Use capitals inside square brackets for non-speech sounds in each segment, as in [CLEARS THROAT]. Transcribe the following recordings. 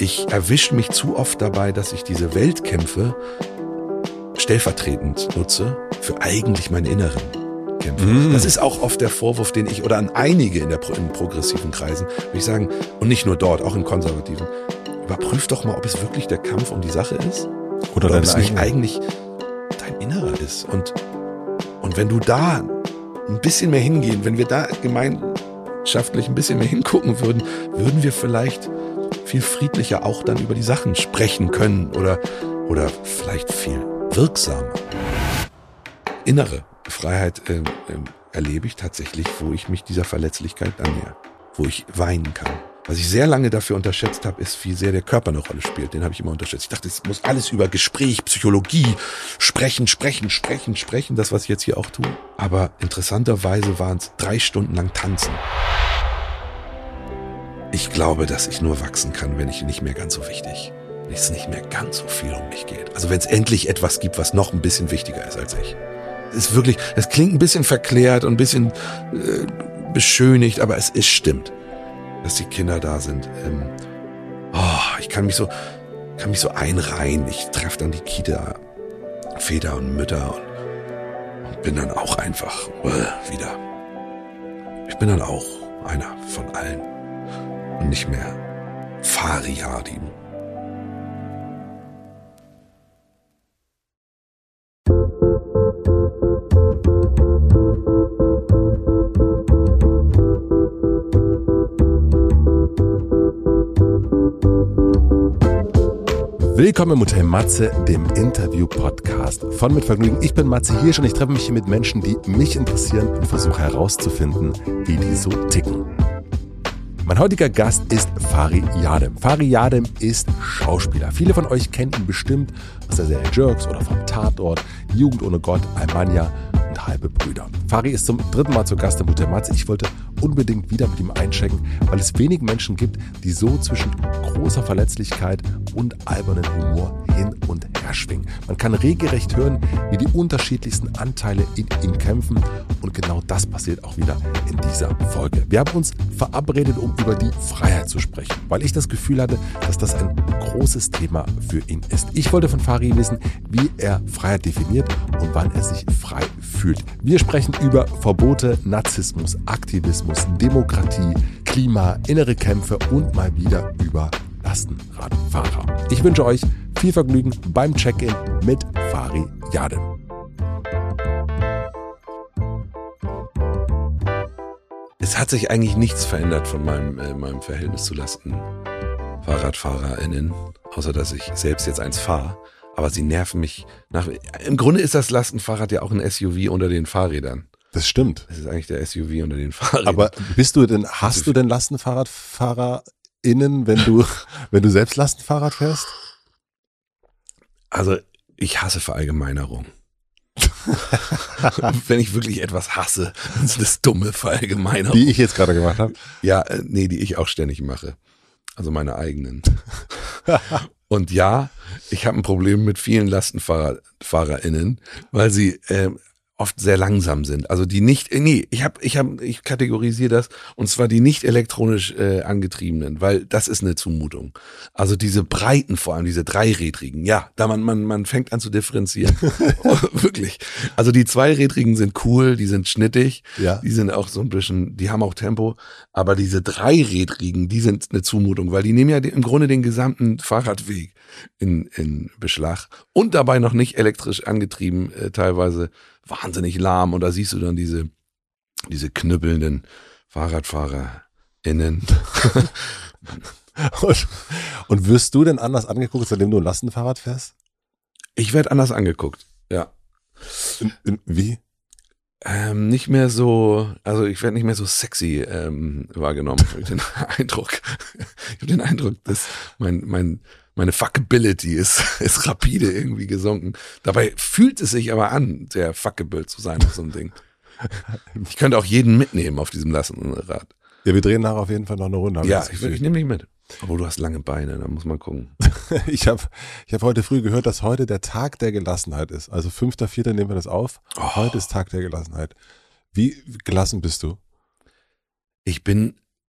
ich erwische mich zu oft dabei, dass ich diese Weltkämpfe stellvertretend nutze für eigentlich meine inneren Kämpfe. Mm. Das ist auch oft der Vorwurf, den ich oder an einige in, der, in progressiven Kreisen, würde ich sagen, und nicht nur dort, auch in konservativen, überprüf doch mal, ob es wirklich der Kampf um die Sache ist oder, oder ob es nicht eigentlich dein Innerer ist. Und, und wenn du da ein bisschen mehr hingehen, wenn wir da gemeinschaftlich ein bisschen mehr hingucken würden, würden wir vielleicht viel friedlicher auch dann über die Sachen sprechen können oder, oder vielleicht viel wirksamer. Innere Freiheit äh, äh, erlebe ich tatsächlich, wo ich mich dieser Verletzlichkeit annähe, wo ich weinen kann. Was ich sehr lange dafür unterschätzt habe, ist, wie sehr der Körper eine Rolle spielt. Den habe ich immer unterschätzt. Ich dachte, es muss alles über Gespräch, Psychologie, sprechen, sprechen, sprechen, sprechen, das, was ich jetzt hier auch tue. Aber interessanterweise waren es drei Stunden lang tanzen. Ich glaube, dass ich nur wachsen kann, wenn ich nicht mehr ganz so wichtig, wenn es nicht mehr ganz so viel um mich geht. Also wenn es endlich etwas gibt, was noch ein bisschen wichtiger ist als ich. Es ist wirklich, es klingt ein bisschen verklärt und ein bisschen äh, beschönigt, aber es ist stimmt, dass die Kinder da sind. Ähm, oh, ich kann mich so, kann mich so einreihen. Ich treffe dann die Kita, Väter und Mütter und, und bin dann auch einfach äh, wieder. Ich bin dann auch einer von allen und nicht mehr Fariadim. Willkommen im Hotel Matze, dem Interview-Podcast von Mit Vergnügen. Ich bin Matze hier schon. Ich treffe mich hier mit Menschen, die mich interessieren und versuche herauszufinden, wie die so ticken. Mein heutiger Gast ist Fari Yadem. Fari Yadem ist Schauspieler. Viele von euch kennen ihn bestimmt aus der Serie Jerks oder vom Tatort, Jugend ohne Gott, Almania und Halbe Brüder. Fari ist zum dritten Mal zu Gast im Hotel Matze. Ich wollte unbedingt wieder mit ihm einchecken, weil es wenig Menschen gibt, die so zwischen großer Verletzlichkeit und albernen Humor hin und her schwingen. Man kann regelrecht hören, wie die unterschiedlichsten Anteile in ihm kämpfen und genau das passiert auch wieder in dieser Folge. Wir haben uns verabredet, um über die Freiheit zu sprechen, weil ich das Gefühl hatte, dass das ein großes Thema für ihn ist. Ich wollte von Fari wissen, wie er Freiheit definiert und wann er sich frei fühlt. Wir sprechen über Verbote, Narzissmus, Aktivismus, Demokratie, Klima, innere Kämpfe und mal wieder über Lastenradfahrer. Ich wünsche euch viel Vergnügen beim Check-in mit Fari Yadem. Es hat sich eigentlich nichts verändert von meinem, äh, meinem Verhältnis zu LastenfahrradfahrerInnen, außer dass ich selbst jetzt eins fahre. Aber sie nerven mich nach. Im Grunde ist das Lastenfahrrad ja auch ein SUV unter den Fahrrädern. Das stimmt. Das ist eigentlich der SUV unter den Fahrrädern. Aber bist du denn, hast du denn LastenfahrradfahrerInnen, wenn du, [LAUGHS] wenn du selbst Lastenfahrrad fährst? Also, ich hasse Verallgemeinerung. [LAUGHS] wenn ich wirklich etwas hasse, dann ist das dumme Verallgemeinerung. Die ich jetzt gerade gemacht habe? Ja, äh, nee, die ich auch ständig mache. Also meine eigenen. [LAUGHS] Und ja, ich habe ein Problem mit vielen LastenfahrerInnen, weil sie äh, oft sehr langsam sind. Also die nicht, äh, nee, ich habe, ich habe, ich kategorisiere das und zwar die nicht elektronisch äh, angetriebenen, weil das ist eine Zumutung. Also diese breiten, vor allem diese dreirädrigen, ja, da man man man fängt an zu differenzieren, [LAUGHS] wirklich. Also die zweirädrigen sind cool, die sind schnittig, ja. die sind auch so ein bisschen, die haben auch Tempo, aber diese dreirädrigen, die sind eine Zumutung, weil die nehmen ja im Grunde den gesamten Fahrradweg in in Beschlag und dabei noch nicht elektrisch angetrieben, äh, teilweise wahnsinnig lahm und da siehst du dann diese, diese knüppelnden FahrradfahrerInnen. [LAUGHS] und, und wirst du denn anders angeguckt, seitdem du ein Lastenfahrrad fährst? Ich werde anders angeguckt, ja. In, in, wie? Ähm, nicht mehr so, also ich werde nicht mehr so sexy ähm, wahrgenommen. ich habe den [LAUGHS] Eindruck, ich habe den Eindruck, dass mein mein meine Fuckability ist, [LAUGHS] ist rapide irgendwie gesunken. Dabei fühlt es sich aber an, sehr fuckable zu sein auf so einem Ding. Ich könnte auch jeden mitnehmen auf diesem Lassenrad. Ja, wir drehen nachher auf jeden Fall noch eine Runde. Ja, ich, ich nehme dich mit. Obwohl du hast lange Beine, da muss man gucken. [LAUGHS] ich habe ich hab heute früh gehört, dass heute der Tag der Gelassenheit ist. Also 5.4. nehmen wir das auf. Oh. Heute ist Tag der Gelassenheit. Wie gelassen bist du? Ich bin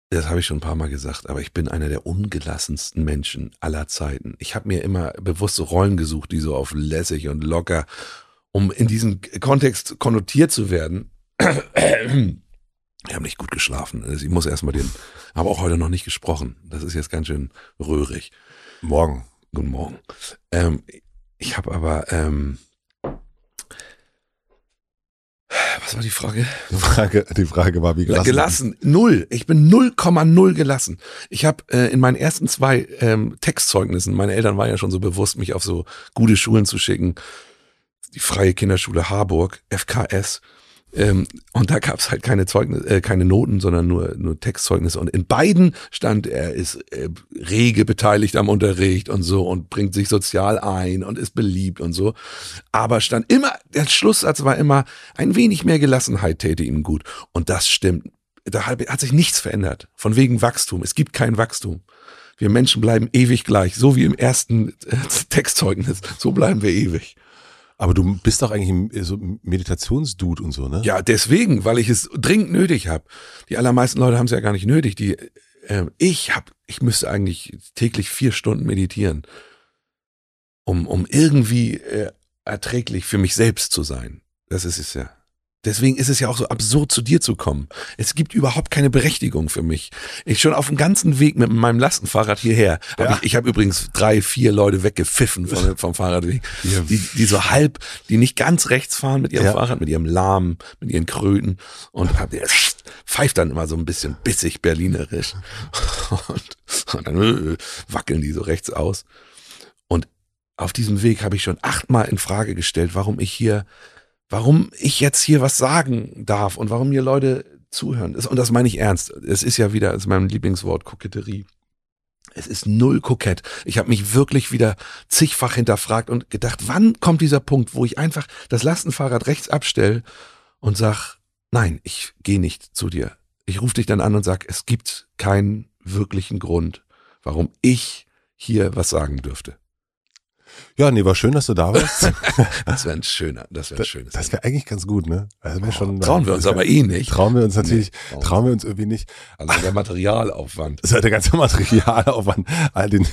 Das habe ich schon ein paar Mal gesagt, aber ich bin einer der ungelassensten Menschen aller Zeiten. Ich habe mir immer bewusst so Rollen gesucht, die so auf lässig und locker, um in diesem Kontext konnotiert zu werden. Ich habe nicht gut geschlafen. Also ich muss erstmal den, habe auch heute noch nicht gesprochen. Das ist jetzt ganz schön röhrig. Morgen. Guten Morgen. Ähm, ich habe aber, ähm, was war die Frage? Die Frage, die Frage war, wie gelassen? Gelassen, null. Ich bin 0,0 gelassen. Ich habe äh, in meinen ersten zwei ähm, Textzeugnissen, meine Eltern waren ja schon so bewusst, mich auf so gute Schulen zu schicken. Die Freie Kinderschule Harburg, FKS. Ähm, und da gab es halt keine Zeugnisse, äh, keine Noten, sondern nur, nur Textzeugnisse. Und in beiden stand, er ist äh, rege beteiligt am Unterricht und so und bringt sich sozial ein und ist beliebt und so. Aber stand immer, der Schlusssatz war immer, ein wenig mehr Gelassenheit täte ihm gut. Und das stimmt. Da hat sich nichts verändert. Von wegen Wachstum. Es gibt kein Wachstum. Wir Menschen bleiben ewig gleich. So wie im ersten äh, Textzeugnis. So bleiben wir ewig. Aber du bist doch eigentlich so Meditationsdude und so, ne? Ja, deswegen, weil ich es dringend nötig habe. Die allermeisten Leute haben es ja gar nicht nötig. Die, äh, ich hab, ich müsste eigentlich täglich vier Stunden meditieren, um, um irgendwie äh, erträglich für mich selbst zu sein. Das ist es ja. Deswegen ist es ja auch so absurd, zu dir zu kommen. Es gibt überhaupt keine Berechtigung für mich. Ich schon auf dem ganzen Weg mit meinem Lastenfahrrad hierher. Ja. Hab ich ich habe übrigens drei, vier Leute weggepfiffen vom, vom Fahrradweg. Ja. Die, die so halb, die nicht ganz rechts fahren mit ihrem ja. Fahrrad, mit ihrem Lahm, mit ihren Kröten und hab, pfeift dann immer so ein bisschen bissig berlinerisch. Und, und dann äh, wackeln die so rechts aus. Und auf diesem Weg habe ich schon achtmal in Frage gestellt, warum ich hier warum ich jetzt hier was sagen darf und warum mir Leute zuhören. Und das meine ich ernst. Es ist ja wieder, ist mein Lieblingswort, Koketterie. Es ist null kokett. Ich habe mich wirklich wieder zigfach hinterfragt und gedacht, wann kommt dieser Punkt, wo ich einfach das Lastenfahrrad rechts abstelle und sag, nein, ich gehe nicht zu dir. Ich rufe dich dann an und sag, es gibt keinen wirklichen Grund, warum ich hier was sagen dürfte. Ja, nee, war schön, dass du da warst. [LAUGHS] das wäre ein schöner, das wäre ein schönes. Das wäre eigentlich ganz gut, ne? Also oh, schon, trauen wir uns aber eh nicht. Trauen wir uns natürlich, nee, trauen wir uns irgendwie nicht. Also der Materialaufwand. Das ist der ganze Materialaufwand. All den,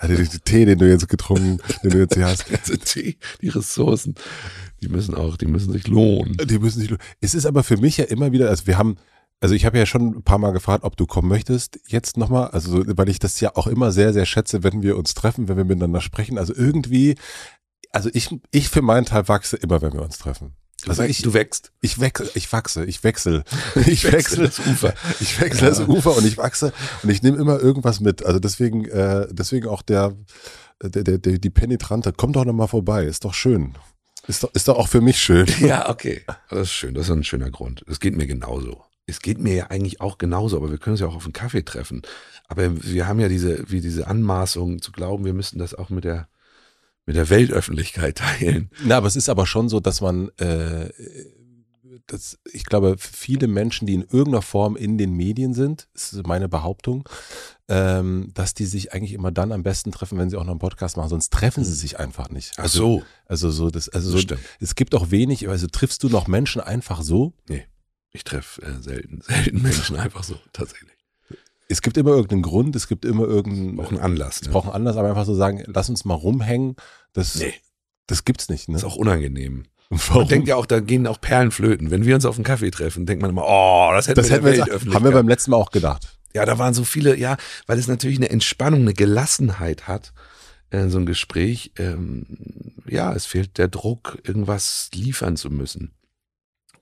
all den Tee, den du jetzt getrunken, den du jetzt hier hast. [LAUGHS] Der Tee, die Ressourcen, die müssen auch, die müssen sich lohnen. Die müssen sich lohnen. Es ist aber für mich ja immer wieder, also wir haben, also ich habe ja schon ein paar Mal gefragt, ob du kommen möchtest jetzt nochmal, also weil ich das ja auch immer sehr, sehr schätze, wenn wir uns treffen, wenn wir miteinander sprechen. Also irgendwie, also ich, ich für meinen Teil wachse immer, wenn wir uns treffen. Also ich, du wächst. Ich wechsle, ich wachse, ich wechsle. [LAUGHS] Ich wechsle das Ufer. Ich wechsle ja. das Ufer und ich wachse und ich nehme immer irgendwas mit. Also deswegen, äh, deswegen auch der, der, der, der die Penetrante, komm doch nochmal vorbei, ist doch schön. Ist doch, ist doch auch für mich schön. Ja, okay. Das ist schön, das ist ein schöner Grund. Es geht mir genauso es geht mir ja eigentlich auch genauso, aber wir können uns ja auch auf einen Kaffee treffen. Aber wir haben ja diese, wie diese Anmaßung zu glauben, wir müssten das auch mit der, mit der Weltöffentlichkeit teilen. Na, aber es ist aber schon so, dass man, äh, das, ich glaube, viele Menschen, die in irgendeiner Form in den Medien sind, ist meine Behauptung, ähm, dass die sich eigentlich immer dann am besten treffen, wenn sie auch noch einen Podcast machen, sonst treffen sie sich einfach nicht. Also, Ach so. Also so, das, also so, es gibt auch wenig, also triffst du noch Menschen einfach so? Nee. Ich treffe äh, selten, [LAUGHS] selten Menschen einfach so, tatsächlich. Es gibt immer irgendeinen Grund, es gibt immer irgendeinen. Auch einen Anlass. Es ne? braucht einen Anlass, aber einfach so sagen, lass uns mal rumhängen. Das, nee. das gibt's nicht. Ne? Das ist auch unangenehm. Warum? Man denkt ja auch, da gehen auch Perlen flöten. Wenn wir uns auf einen Kaffee treffen, denkt man immer, oh, das hätten das wir hätten wir Haben wir beim letzten Mal auch gedacht. Ja, da waren so viele, ja, weil es natürlich eine Entspannung, eine Gelassenheit hat, äh, so ein Gespräch. Ähm, ja, es fehlt der Druck, irgendwas liefern zu müssen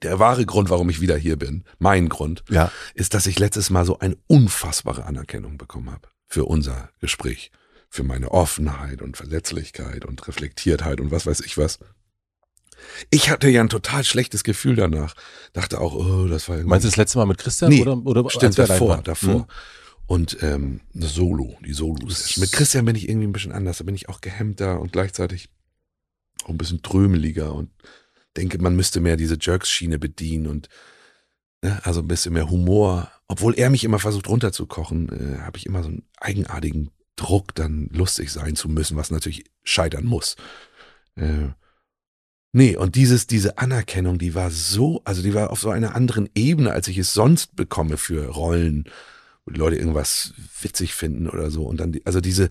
der wahre Grund, warum ich wieder hier bin, mein Grund, ja. ist, dass ich letztes Mal so eine unfassbare Anerkennung bekommen habe für unser Gespräch, für meine Offenheit und Verletzlichkeit und Reflektiertheit und was weiß ich was. Ich hatte ja ein total schlechtes Gefühl danach. Dachte auch, oh, das war irgendwie. Meinst du das letzte Mal mit Christian nee, oder, oder stimmt, davor, davor. Mhm. Und ähm, das Solo, die Solos. Mit Christian bin ich irgendwie ein bisschen anders. Da bin ich auch gehemmter und gleichzeitig auch ein bisschen trömeliger und denke, man müsste mehr diese Jerks-Schiene bedienen und ne, also ein bisschen mehr Humor. Obwohl er mich immer versucht runterzukochen, äh, habe ich immer so einen eigenartigen Druck, dann lustig sein zu müssen, was natürlich scheitern muss. Äh, nee, und dieses, diese Anerkennung, die war so, also die war auf so einer anderen Ebene, als ich es sonst bekomme für Rollen, wo die Leute irgendwas witzig finden oder so. Und dann, die, also diese,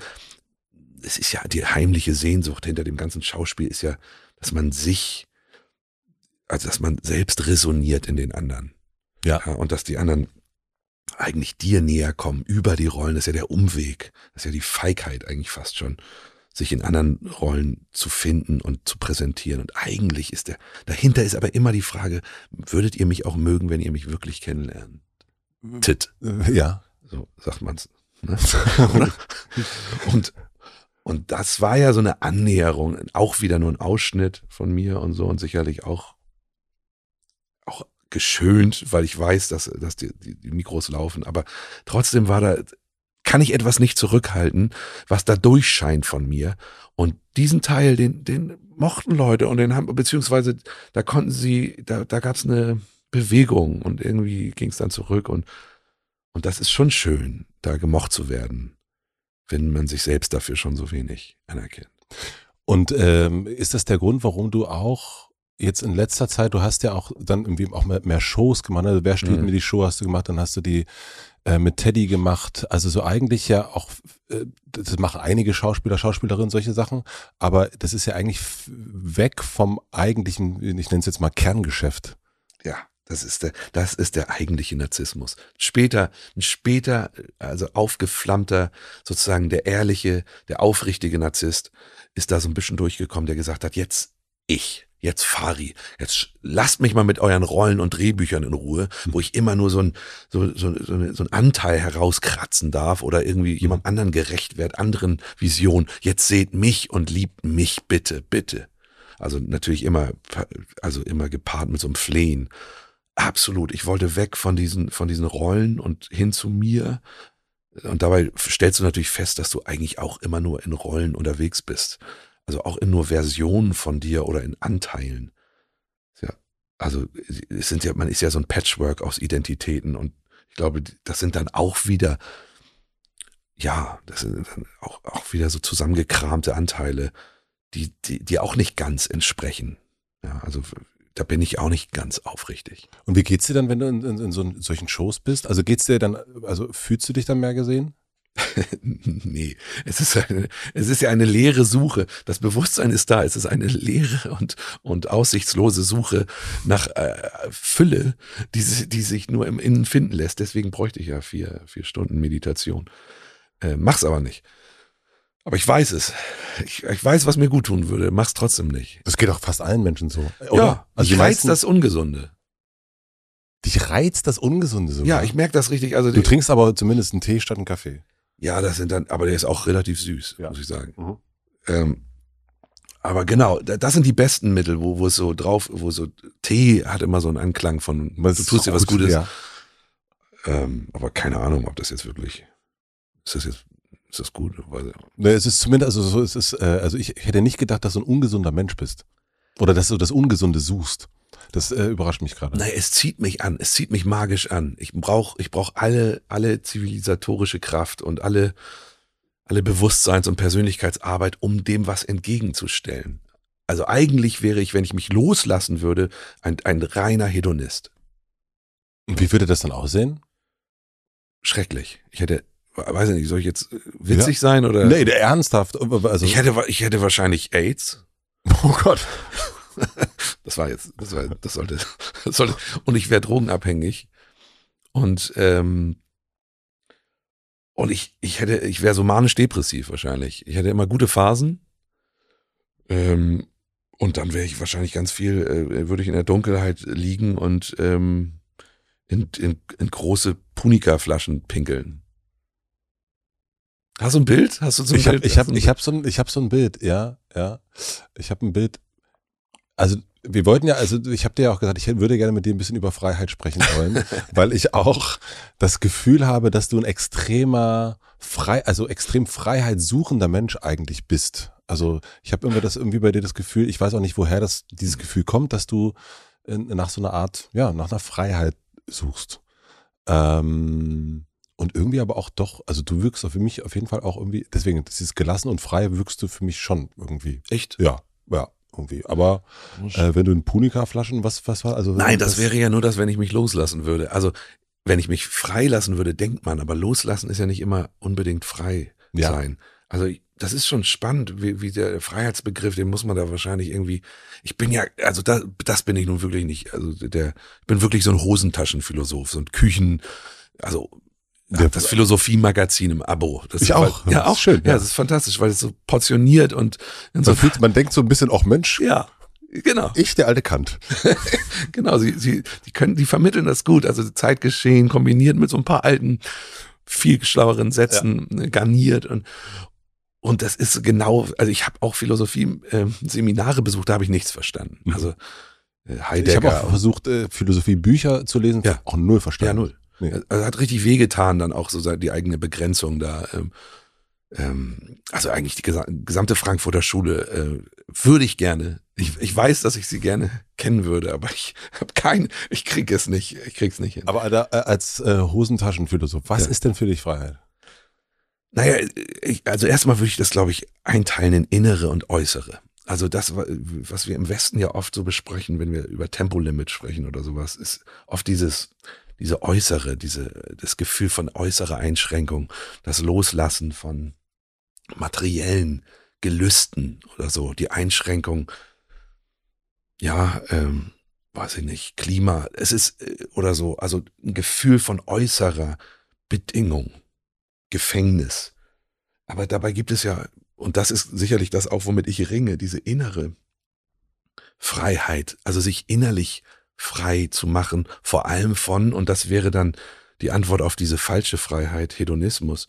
es ist ja die heimliche Sehnsucht hinter dem ganzen Schauspiel ist ja, dass man sich, also dass man selbst resoniert in den anderen. Ja. ja und dass die anderen eigentlich dir näher kommen über die Rollen. Das ist ja der Umweg. Das ist ja die Feigheit eigentlich fast schon, sich in anderen Rollen zu finden und zu präsentieren. Und eigentlich ist der, dahinter ist aber immer die Frage, würdet ihr mich auch mögen, wenn ihr mich wirklich kennenlernt? Tit. Ja. So sagt man's. Ne? [LAUGHS] und, und das war ja so eine Annäherung, auch wieder nur ein Ausschnitt von mir und so und sicherlich auch, auch geschönt, weil ich weiß, dass, dass die, die Mikros laufen. Aber trotzdem war da, kann ich etwas nicht zurückhalten, was da durchscheint von mir. Und diesen Teil, den, den mochten Leute und den haben, beziehungsweise da konnten sie, da, da gab es eine Bewegung und irgendwie ging es dann zurück und, und das ist schon schön, da gemocht zu werden wenn man sich selbst dafür schon so wenig anerkennt. Und ähm, ist das der Grund, warum du auch jetzt in letzter Zeit, du hast ja auch dann irgendwie auch mehr, mehr Shows gemacht, ne? Wer spielt mhm. mir die Show hast du gemacht, dann hast du die äh, mit Teddy gemacht, also so eigentlich ja auch, äh, das machen einige Schauspieler, Schauspielerinnen solche Sachen, aber das ist ja eigentlich weg vom eigentlichen, ich nenne es jetzt mal Kerngeschäft. Ja. Das ist der, das ist der eigentliche Narzissmus. Später, ein später, also aufgeflammter, sozusagen der ehrliche, der aufrichtige Narzisst ist da so ein bisschen durchgekommen, der gesagt hat, jetzt ich, jetzt Fari, jetzt lasst mich mal mit euren Rollen und Drehbüchern in Ruhe, wo ich immer nur so ein, so, so, so, eine, so ein Anteil herauskratzen darf oder irgendwie jemand anderen gerecht werde, anderen Visionen. Jetzt seht mich und liebt mich bitte, bitte. Also natürlich immer, also immer gepaart mit so einem Flehen. Absolut. Ich wollte weg von diesen, von diesen Rollen und hin zu mir. Und dabei stellst du natürlich fest, dass du eigentlich auch immer nur in Rollen unterwegs bist. Also auch in nur Versionen von dir oder in Anteilen. Ja, also es sind ja, man ist ja so ein Patchwork aus Identitäten und ich glaube, das sind dann auch wieder, ja, das sind dann auch, auch wieder so zusammengekramte Anteile, die, die, die auch nicht ganz entsprechen. Ja, also da bin ich auch nicht ganz aufrichtig. Und wie geht's dir dann, wenn du in, in, in so solchen Shows bist? Also geht's dir dann, also fühlst du dich dann mehr gesehen? [LAUGHS] nee, es ist, eine, es ist ja eine leere Suche. Das Bewusstsein ist da. Es ist eine leere und, und aussichtslose Suche nach äh, Fülle, die, die sich nur im Innen finden lässt. Deswegen bräuchte ich ja vier, vier Stunden Meditation. Äh, mach's aber nicht. Aber ich weiß es. Ich, ich weiß, was mir gut tun würde. Mach's trotzdem nicht. Das geht auch fast allen Menschen so. Oder? Ja, also ich reizt das Ungesunde. Dich reizt das Ungesunde sogar? Ja, ich merke das richtig. Also du trinkst aber zumindest einen Tee statt einen Kaffee. Ja, das sind dann, aber der ist auch relativ süß, ja. muss ich sagen. Mhm. Ähm, aber genau, das sind die besten Mittel, wo, wo es so drauf, wo so Tee hat immer so einen Anklang von, was, du tust dir was Gutes. Ja. Ähm, aber keine Ahnung, ob das jetzt wirklich, ist das jetzt ist das gut? Ne, es ist zumindest, also so, es ist, äh, also ich hätte nicht gedacht, dass du ein ungesunder Mensch bist. Oder dass du das Ungesunde suchst. Das äh, überrascht mich gerade. Nein, es zieht mich an, es zieht mich magisch an. Ich brauche ich brauch alle, alle zivilisatorische Kraft und alle, alle Bewusstseins- und Persönlichkeitsarbeit, um dem was entgegenzustellen. Also eigentlich wäre ich, wenn ich mich loslassen würde, ein, ein reiner Hedonist. Und wie würde das dann aussehen? Schrecklich. Ich hätte weiß ich nicht, soll ich jetzt äh, witzig ja. sein oder? Nee, der ernsthaft. Also ich hätte, ich hätte wahrscheinlich AIDS. Oh Gott. [LAUGHS] das war jetzt, das war, das sollte, [LAUGHS] das sollte, und ich wäre drogenabhängig. Und, ähm, und ich, ich hätte, ich wäre so manisch-depressiv wahrscheinlich. Ich hätte immer gute Phasen. Ähm, und dann wäre ich wahrscheinlich ganz viel, äh, würde ich in der Dunkelheit liegen und ähm, in, in, in große Punika-Flaschen pinkeln. Hast du ein Bild? Hast du so ein ich Bild? Hab, ich habe ich hab so, ein, ich hab so ein Bild, ja, ja. Ich habe ein Bild. Also wir wollten ja, also ich habe dir ja auch gesagt, ich würde gerne mit dir ein bisschen über Freiheit sprechen wollen, [LAUGHS] weil ich auch das Gefühl habe, dass du ein extremer frei, also extrem freiheitssuchender Mensch eigentlich bist. Also ich habe immer das irgendwie bei dir das Gefühl, ich weiß auch nicht, woher das dieses Gefühl kommt, dass du nach so einer Art, ja, nach einer Freiheit suchst. Ähm, und irgendwie aber auch doch, also du wirkst für mich auf jeden Fall auch irgendwie, deswegen, das ist gelassen und frei wirkst du für mich schon irgendwie. Echt? Ja, ja, irgendwie. Aber äh, wenn du in Punika-Flaschen, was, was war, also. Nein, das, das wäre ja nur das, wenn ich mich loslassen würde. Also, wenn ich mich freilassen würde, denkt man, aber loslassen ist ja nicht immer unbedingt frei Ja. sein. Also das ist schon spannend, wie, wie der Freiheitsbegriff, den muss man da wahrscheinlich irgendwie. Ich bin ja, also da, das bin ich nun wirklich nicht. Also der, ich bin wirklich so ein Hosentaschenphilosoph, so ein Küchen, also Ja, das Philosophie-Magazin im Abo. Das Ich ist, auch. Weil, ja, auch schön, Ja, ja. das ist fantastisch, weil es so portioniert und Man, so. fühlt, man denkt so ein bisschen, auch Mensch, Ja, genau. ich, der alte Kant. [LAUGHS] Genau, sie, sie, die können, die vermitteln das gut. Also Zeitgeschehen kombiniert mit so ein paar alten, viel schlaueren Sätzen äh, garniert und und das ist genau, also ich habe auch Philosophie-Seminare besucht, da habe ich nichts verstanden. Mhm. Also äh, Ich habe Heidegger. auch versucht, äh, Philosophie-Bücher zu lesen, Ja. auch null ja, verstanden. null. Nee. Also hat richtig wehgetan, dann auch so die eigene Begrenzung da. Ähm, ähm, also eigentlich die gesa- gesamte Frankfurter Schule äh, würde ich gerne. Ich, ich weiß, dass ich sie gerne kennen würde, aber ich habe kein, ich krieg es nicht, ich krieg's nicht hin. Aber äh, als äh, Hosentaschenphilosoph, was Ja. ist denn für dich Freiheit? Naja, ich, also erstmal würde ich das, glaube ich, einteilen in innere und äußere. Also das, wa- was wir im Westen ja oft so besprechen, wenn wir über Tempolimit sprechen oder sowas, ist oft dieses, diese äußere, diese, das Gefühl von äußerer Einschränkung, das Loslassen von materiellen Gelüsten oder so, die Einschränkung, ja, ähm, weiß ich nicht, Klima, es ist äh, oder so, also ein Gefühl von äußerer Bedingung. Gefängnis. Aber dabei gibt es ja, und das ist sicherlich das auch, womit ich ringe, diese innere Freiheit, also sich innerlich frei zu machen, vor allem von, und das wäre dann die Antwort auf diese falsche Freiheit, Hedonismus,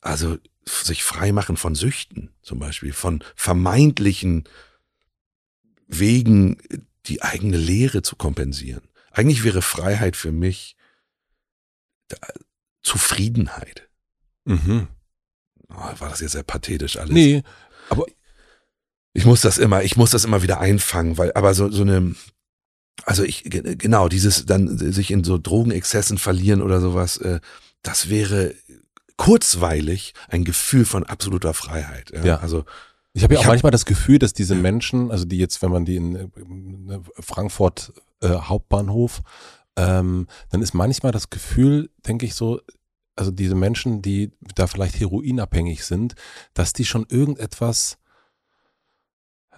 also sich frei machen von Süchten zum Beispiel, von vermeintlichen Wegen, die eigene Leere zu kompensieren. Eigentlich wäre Freiheit für mich Zufriedenheit. Mhm. Oh, war das jetzt sehr pathetisch alles? Nee, Ich muss das immer, ich muss das immer wieder einfangen, weil, aber so, so eine, also ich, ge- genau, dieses dann sich in so Drogenexzessen verlieren oder sowas, äh, das wäre kurzweilig ein Gefühl von absoluter Freiheit. Ja. Ja. Also, Ich habe ja auch hab- manchmal das Gefühl, dass diese Menschen, also die jetzt, wenn man die in äh, Frankfurt äh, Hauptbahnhof, ähm, dann ist manchmal das Gefühl, denke ich so, also diese Menschen, die da vielleicht heroinabhängig sind, dass die schon irgendetwas,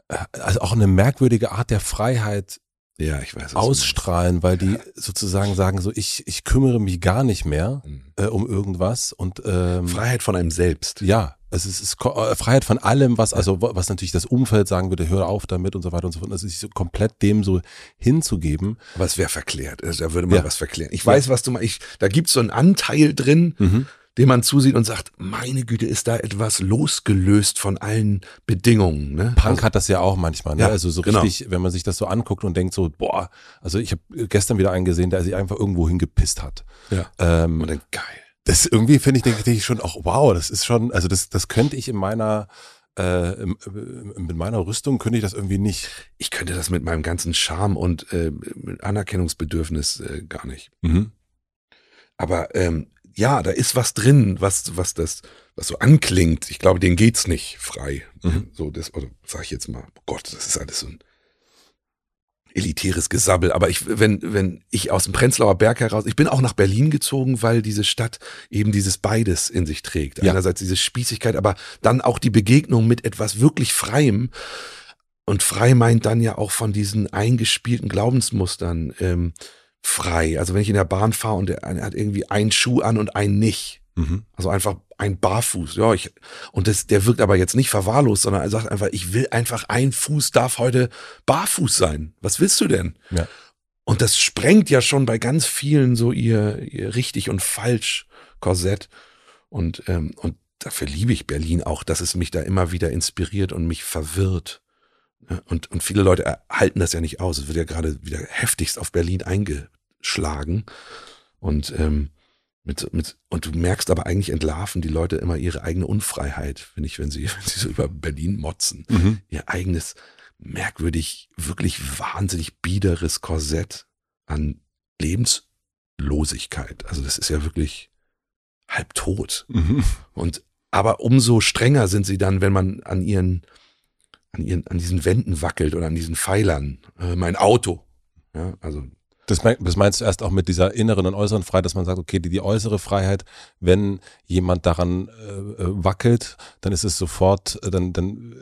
äh, also auch eine merkwürdige Art der Freiheit ja, ich weiß. ausstrahlen, weil die sozusagen sagen so, ich, ich kümmere mich gar nicht mehr meinst. äh, um irgendwas und ähm, Mhm. Freiheit von einem selbst. ja, es ist, es ist äh, Freiheit von allem, was, also wa- was natürlich das Umfeld sagen würde, hör auf damit und so weiter und so fort. Das ist so komplett dem so hinzugeben. Aber es wäre verklärt. Also, Da würde man Ja. was verklären. Ich weiß, was du meinst. Ich, Da gibt's so einen Anteil drin, Mhm. Den man zusieht und sagt, meine Güte, ist da etwas losgelöst von allen Bedingungen. Ne? Punk hat das ja auch manchmal, ne? Ja, also so genau. richtig, wenn man sich das so anguckt und denkt so, boah, also ich habe gestern wieder einen gesehen, der sich einfach irgendwo hingepisst hat. Ja. Ähm, Und dann geil. das irgendwie finde ich, denke ich schon auch, wow, das ist schon, also das, das könnte ich in meiner, äh, mit meiner Rüstung könnte ich das irgendwie nicht. Ich könnte das mit meinem ganzen Charme und äh, Anerkennungsbedürfnis äh, gar nicht. Mhm. Aber ähm, ja, da ist was drin, was, was das, was so anklingt. Ich glaube, denen geht's nicht frei. Mhm. So, das, oder sag ich jetzt mal, oh Gott, das ist alles so ein elitäres Gesabbel. Aber ich, wenn, wenn ich aus dem Prenzlauer Berg heraus, ich bin auch nach Berlin gezogen, weil diese Stadt eben dieses beides in sich trägt. Ja. Einerseits diese Spießigkeit, aber dann auch die Begegnung mit etwas wirklich Freiem. Und frei meint dann ja auch von diesen eingespielten Glaubensmustern ähm, frei. Also wenn ich in der Bahn fahre und der eine hat irgendwie einen Schuh an und einen nicht. Mhm. Also einfach ein Barfuß. Ja, ich, und das, der wirkt aber jetzt nicht verwahrlost, sondern er sagt einfach, ich will einfach ein Fuß darf heute barfuß sein. Was willst du denn? Ja. Und das sprengt ja schon bei ganz vielen so ihr, ihr richtig und falsch Korsett. Und, ähm, und dafür liebe ich Berlin auch, dass es mich da immer wieder inspiriert und mich verwirrt. Ja, Und, und viele Leute halten das ja nicht aus. Es wird ja gerade wieder heftigst auf Berlin eingeschlagen. Und, ähm, mit, mit, und du merkst aber eigentlich entlarven die Leute immer ihre eigene Unfreiheit, finde ich, wenn sie, [LAUGHS] wenn sie so über Berlin motzen. Mhm. Ihr eigenes, merkwürdig, wirklich wahnsinnig biederes Korsett an Lebenslosigkeit. Also das ist ja wirklich halb tot. Mhm. Und aber umso strenger sind sie dann, wenn man an ihren, an ihren, an diesen Wänden wackelt oder an diesen Pfeilern. Äh, mein Auto. Ja, also Das, das meinst du erst auch mit dieser inneren und äußeren Freiheit, dass man sagt, okay, die, die äußere Freiheit, wenn jemand daran äh, äh wackelt, dann ist es sofort, äh, dann, dann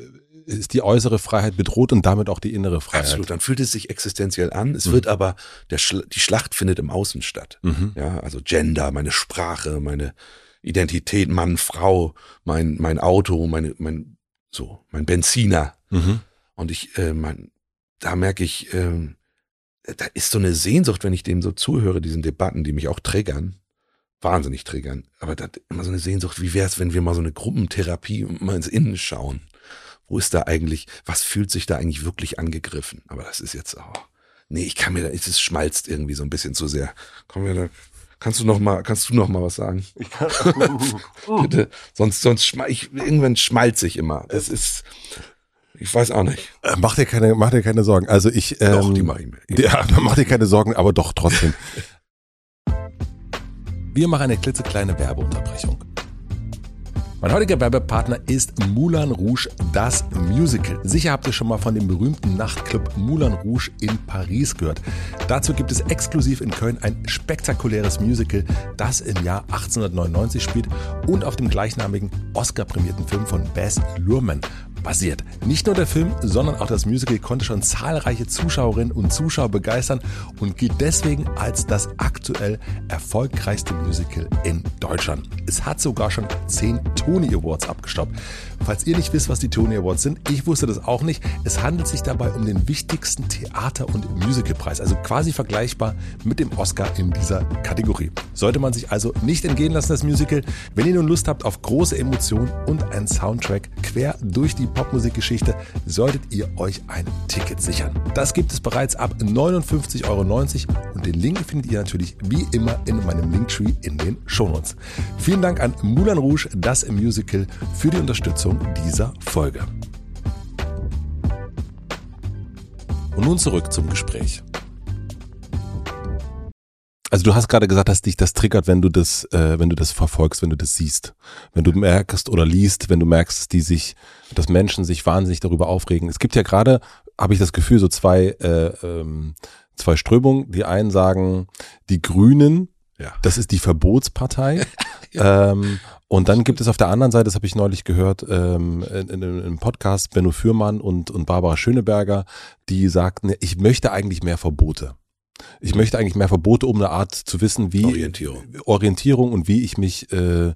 ist die äußere Freiheit bedroht und damit auch die innere Freiheit. Absolut, dann fühlt es sich existenziell an. Es mhm. wird aber, Schla die Schlacht findet im Außen statt. Mhm. Ja, also Gender, meine Sprache, meine Identität, Mann, Frau, mein, mein Auto, meine, mein, so, mein Benziner. Mhm. Und ich, äh, mein, da merke ich, äh, da ist so eine Sehnsucht, wenn ich dem so zuhöre, diesen Debatten, die mich auch triggern, wahnsinnig triggern. Aber da immer so eine Sehnsucht, wie wäre es, wenn wir mal so eine Gruppentherapie mal ins Innen schauen? Wo ist da eigentlich, was fühlt sich da eigentlich wirklich angegriffen? Aber das ist jetzt, oh, nee, ich kann mir da, es schmalzt irgendwie so ein bisschen zu sehr. Komm wir da, kannst du noch mal, kannst du noch mal was sagen? Ich kann, [LAUGHS] [LAUGHS] Bitte, sonst, sonst schmal, ich, irgendwann schmalze ich immer. Das ist, ich weiß auch nicht. Äh, mach dir keine, mach dir keine Sorgen. Also ich, ähm, doch, die mach ich mir. [LAUGHS] Ja, mach dir keine Sorgen, aber doch trotzdem. [LAUGHS] Wir machen eine klitzekleine Werbeunterbrechung. Mein heutiger Werbepartner ist Moulin Rouge, das Musical. Sicher habt ihr schon mal von dem berühmten Nachtclub Moulin Rouge in Paris gehört. Dazu gibt es exklusiv in Köln ein spektakuläres Musical, das im Jahr 1899 spielt und auf dem gleichnamigen Oscar-prämierten Film von Bess Luhrmann basiert. Nicht nur der Film, sondern auch das Musical konnte schon zahlreiche Zuschauerinnen und Zuschauer begeistern und gilt deswegen als das aktuell erfolgreichste Musical in Deutschland. Es hat sogar schon zehn Tony Awards abgestaubt. Falls ihr nicht wisst, was die Tony Awards sind, ich wusste das auch nicht. Es handelt sich dabei um den wichtigsten Theater- und Musicalpreis, also quasi vergleichbar mit dem Oscar in dieser Kategorie. Sollte man sich also nicht entgehen lassen, das Musical. Wenn ihr nun Lust habt auf große Emotionen und einen Soundtrack quer durch die Popmusikgeschichte, solltet ihr euch ein Ticket sichern. Das gibt es bereits ab 59,90 Euro und den Link findet ihr natürlich wie immer in meinem Linktree in den Shownotes. Vielen Dank an Moulin Rouge, das Musical, für die Unterstützung dieser Folge. Und nun zurück zum Gespräch. Also du hast gerade gesagt, dass dich das triggert, wenn du das, äh, wenn du das verfolgst, wenn du das siehst, wenn du merkst oder liest, wenn du merkst, dass die sich, dass Menschen sich wahnsinnig darüber aufregen. Es gibt ja gerade, habe ich das Gefühl, so zwei, äh, ähm, zwei Strömungen. Die einen sagen, die Grünen, ja. das ist die Verbotspartei. [LAUGHS] ja. ähm, und dann gibt es auf der anderen Seite, das habe ich neulich gehört, ähm, in, in, in einem Podcast, Benno Fürmann und, und Barbara Schöneberger, die sagten, ich möchte eigentlich mehr Verbote. Ich möchte eigentlich mehr Verbote, um eine Art zu wissen, wie Orientierung, Orientierung und wie ich mich äh,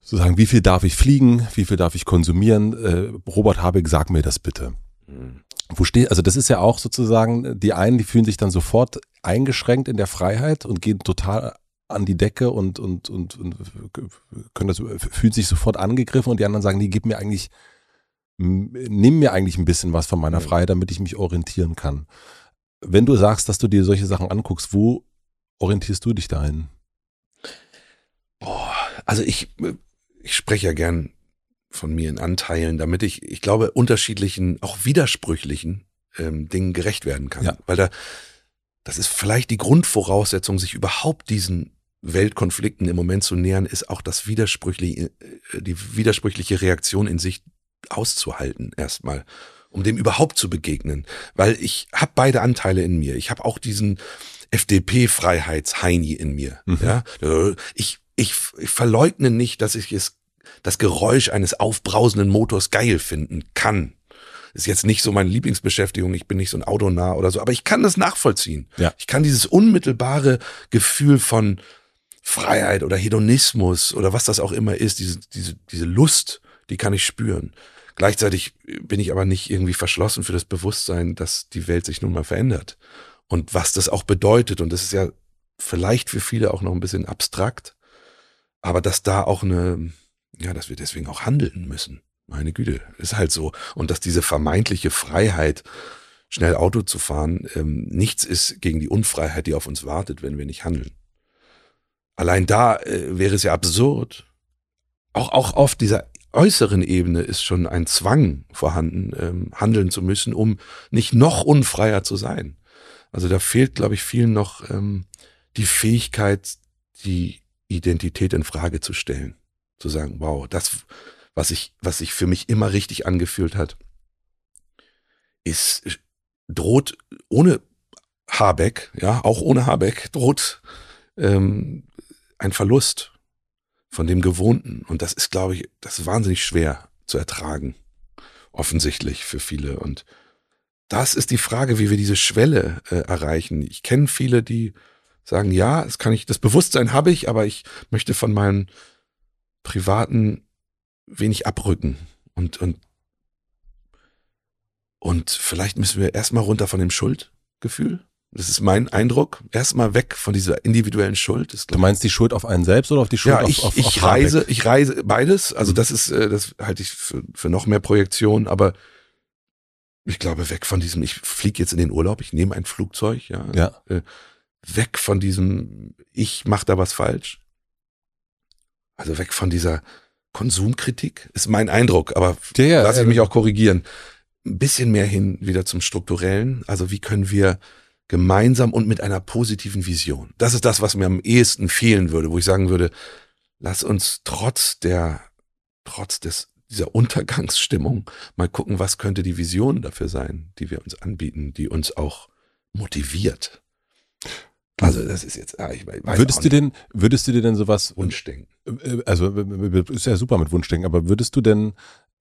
sozusagen, wie viel darf ich fliegen, wie viel darf ich konsumieren. Äh, Robert Habeck, sag mir das bitte. Mhm. Wo steht, also das ist ja auch sozusagen, die einen, die fühlen sich dann sofort eingeschränkt in der Freiheit und gehen total an die Decke und, und, und, und können das, fühlen sich sofort angegriffen und die anderen sagen, die gib mir eigentlich, nimm mir eigentlich ein bisschen was von meiner Freiheit, damit ich mich orientieren kann. Wenn du sagst, dass du dir solche Sachen anguckst, wo orientierst du dich dahin? Boah, also ich, ich spreche ja gern von mir in Anteilen, damit ich, ich glaube, unterschiedlichen, auch widersprüchlichen ähm, Dingen gerecht werden kann. Ja. Weil da, das ist vielleicht die Grundvoraussetzung, sich überhaupt diesen Weltkonflikten im Moment zu nähern, ist auch das widersprüchliche, äh, die widersprüchliche Reaktion in sich auszuhalten erstmal um dem überhaupt zu begegnen. Weil ich habe beide Anteile in mir. Ich habe auch diesen FDP-Freiheitsheini in mir. Mhm. Ja? Ich, ich, ich verleugne nicht, dass ich es, das Geräusch eines aufbrausenden Motors geil finden kann. Ist jetzt nicht so meine Lieblingsbeschäftigung, ich bin nicht so ein Autonah oder so, aber ich kann das nachvollziehen. Ja. Ich kann dieses unmittelbare Gefühl von Freiheit oder Hedonismus oder was das auch immer ist, diese, diese, diese Lust, die kann ich spüren. Gleichzeitig bin ich aber nicht irgendwie verschlossen für das Bewusstsein, dass die Welt sich nun mal verändert. Und was das auch bedeutet, und das ist ja vielleicht für viele auch noch ein bisschen abstrakt, aber dass da auch eine, ja, dass wir deswegen auch handeln müssen. Meine Güte, ist halt so. Und dass diese vermeintliche Freiheit, schnell Auto zu fahren, ähm, nichts ist gegen die Unfreiheit, die auf uns wartet, wenn wir nicht handeln. Allein da äh, wäre es ja absurd. Auch, auch auf dieser äußeren Ebene ist schon ein Zwang vorhanden, ähm, handeln zu müssen, um nicht noch unfreier zu sein. Also da fehlt, glaube ich, vielen noch ähm, die Fähigkeit, die Identität in Frage zu stellen. Zu sagen, wow, das, was ich, was sich für mich immer richtig angefühlt hat, ist, droht ohne Habeck, ja, auch ohne Habeck, droht ähm, ein Verlust von dem Gewohnten. Und das ist, glaube ich, das ist wahnsinnig schwer zu ertragen. Offensichtlich für viele. Und das ist die Frage, wie wir diese Schwelle äh, erreichen. Ich kenne viele, die sagen, ja, das kann ich, das Bewusstsein habe ich, aber ich möchte von meinem privaten wenig abrücken. Und, und, und vielleicht müssen wir erstmal runter von dem Schuldgefühl das ist mein Eindruck. Erstmal weg von dieser individuellen Schuld. du meinst die Schuld auf einen selbst oder auf die Schuld ja, auf, ich, auf, ich auf reise, Habeck? ich reise beides. Also Mhm. das ist, äh, das halte ich für, für noch mehr Projektion, aber ich glaube, weg von diesem, ich fliege jetzt in den Urlaub, ich nehme ein Flugzeug, ja. Ja. Äh, weg von diesem, ich mache da was falsch. Also weg von dieser Konsumkritik, ist mein Eindruck, aber Ja, ja, lass ich mich auch korrigieren. Ein bisschen mehr hin wieder zum Strukturellen. Also wie können wir gemeinsam und mit einer positiven Vision. Das ist das, was mir am ehesten fehlen würde, wo ich sagen würde, lass uns trotz der, trotz des, dieser Untergangsstimmung mal gucken, was könnte die Vision dafür sein, die wir uns anbieten, die uns auch motiviert. Also das ist jetzt, ah, ich weiß Würdest du denn, würdest du dir denn sowas, Wunschdenken. äh, also äh, ist ja super mit Wunschdenken, aber würdest du denn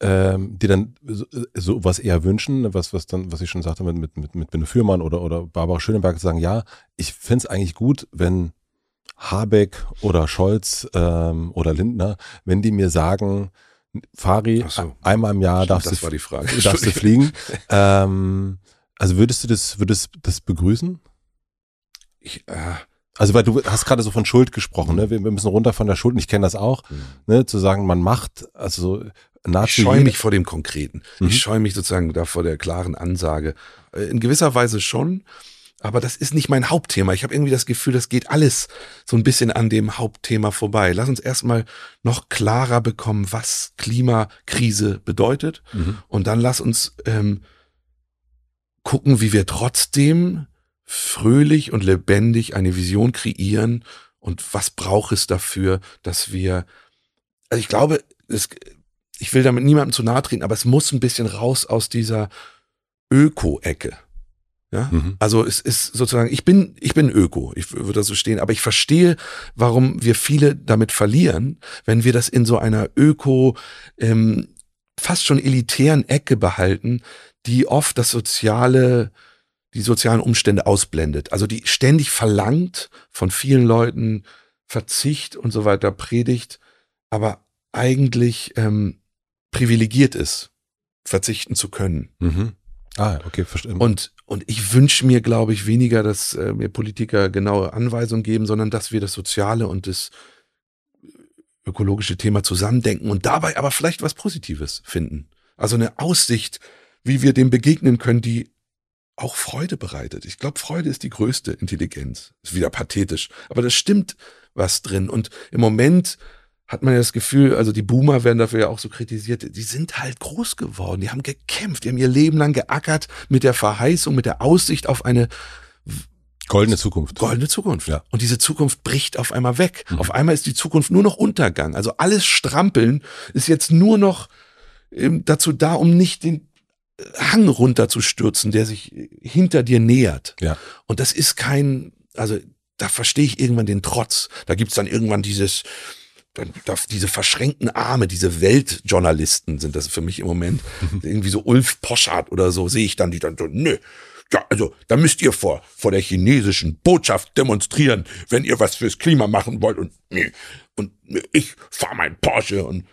ähm, dir dann so, so was eher wünschen, was, was dann, was ich schon sagte mit, mit, mit, mit Benno Fürmann oder, oder Barbara Schöneberg sagen, ja, ich fänd's eigentlich gut, wenn Habeck oder Scholz ähm, oder Lindner, wenn die mir sagen, Fari, so. einmal im Jahr darfst, das du, die [LAUGHS] darfst du fliegen. ähm, also würdest du das, würdest das begrüßen? Ich, äh, Also weil du hast gerade so von Schuld gesprochen, ne? Wir, wir müssen runter von der Schuld, und ich kenne das auch, ne? Zu sagen, man macht, also Ich nahezu scheue mich vor dem Konkreten. Mhm. Ich scheue mich sozusagen da vor der klaren Ansage. Äh, In gewisser Weise schon, aber das ist nicht mein Hauptthema. Ich habe irgendwie das Gefühl, das geht alles so ein bisschen an dem Hauptthema vorbei. Lass uns erstmal noch klarer bekommen, was Klimakrise bedeutet. Mhm. Und dann lass uns ähm, gucken, wie wir trotzdem fröhlich und lebendig eine Vision kreieren und was braucht es dafür, dass wir, also ich glaube, es, ich will damit niemandem zu nahe treten, aber es muss ein bisschen raus aus dieser Öko-Ecke. Ja? Mhm. Also es ist sozusagen, ich bin, ich bin Öko, ich würde das so stehen, aber ich verstehe, warum wir viele damit verlieren, wenn wir das in so einer Öko, ähm, fast schon elitären Ecke behalten, die oft das soziale, die sozialen Umstände ausblendet. Also die ständig verlangt von vielen Leuten Verzicht und so weiter predigt, aber eigentlich ähm, privilegiert ist, verzichten zu können. Mhm. Ah, okay, verstehe. Und, und ich wünsche mir, glaube ich, weniger, dass äh, mir Politiker genaue Anweisungen geben, sondern dass wir das soziale und das ökologische Thema zusammendenken und dabei aber vielleicht was Positives finden. Also eine Aussicht, wie wir dem begegnen können, die auch Freude bereitet. Ich glaube, Freude ist die größte Intelligenz. Ist wieder pathetisch, aber das stimmt was drin. Und im Moment hat man ja das Gefühl, also die Boomer werden dafür ja auch so kritisiert, die sind halt groß geworden, die haben gekämpft, die haben ihr Leben lang geackert mit der Verheißung, mit der Aussicht auf eine Goldene Zukunft. goldene Zukunft. Ja. Und diese Zukunft bricht auf einmal weg. Mhm. Auf einmal ist die Zukunft nur noch Untergang. Also alles Strampeln ist jetzt nur noch ähm, dazu da, um nicht den Hang runterzustürzen, der sich hinter dir nähert. Ja. Und das ist kein, also da verstehe ich irgendwann den Trotz. Da gibt's dann irgendwann dieses, diese verschränkten Arme, diese Weltjournalisten sind das für mich im Moment. [LAUGHS] Irgendwie so Ulf Poschardt oder so sehe ich dann, die dann so, nö. Ja, also da müsst ihr vor, vor der chinesischen Botschaft demonstrieren, wenn ihr was fürs Klima machen wollt. Und, nee, und ich fahre mein Porsche und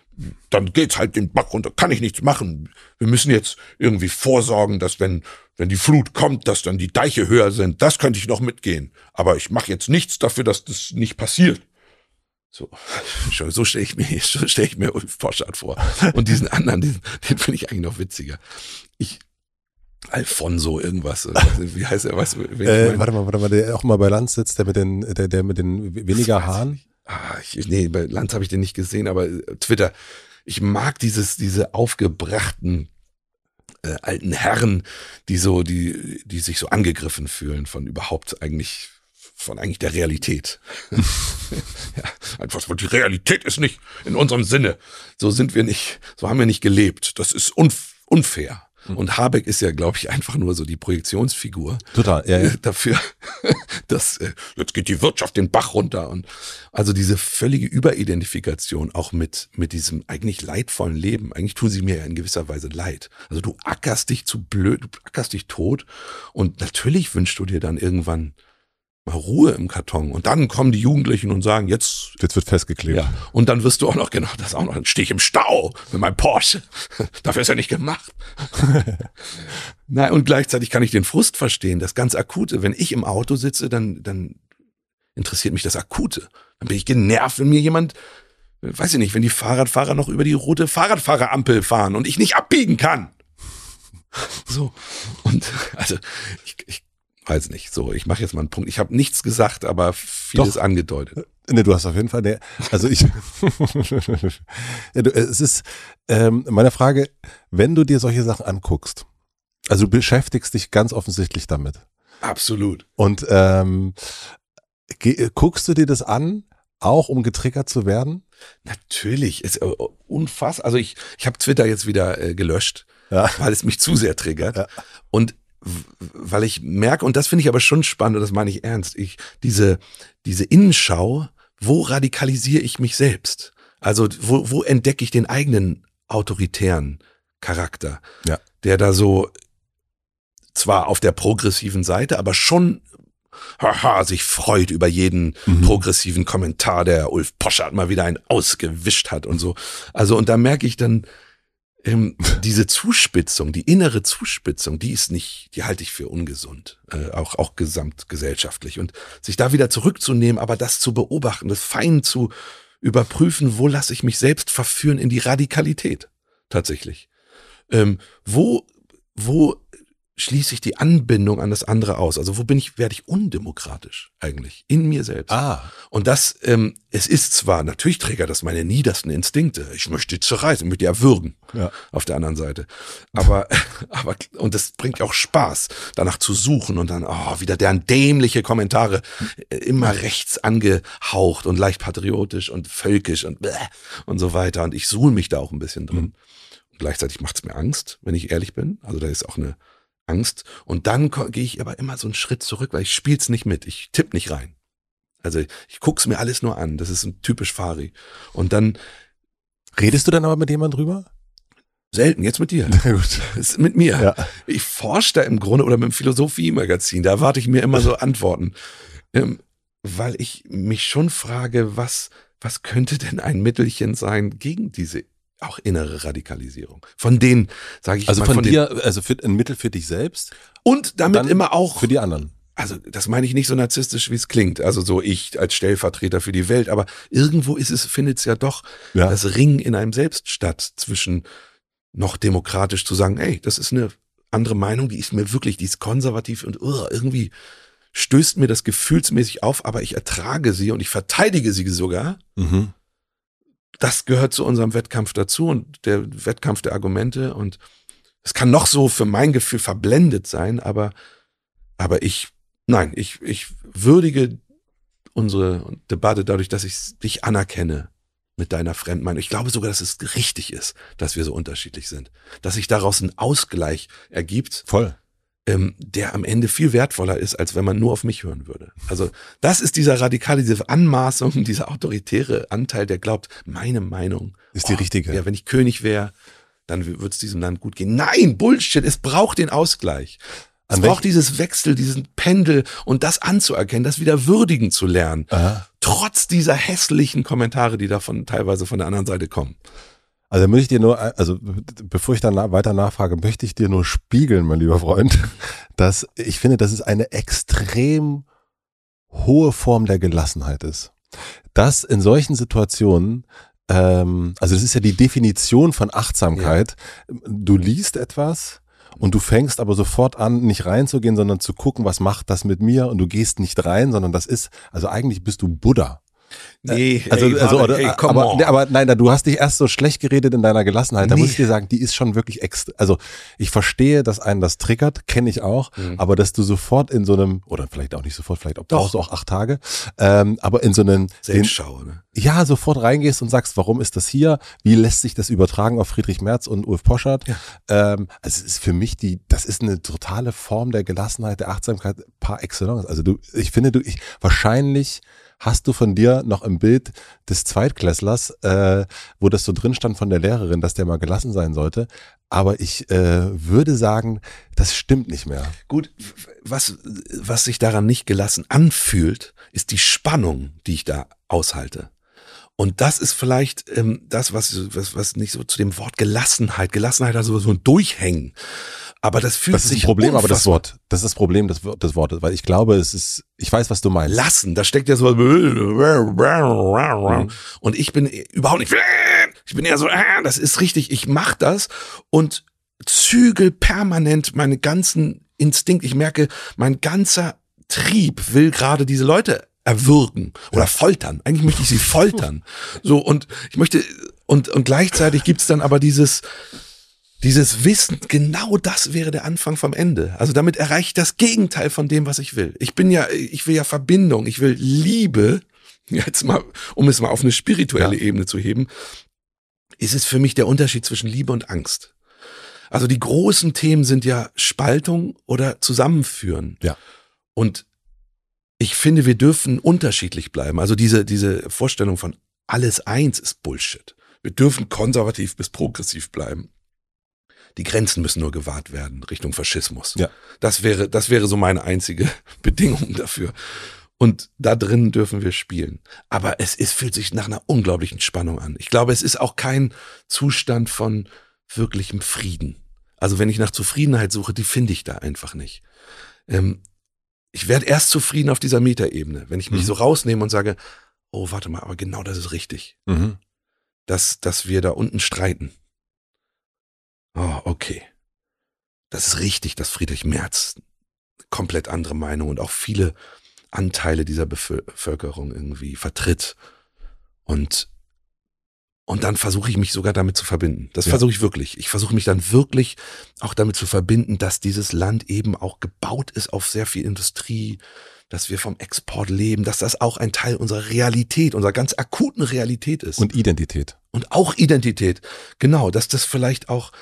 dann geht's halt den Bach runter, kann ich nichts machen. Wir müssen jetzt irgendwie vorsorgen, dass wenn, wenn die Flut kommt, dass dann die Deiche höher sind. Das könnte ich noch mitgehen. Aber ich mache jetzt nichts dafür, dass das nicht passiert. So, [LAUGHS] schon, so stelle ich mir, [LAUGHS] so stelle ich mir Ulf Poschardt vor. Und diesen anderen, diesen, den finde ich eigentlich noch witziger. Ich, Alfonso irgendwas, wie heißt er, weißt Äh, warte mal, warte mal, der auch mal bei Lanz sitzt, der mit den, der, der mit den weniger Haaren. Ah, ich, nee, bei Lanz habe ich den nicht gesehen, aber äh, Twitter. Ich mag dieses, diese aufgebrachten äh, alten Herren, die so, die, die sich so angegriffen fühlen von überhaupt eigentlich, von eigentlich der Realität. [LAUGHS] ja, einfach, die Realität ist nicht in unserem Sinne. So sind wir nicht, so haben wir nicht gelebt. Das ist unf unfair. Und Habeck ist ja, glaube ich, einfach nur so die Projektionsfigur. Total, ja, ja. Dafür, [LAUGHS] dass äh, jetzt geht die Wirtschaft den Bach runter. Und also diese völlige Überidentifikation auch mit, mit diesem eigentlich leidvollen Leben. Eigentlich tun sie mir ja in gewisser Weise leid. Also du ackerst dich zu blöd, du ackerst dich tot. Und natürlich wünschst du dir dann irgendwann mal Ruhe im Karton. Und dann kommen die Jugendlichen und sagen, jetzt. Jetzt wird festgeklebt. Ja. Und dann wirst du auch noch, genau, das auch noch, dann stehe ich im Stau mit meinem Porsche. [LAUGHS] Dafür ist er nicht gemacht. [LAUGHS] Nein, und gleichzeitig kann ich den Frust verstehen, das ganz Akute. Wenn ich im Auto sitze, dann, dann interessiert mich das Akute. Dann bin ich genervt, wenn mir jemand, weiß ich nicht, wenn die Fahrradfahrer noch über die rote Fahrradfahrerampel fahren und ich nicht abbiegen kann. So. Und also ich, ich weiß nicht. So, ich mache jetzt mal einen Punkt. Ich habe nichts gesagt, aber vieles Doch. angedeutet. Nee, du hast auf jeden Fall, nee, also ich, [LAUGHS] ja, du, es ist ähm, meine Frage, wenn du dir solche Sachen anguckst, also du beschäftigst dich ganz offensichtlich damit Absolut. und ähm, ge- guckst du dir das an, auch um getriggert zu werden? Natürlich. Ist äh, unfassbar. Also ich, ich habe Twitter jetzt wieder äh, gelöscht, Ja. weil es mich zu sehr triggert. Ja. Und weil ich merke, und das finde ich aber schon spannend, und das meine ich ernst, ich, diese, diese Innenschau, wo radikalisiere ich mich selbst? Also wo, wo entdecke ich den eigenen autoritären Charakter, Ja. der da so zwar auf der progressiven Seite, aber schon haha, sich freut über jeden Mhm. progressiven Kommentar, der Ulf Poschardt mal wieder einen ausgewischt hat und so. Also und da merke ich dann, ähm, diese Zuspitzung, die innere Zuspitzung, die ist nicht, die halte ich für ungesund, äh, auch, auch gesamtgesellschaftlich. Und sich da wieder zurückzunehmen, aber das zu beobachten, das fein zu überprüfen, wo lasse ich mich selbst verführen in die Radikalität tatsächlich. Ähm, wo, wo schließe ich die Anbindung an das andere aus? Also wo bin ich, werde ich undemokratisch eigentlich in mir selbst? Ah, Und das, ähm, es ist zwar, natürlich triggert das meine niedersten Instinkte. Ich möchte zerreißen, ich möchte ja würgen. Ja. Auf der anderen Seite. Aber, [LAUGHS] aber, und das bringt auch Spaß, danach zu suchen und dann, oh, wieder deren dämliche Kommentare, äh, immer rechts angehaucht und leicht patriotisch und völkisch und, bläh und so weiter. Und ich suhl mich da auch ein bisschen drin. Mhm. Und gleichzeitig macht's mir Angst, wenn ich ehrlich bin. Also da ist auch eine Angst. Und dann gehe ich aber immer so einen Schritt zurück, weil ich spiel's nicht mit. Ich tipp nicht rein. Also ich guck's mir alles nur an. Das ist ein typisch Fari. Und dann redest du dann aber mit jemandem drüber? selten, jetzt mit dir. [LAUGHS] Na gut. Ist mit mir. Ja. Ich forsche da im Grunde oder mit dem Philosophie-Magazin, da erwarte ich mir immer so Antworten. Ähm, weil ich mich schon frage, was, was könnte denn ein Mittelchen sein gegen diese auch innere Radikalisierung? Von denen, sage ich Also mal, von, den, dir, also für, ein Mittel für dich selbst, und damit dann immer auch für die anderen. also das meine ich nicht so narzisstisch, wie es klingt. Also so ich als Stellvertreter für die Welt, aber irgendwo ist es, findet es ja doch Ja. das Ringen in einem selbst statt, zwischen noch demokratisch zu sagen, ey, das ist eine andere Meinung, die ist mir wirklich, die ist konservativ und uh, irgendwie stößt mir das gefühlsmäßig auf, aber ich ertrage sie und ich verteidige sie sogar. Mhm. Das gehört zu unserem Wettkampf dazu und der Wettkampf der Argumente und es kann noch so für mein Gefühl verblendet sein, aber, aber ich, nein, ich, ich würdige unsere Debatte dadurch, dass ich dich anerkenne mit deiner Fremdmeinung. Ich glaube sogar, dass es richtig ist, dass wir so unterschiedlich sind. Dass sich daraus ein Ausgleich ergibt, Voll. Ähm, der am Ende viel wertvoller ist, als wenn man nur auf mich hören würde. Also das ist dieser radikale, diese Anmaßung, [LAUGHS] dieser autoritäre Anteil, der glaubt, meine Meinung Ist die richtige. Ja, wenn ich König wäre, dann wird es diesem Land gut gehen. Nein, Bullshit, es braucht den Ausgleich. Es An braucht dieses Wechsel, diesen Pendel und das anzuerkennen, das wieder würdigen zu lernen. Aha. Trotz dieser hässlichen Kommentare, die davon teilweise von der anderen Seite kommen. Also möchte ich dir nur, also bevor ich dann weiter nachfrage, möchte ich dir nur spiegeln, mein lieber Freund, [LAUGHS] dass ich finde, dass es eine extrem hohe Form der Gelassenheit ist. Dass in solchen Situationen, ähm, also das ist ja die Definition von Achtsamkeit, du liest etwas und du fängst aber sofort an, nicht reinzugehen, sondern zu gucken, was macht das mit mir und du gehst nicht rein, sondern das ist, also eigentlich bist du Buddha. Nee, Also, ey, also oder, ey, aber, nee, aber nein, du hast dich erst so schlecht geredet in deiner Gelassenheit. Da Nee. muss ich dir sagen, die ist schon wirklich extra. Also ich verstehe, dass einen das triggert, kenne ich auch, Mhm. aber dass du sofort in so einem, oder vielleicht auch nicht sofort, vielleicht brauchst du auch acht Tage, ähm, aber in so einem, den, Selbstschau, ne? ja sofort reingehst und sagst, warum ist das hier? Wie lässt sich das übertragen auf Friedrich Merz und Ulf Poschardt? Ja. Ähm, also es ist für mich die, das ist eine totale Form der Gelassenheit, der Achtsamkeit par excellence. Also du, ich finde, du, ich, wahrscheinlich hast du von dir noch im Bild des Zweitklässlers, äh, wo das so drin stand von der Lehrerin, dass der mal gelassen sein sollte. Aber ich äh, würde sagen, das stimmt nicht mehr. Gut, was, was sich daran nicht gelassen anfühlt, ist die Spannung, die ich da aushalte. Und das ist vielleicht ähm, das, was, was, was nicht so zu dem Wort Gelassenheit, Gelassenheit also so ein Durchhängen. Aber das fühlt sich. Das ist sich ein Problem, aber das Wort, das ist das Problem des, des Wortes, weil ich glaube, es ist, ich weiß, was du meinst. Lassen, da steckt ja so mhm. und ich bin überhaupt nicht, ich bin eher so, das ist richtig, ich mach das und zügel permanent meine ganzen Instinkt. Ich merke, mein ganzer Trieb will gerade diese Leute erwürgen oder foltern. Eigentlich möchte ich sie foltern. So und ich möchte und und gleichzeitig gibt's dann aber dieses dieses Wissen, genau das wäre der Anfang vom Ende. Also damit erreiche ich das Gegenteil von dem, was ich will. Ich bin ja, ich will ja Verbindung, ich will Liebe. [LAUGHS] Jetzt mal, um es mal auf eine spirituelle ja. Ebene zu heben, ist es für mich der Unterschied zwischen Liebe und Angst. Also die großen Themen sind ja Spaltung oder Zusammenführen. Ja. Und ich finde, wir dürfen unterschiedlich bleiben. Also diese, diese Vorstellung von alles eins ist Bullshit. Wir dürfen konservativ bis progressiv bleiben. Die Grenzen müssen nur gewahrt werden Richtung Faschismus. Ja. Das wäre, das wäre so meine einzige [LAUGHS] Bedingung dafür. Und da drin dürfen wir spielen. Aber es ist, fühlt sich nach einer unglaublichen Spannung an. Ich glaube, es ist auch kein Zustand von wirklichem Frieden. Also wenn ich nach Zufriedenheit suche, die finde ich da einfach nicht. Ähm, ich werde erst zufrieden auf dieser Metaebene, wenn ich mich mhm. so rausnehme und sage, oh, warte mal, aber genau das ist richtig. Mhm. Dass, dass wir da unten streiten. Oh, okay. Das ist richtig, dass Friedrich Merz komplett andere Meinung und auch viele Anteile dieser Bevölkerung irgendwie vertritt. Und, und dann versuche ich mich sogar damit zu verbinden. Das ja. versuche ich wirklich. Ich versuche mich dann wirklich auch damit zu verbinden, dass dieses Land eben auch gebaut ist auf sehr viel Industrie, dass wir vom Export leben, dass das auch ein Teil unserer Realität, unserer ganz akuten Realität ist. Und Identität. Und auch Identität. Genau, dass das vielleicht auch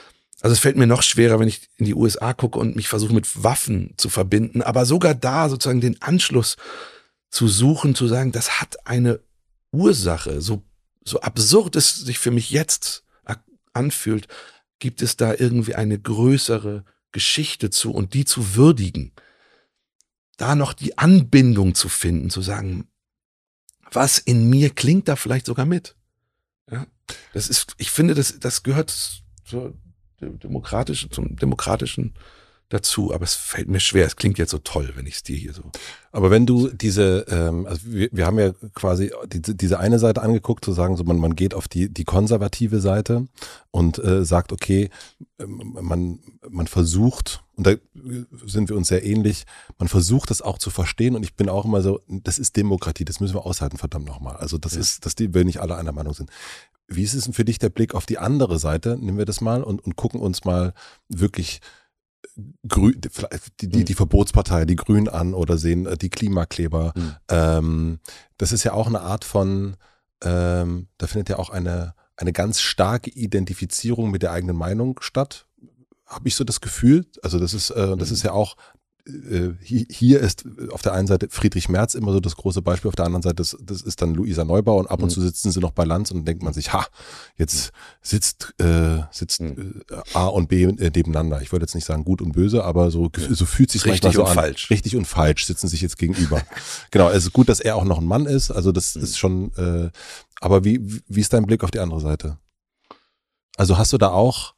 also es fällt mir noch schwerer, wenn ich in die USA gucke und mich versuche mit Waffen zu verbinden, aber sogar da sozusagen den Anschluss zu suchen, zu sagen, das hat eine Ursache, so, so absurd es sich für mich jetzt anfühlt, gibt es da irgendwie eine größere Geschichte zu und die zu würdigen. Da noch die Anbindung zu finden, zu sagen, was in mir klingt da vielleicht sogar mit. Ja, das ist, ich finde, das, das gehört zur demokratischen, zum demokratischen dazu, aber es fällt mir schwer. Es klingt jetzt so toll, wenn ich es dir hier so. Aber wenn du diese, ähm, also wir, wir haben ja quasi diese, diese eine Seite angeguckt, zu sagen, so man, man geht auf die, die konservative Seite und äh, sagt, okay, ähm, man, man versucht, und da sind wir uns sehr ähnlich, man versucht das auch zu verstehen und ich bin auch immer so, das ist Demokratie, das müssen wir aushalten, verdammt nochmal. Also das ja. ist, dass die, wenn nicht alle einer Meinung sind. Wie ist es denn für dich der Blick auf die andere Seite? Nehmen wir das mal und, und gucken uns mal wirklich äh, Grün, die, die, die Verbotspartei, die Grünen an oder sehen äh, die Klimakleber. Mhm. Ähm, das ist ja auch eine Art von, ähm, da findet ja auch eine, eine ganz starke Identifizierung mit der eigenen Meinung statt. Habe ich so das Gefühl. Also das ist, äh, das ist ja auch hier ist auf der einen Seite Friedrich Merz immer so das große Beispiel, auf der anderen Seite das, das ist dann Luisa Neubauer und ab und mhm. zu sitzen sie noch bei Lanz und denkt man sich, ha, jetzt sitzt, äh, sitzt mhm. äh, A und B äh, nebeneinander. Ich wollte jetzt nicht sagen gut und böse, aber so, so fühlt sich Richtig so und an. falsch. Richtig und falsch sitzen sich jetzt gegenüber. [LAUGHS] genau, es ist gut, dass er auch noch ein Mann ist, also das mhm. ist schon, äh, aber wie, wie ist dein Blick auf die andere Seite? Also hast du da auch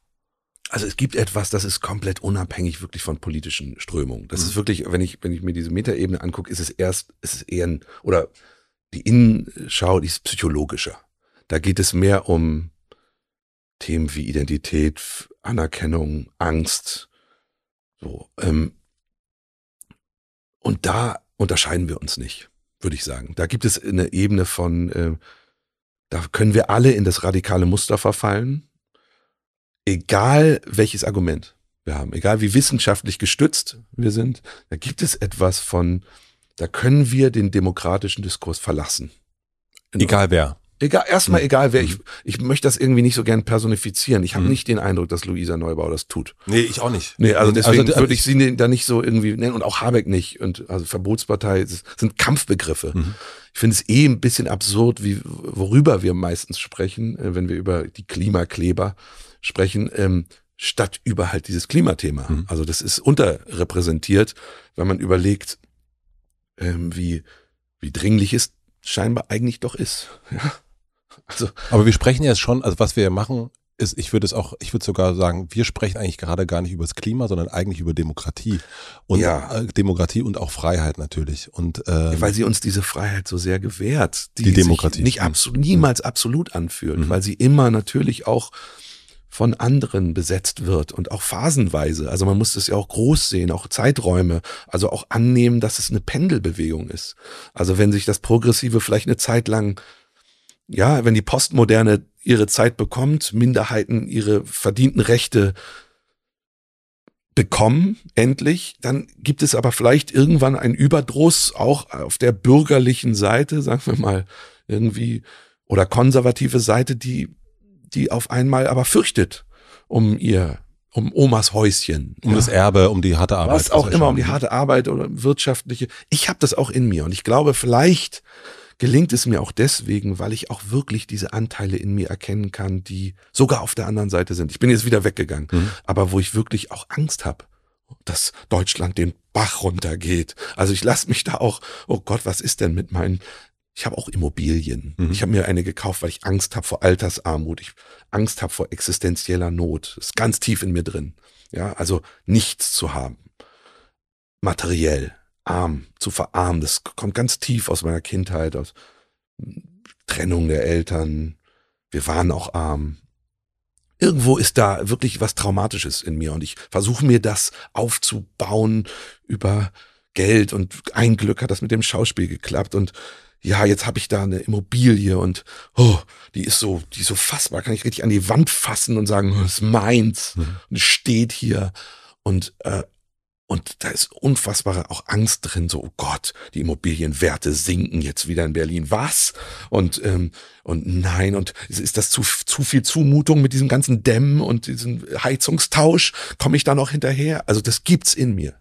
also es gibt etwas, das ist komplett unabhängig wirklich von politischen Strömungen. Das mhm. ist wirklich, wenn ich, wenn ich mir diese Metaebene angucke, ist es erst, ist es eher ein, oder die Innenschau, die ist psychologischer. Da geht es mehr um Themen wie Identität, Anerkennung, Angst, so. Ähm, und da unterscheiden wir uns nicht, würde ich sagen. Da gibt es eine Ebene von, äh, da können wir alle in das radikale Muster verfallen egal welches Argument wir haben, egal wie wissenschaftlich gestützt wir sind, da gibt es etwas von, da können wir den demokratischen Diskurs verlassen. Egal wer. Egal, erstmal mhm. egal wer, ich, mhm. ich möchte das irgendwie nicht so gern personifizieren. Ich habe mhm. nicht den Eindruck, dass Luisa Neubauer das tut. Nee, ich auch nicht. Nee, also deswegen also, würde ich sie da nicht so irgendwie nennen und auch Habeck nicht. Und also Verbotspartei, das sind Kampfbegriffe. Mhm. Ich finde es eh ein bisschen absurd, wie worüber wir meistens sprechen, äh, wenn wir über die Klimakleber sprechen, ähm, statt über halt dieses Klimathema. Mhm. Also das ist unterrepräsentiert, wenn man überlegt, ähm, wie, wie dringlich es scheinbar eigentlich doch ist. [LAUGHS] Ja? Also, Aber wir sprechen jetzt schon, also was wir ja machen, ist, ich würde es auch, ich würde sogar sagen, wir sprechen eigentlich gerade gar nicht über das Klima, sondern eigentlich über Demokratie und ja. äh, Demokratie und auch Freiheit natürlich. Und ähm, weil sie uns diese Freiheit so sehr gewährt, die, die Demokratie nicht absolut, niemals absolut anfühlt, mhm. weil sie immer natürlich auch von anderen besetzt wird und auch phasenweise. Also man muss das ja auch groß sehen, auch Zeiträume, also auch annehmen, dass es eine Pendelbewegung ist. Also wenn sich das Progressive vielleicht eine Zeit lang, ja, wenn die Postmoderne ihre Zeit bekommt, Minderheiten ihre verdienten Rechte bekommen, endlich, dann gibt es aber vielleicht irgendwann einen Überdruss auch auf der bürgerlichen Seite, sagen wir mal, irgendwie, oder konservative Seite, die die auf einmal aber fürchtet um ihr, um Omas Häuschen. Um ja. das Erbe, um die harte Arbeit. Was auch immer, um die harte Arbeit oder wirtschaftliche. Ich habe das auch in mir und ich glaube, vielleicht gelingt es mir auch deswegen, weil ich auch wirklich diese Anteile in mir erkennen kann, die sogar auf der anderen Seite sind. Ich bin jetzt wieder weggegangen, mhm. aber wo ich wirklich auch Angst habe, dass Deutschland den Bach runtergeht. Also ich lasse mich da auch, oh Gott, was ist denn mit meinen ich habe auch Immobilien. Mhm. Ich habe mir eine gekauft, weil ich Angst habe vor Altersarmut, ich Angst habe vor existenzieller Not. Das ist ganz tief in mir drin. Ja, also nichts zu haben. Materiell, arm, zu verarmen, das kommt ganz tief aus meiner Kindheit, aus Trennung der Eltern. Wir waren auch arm. Irgendwo ist da wirklich was Traumatisches in mir und ich versuche mir das aufzubauen über Geld und ein Glück hat das mit dem Schauspiel geklappt und ja, jetzt habe ich da eine Immobilie und oh, die ist so, die ist so fassbar, kann ich richtig an die Wand fassen und sagen, das ist meins mhm. und es steht hier und äh, und da ist unfassbare auch Angst drin, so, oh Gott, die Immobilienwerte sinken jetzt wieder in Berlin. Was? Und, ähm, und nein, und ist das zu, zu viel Zumutung mit diesem ganzen Dämmen und diesem Heizungstausch? Komme ich da noch hinterher? Also das gibt's in mir.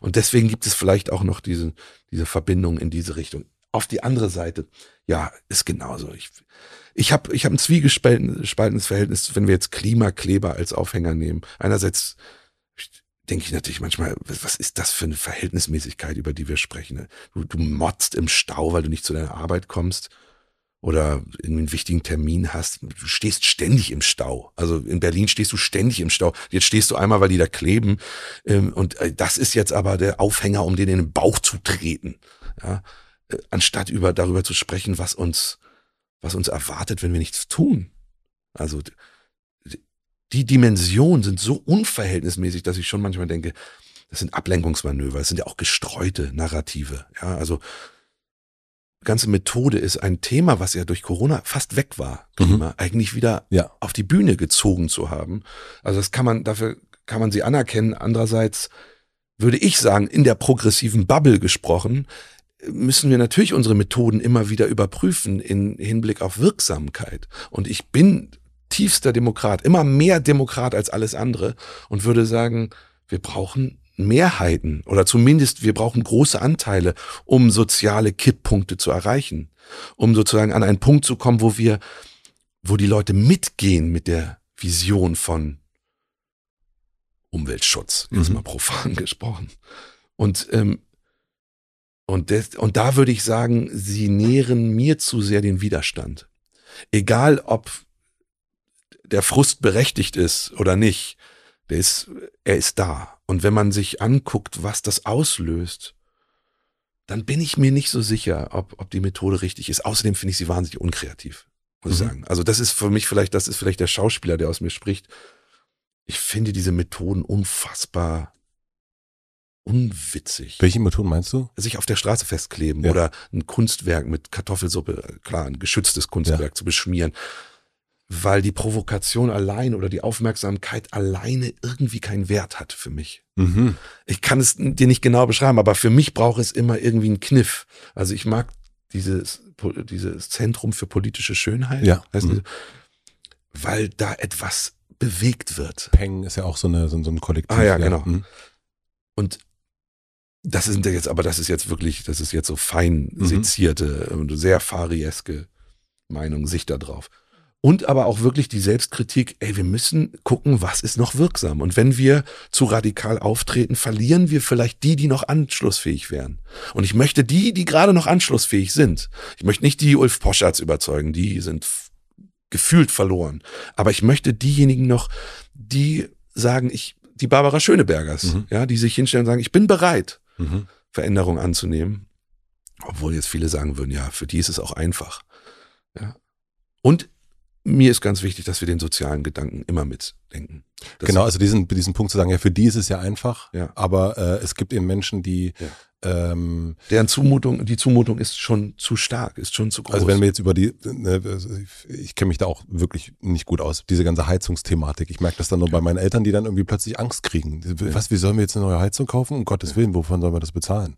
Und deswegen gibt es vielleicht auch noch diese, diese Verbindung in diese Richtung auf die andere Seite, ja, ist genauso. Ich, ich habe ich hab ein zwiegespaltenes Verhältnis, wenn wir jetzt Klimakleber als Aufhänger nehmen. Einerseits denke ich natürlich manchmal, was ist das für eine Verhältnismäßigkeit, über die wir sprechen? Du, du motzt im Stau, weil du nicht zu deiner Arbeit kommst oder einen wichtigen Termin hast. Du stehst ständig im Stau. Also in Berlin stehst du ständig im Stau. Jetzt stehst du einmal, weil die da kleben. Ähm, und äh, das ist jetzt aber der Aufhänger, um den in den Bauch zu treten. Ja, anstatt über, darüber zu sprechen, was uns, was uns erwartet, wenn wir nichts tun. Also, die Dimensionen sind so unverhältnismäßig, dass ich schon manchmal denke, das sind Ablenkungsmanöver, es sind ja auch gestreute Narrative. Ja, also, ganze Methode ist ein Thema, was ja durch Corona fast weg war, Klima, mhm. eigentlich wieder ja. auf die Bühne gezogen zu haben. Also das kann man, dafür kann man sie anerkennen. Andererseits würde ich sagen, in der progressiven Bubble gesprochen, müssen wir natürlich unsere Methoden immer wieder überprüfen in Hinblick auf Wirksamkeit. Und ich bin tiefster Demokrat, immer mehr Demokrat als alles andere und würde sagen, wir brauchen Mehrheiten oder zumindest wir brauchen große Anteile, um soziale Kipppunkte zu erreichen, um sozusagen an einen Punkt zu kommen, wo wir, wo die Leute mitgehen mit der Vision von Umweltschutz, jetzt mhm. mal profan [LAUGHS] gesprochen. Und ähm, und, des, und da würde ich sagen, sie nähren mir zu sehr den Widerstand. Egal, ob der Frust berechtigt ist oder nicht, der ist, er ist da. Und wenn man sich anguckt, was das auslöst, dann bin ich mir nicht so sicher, ob, ob die Methode richtig ist. Außerdem finde ich sie wahnsinnig unkreativ, muss mhm. ich sagen. Also das ist für mich vielleicht, das ist vielleicht der Schauspieler, der aus mir spricht. Ich finde diese Methoden unfassbar unwitzig. Welche Methoden meinst du? Sich auf der Straße festkleben ja. oder ein Kunstwerk mit Kartoffelsuppe, klar, ein geschütztes Kunstwerk ja. zu beschmieren. Weil die Provokation allein oder die Aufmerksamkeit alleine irgendwie keinen Wert hat für mich. Mhm. Ich kann es dir nicht genau beschreiben, aber für mich braucht es immer irgendwie einen Kniff. Also ich mag dieses, dieses Zentrum für politische Schönheit. Ja. Mhm. Weil da etwas bewegt wird. Peng ist ja auch so, eine, so, so ein Kollektiv. Ah, ja, genau. Mhm. Und das sind ja jetzt, aber das ist jetzt wirklich, das ist jetzt so fein Mhm. sezierte und sehr farieske Meinung, Sicht da drauf. Und aber auch wirklich die Selbstkritik, ey, wir müssen gucken, was ist noch wirksam. Und wenn wir zu radikal auftreten, verlieren wir vielleicht die, die noch anschlussfähig wären. Und ich möchte die, die gerade noch anschlussfähig sind. Ich möchte nicht die Ulf Poschards überzeugen, die sind gefühlt verloren. Aber ich möchte diejenigen noch, die sagen, ich, die Barbara Schönebergers, Mhm. ja, die sich hinstellen und sagen, ich bin bereit, Mhm. Veränderung anzunehmen. Obwohl jetzt viele sagen würden, ja, für die ist es auch einfach. Ja. Und mir ist ganz wichtig, dass wir den sozialen Gedanken immer mitdenken. Das- Genau, also diesen, diesen Punkt zu sagen, ja, für die ist es ja einfach, Ja. aber äh, es gibt eben Menschen, die, ähm, Deren Zumutung, die Zumutung ist schon zu stark, ist schon zu groß. also wenn wir jetzt über die, ne, ich, ich kenne mich da auch wirklich nicht gut aus, diese ganze Heizungsthematik. Ich merke das dann nur bei meinen Eltern, die dann irgendwie plötzlich Angst kriegen. Was, wie sollen wir jetzt eine neue Heizung kaufen? Um Gottes Willen, wovon sollen wir das bezahlen?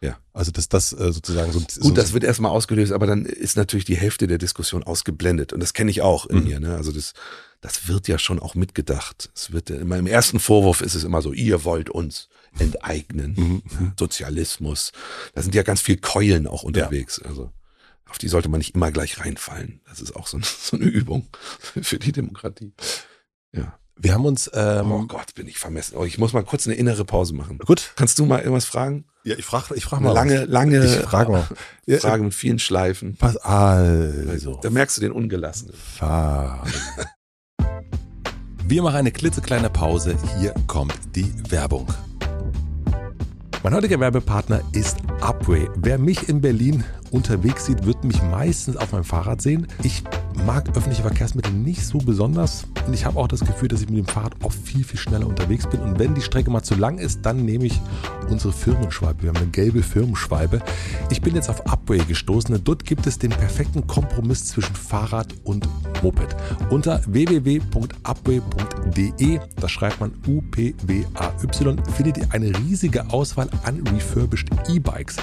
Ja. Also dass das äh, sozusagen so, so Gut, das wird erstmal ausgelöst, aber dann ist natürlich die Hälfte der Diskussion ausgeblendet. Und das kenne ich auch in Mhm. mir. Ne? Also das, das wird ja schon auch mitgedacht. Es wird ja immer im ersten Vorwurf ist es immer so, ihr wollt uns enteignen. Mhm. Ja, Sozialismus. Da sind ja ganz viel Keulen auch unterwegs. Also auf die sollte man nicht immer gleich reinfallen. Das ist auch so, [LAUGHS] so eine Übung für die Demokratie. Ja. Wir haben uns, ähm, oh Gott, bin ich vermessen. Oh, ich muss mal kurz eine innere Pause machen. gut. Kannst du mal irgendwas fragen? Ja, ich frage ich frag mal. lange, lange was. Ich frage mal. Frage mit vielen Schleifen. Pass, also. Da merkst du den Ungelassenen. Fahren. [LAUGHS] Wir machen eine klitzekleine Pause. Hier kommt die Werbung. Mein heutiger Werbepartner ist Upway. Wer mich in Berlin unterwegs sieht, wird mich meistens auf meinem Fahrrad sehen. Ich mag öffentliche Verkehrsmittel nicht so besonders und ich habe auch das Gefühl, dass ich mit dem Fahrrad oft viel, viel schneller unterwegs bin. Und wenn die Strecke mal zu lang ist, dann nehme ich unsere Firmenschwalbe. Wir haben eine gelbe Firmenschwalbe. Ich bin jetzt auf Upway gestoßen dort gibt es den perfekten Kompromiss zwischen Fahrrad und Moped. Unter www.upway.de, da schreibt man U-P-W-A-Y, findet ihr eine riesige Auswahl an refurbished E-Bikes.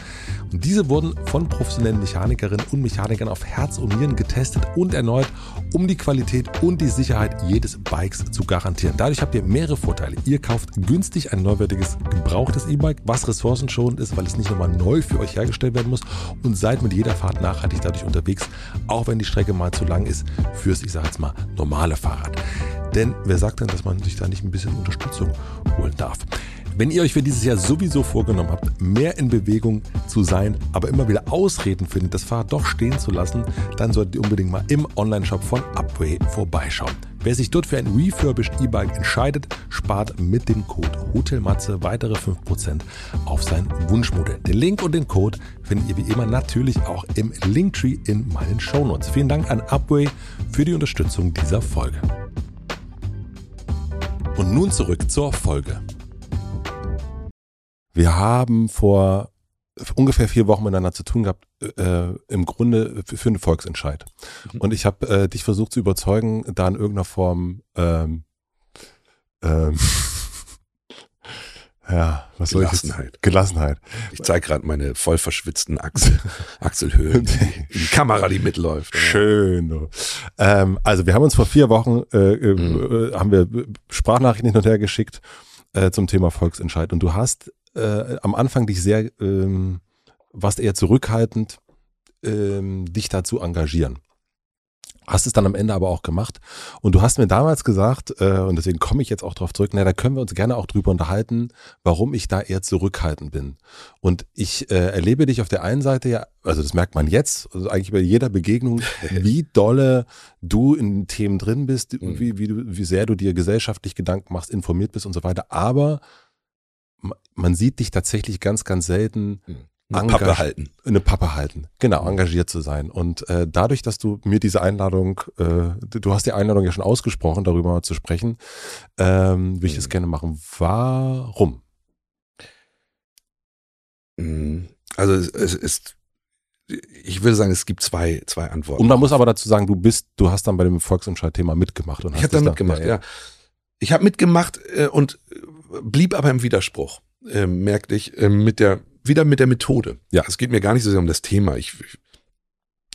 Und diese wurden von professionellen Mechanikerinnen und Mechanikern auf Herz und Nieren getestet und erneut, um die Qualität und die Sicherheit jedes Bikes zu garantieren. Dadurch habt ihr mehrere Vorteile. Ihr kauft günstig ein neuwertiges, gebrauchtes E-Bike, was ressourcenschonend ist, weil es nicht nochmal neu für euch hergestellt werden muss und seid mit jeder Fahrt nachhaltig dadurch unterwegs, auch wenn die Strecke mal zu lang ist fürs, ich sage jetzt mal, normale Fahrrad. Denn wer sagt denn, dass man sich da nicht ein bisschen Unterstützung holen darf? Wenn ihr euch für dieses Jahr sowieso vorgenommen habt, mehr in Bewegung zu sein, aber immer wieder Ausreden findet, das Fahrrad doch stehen zu lassen, dann solltet ihr unbedingt mal im Onlineshop von Upway vorbeischauen. Wer sich dort für ein refurbished E-Bike entscheidet, spart mit dem Code HOTELMATZE weitere 5% auf sein Wunschmodell. Den Link und den Code findet ihr wie immer natürlich auch im Linktree in meinen Shownotes. Vielen Dank an Upway für die Unterstützung dieser Folge. Und nun zurück zur Folge. Wir haben vor ungefähr vier Wochen miteinander zu tun gehabt, äh, im Grunde für, für einen Volksentscheid. Und ich habe äh, dich versucht zu überzeugen, da in irgendeiner Form ähm, ähm, [LAUGHS] ja, was soll ich jetzt? Gelassenheit. Gelassenheit. Ich zeige gerade meine voll verschwitzten Achsel, [LAUGHS] Achselhöhlen die Kamera, die mitläuft. Schön. Du. Ähm, also wir haben uns vor vier Wochen äh, äh, Mhm. äh, haben wir Sprachnachrichten hin und her geschickt äh, zum Thema Volksentscheid. Und du hast äh, am Anfang dich sehr, ähm, warst eher zurückhaltend, ähm, dich dazu engagieren. Hast es dann am Ende aber auch gemacht. Und du hast mir damals gesagt, äh, und deswegen komme ich jetzt auch darauf zurück, na, da können wir uns gerne auch drüber unterhalten, warum ich da eher zurückhaltend bin. Und ich äh, erlebe dich auf der einen Seite ja, also das merkt man jetzt, also eigentlich bei jeder Begegnung, [LAUGHS] wie dolle du in Themen drin bist, Mhm. wie, wie, du, wie sehr du dir gesellschaftlich Gedanken machst, informiert bist und so weiter. Aber man sieht dich tatsächlich ganz, ganz selten Eine Pappe halten. eine Pappe halten. Genau, engagiert zu sein. Und äh, dadurch, dass du mir diese Einladung, äh, du hast die Einladung ja schon ausgesprochen, darüber zu sprechen, ähm, will ich das Mhm. gerne machen. Warum? Mhm. Also es, es ist, ich würde sagen, es gibt zwei, zwei Antworten. Und man muss aber dazu sagen, du bist, du hast dann bei dem Volksentscheid-Thema mitgemacht. Und Ich habe da das mitgemacht, ja. Ich habe mitgemacht äh, und blieb aber im Widerspruch, äh, merkte ich, äh, mit der, wieder mit der Methode. Ja. Es geht mir gar nicht so sehr um das Thema. Ich, ich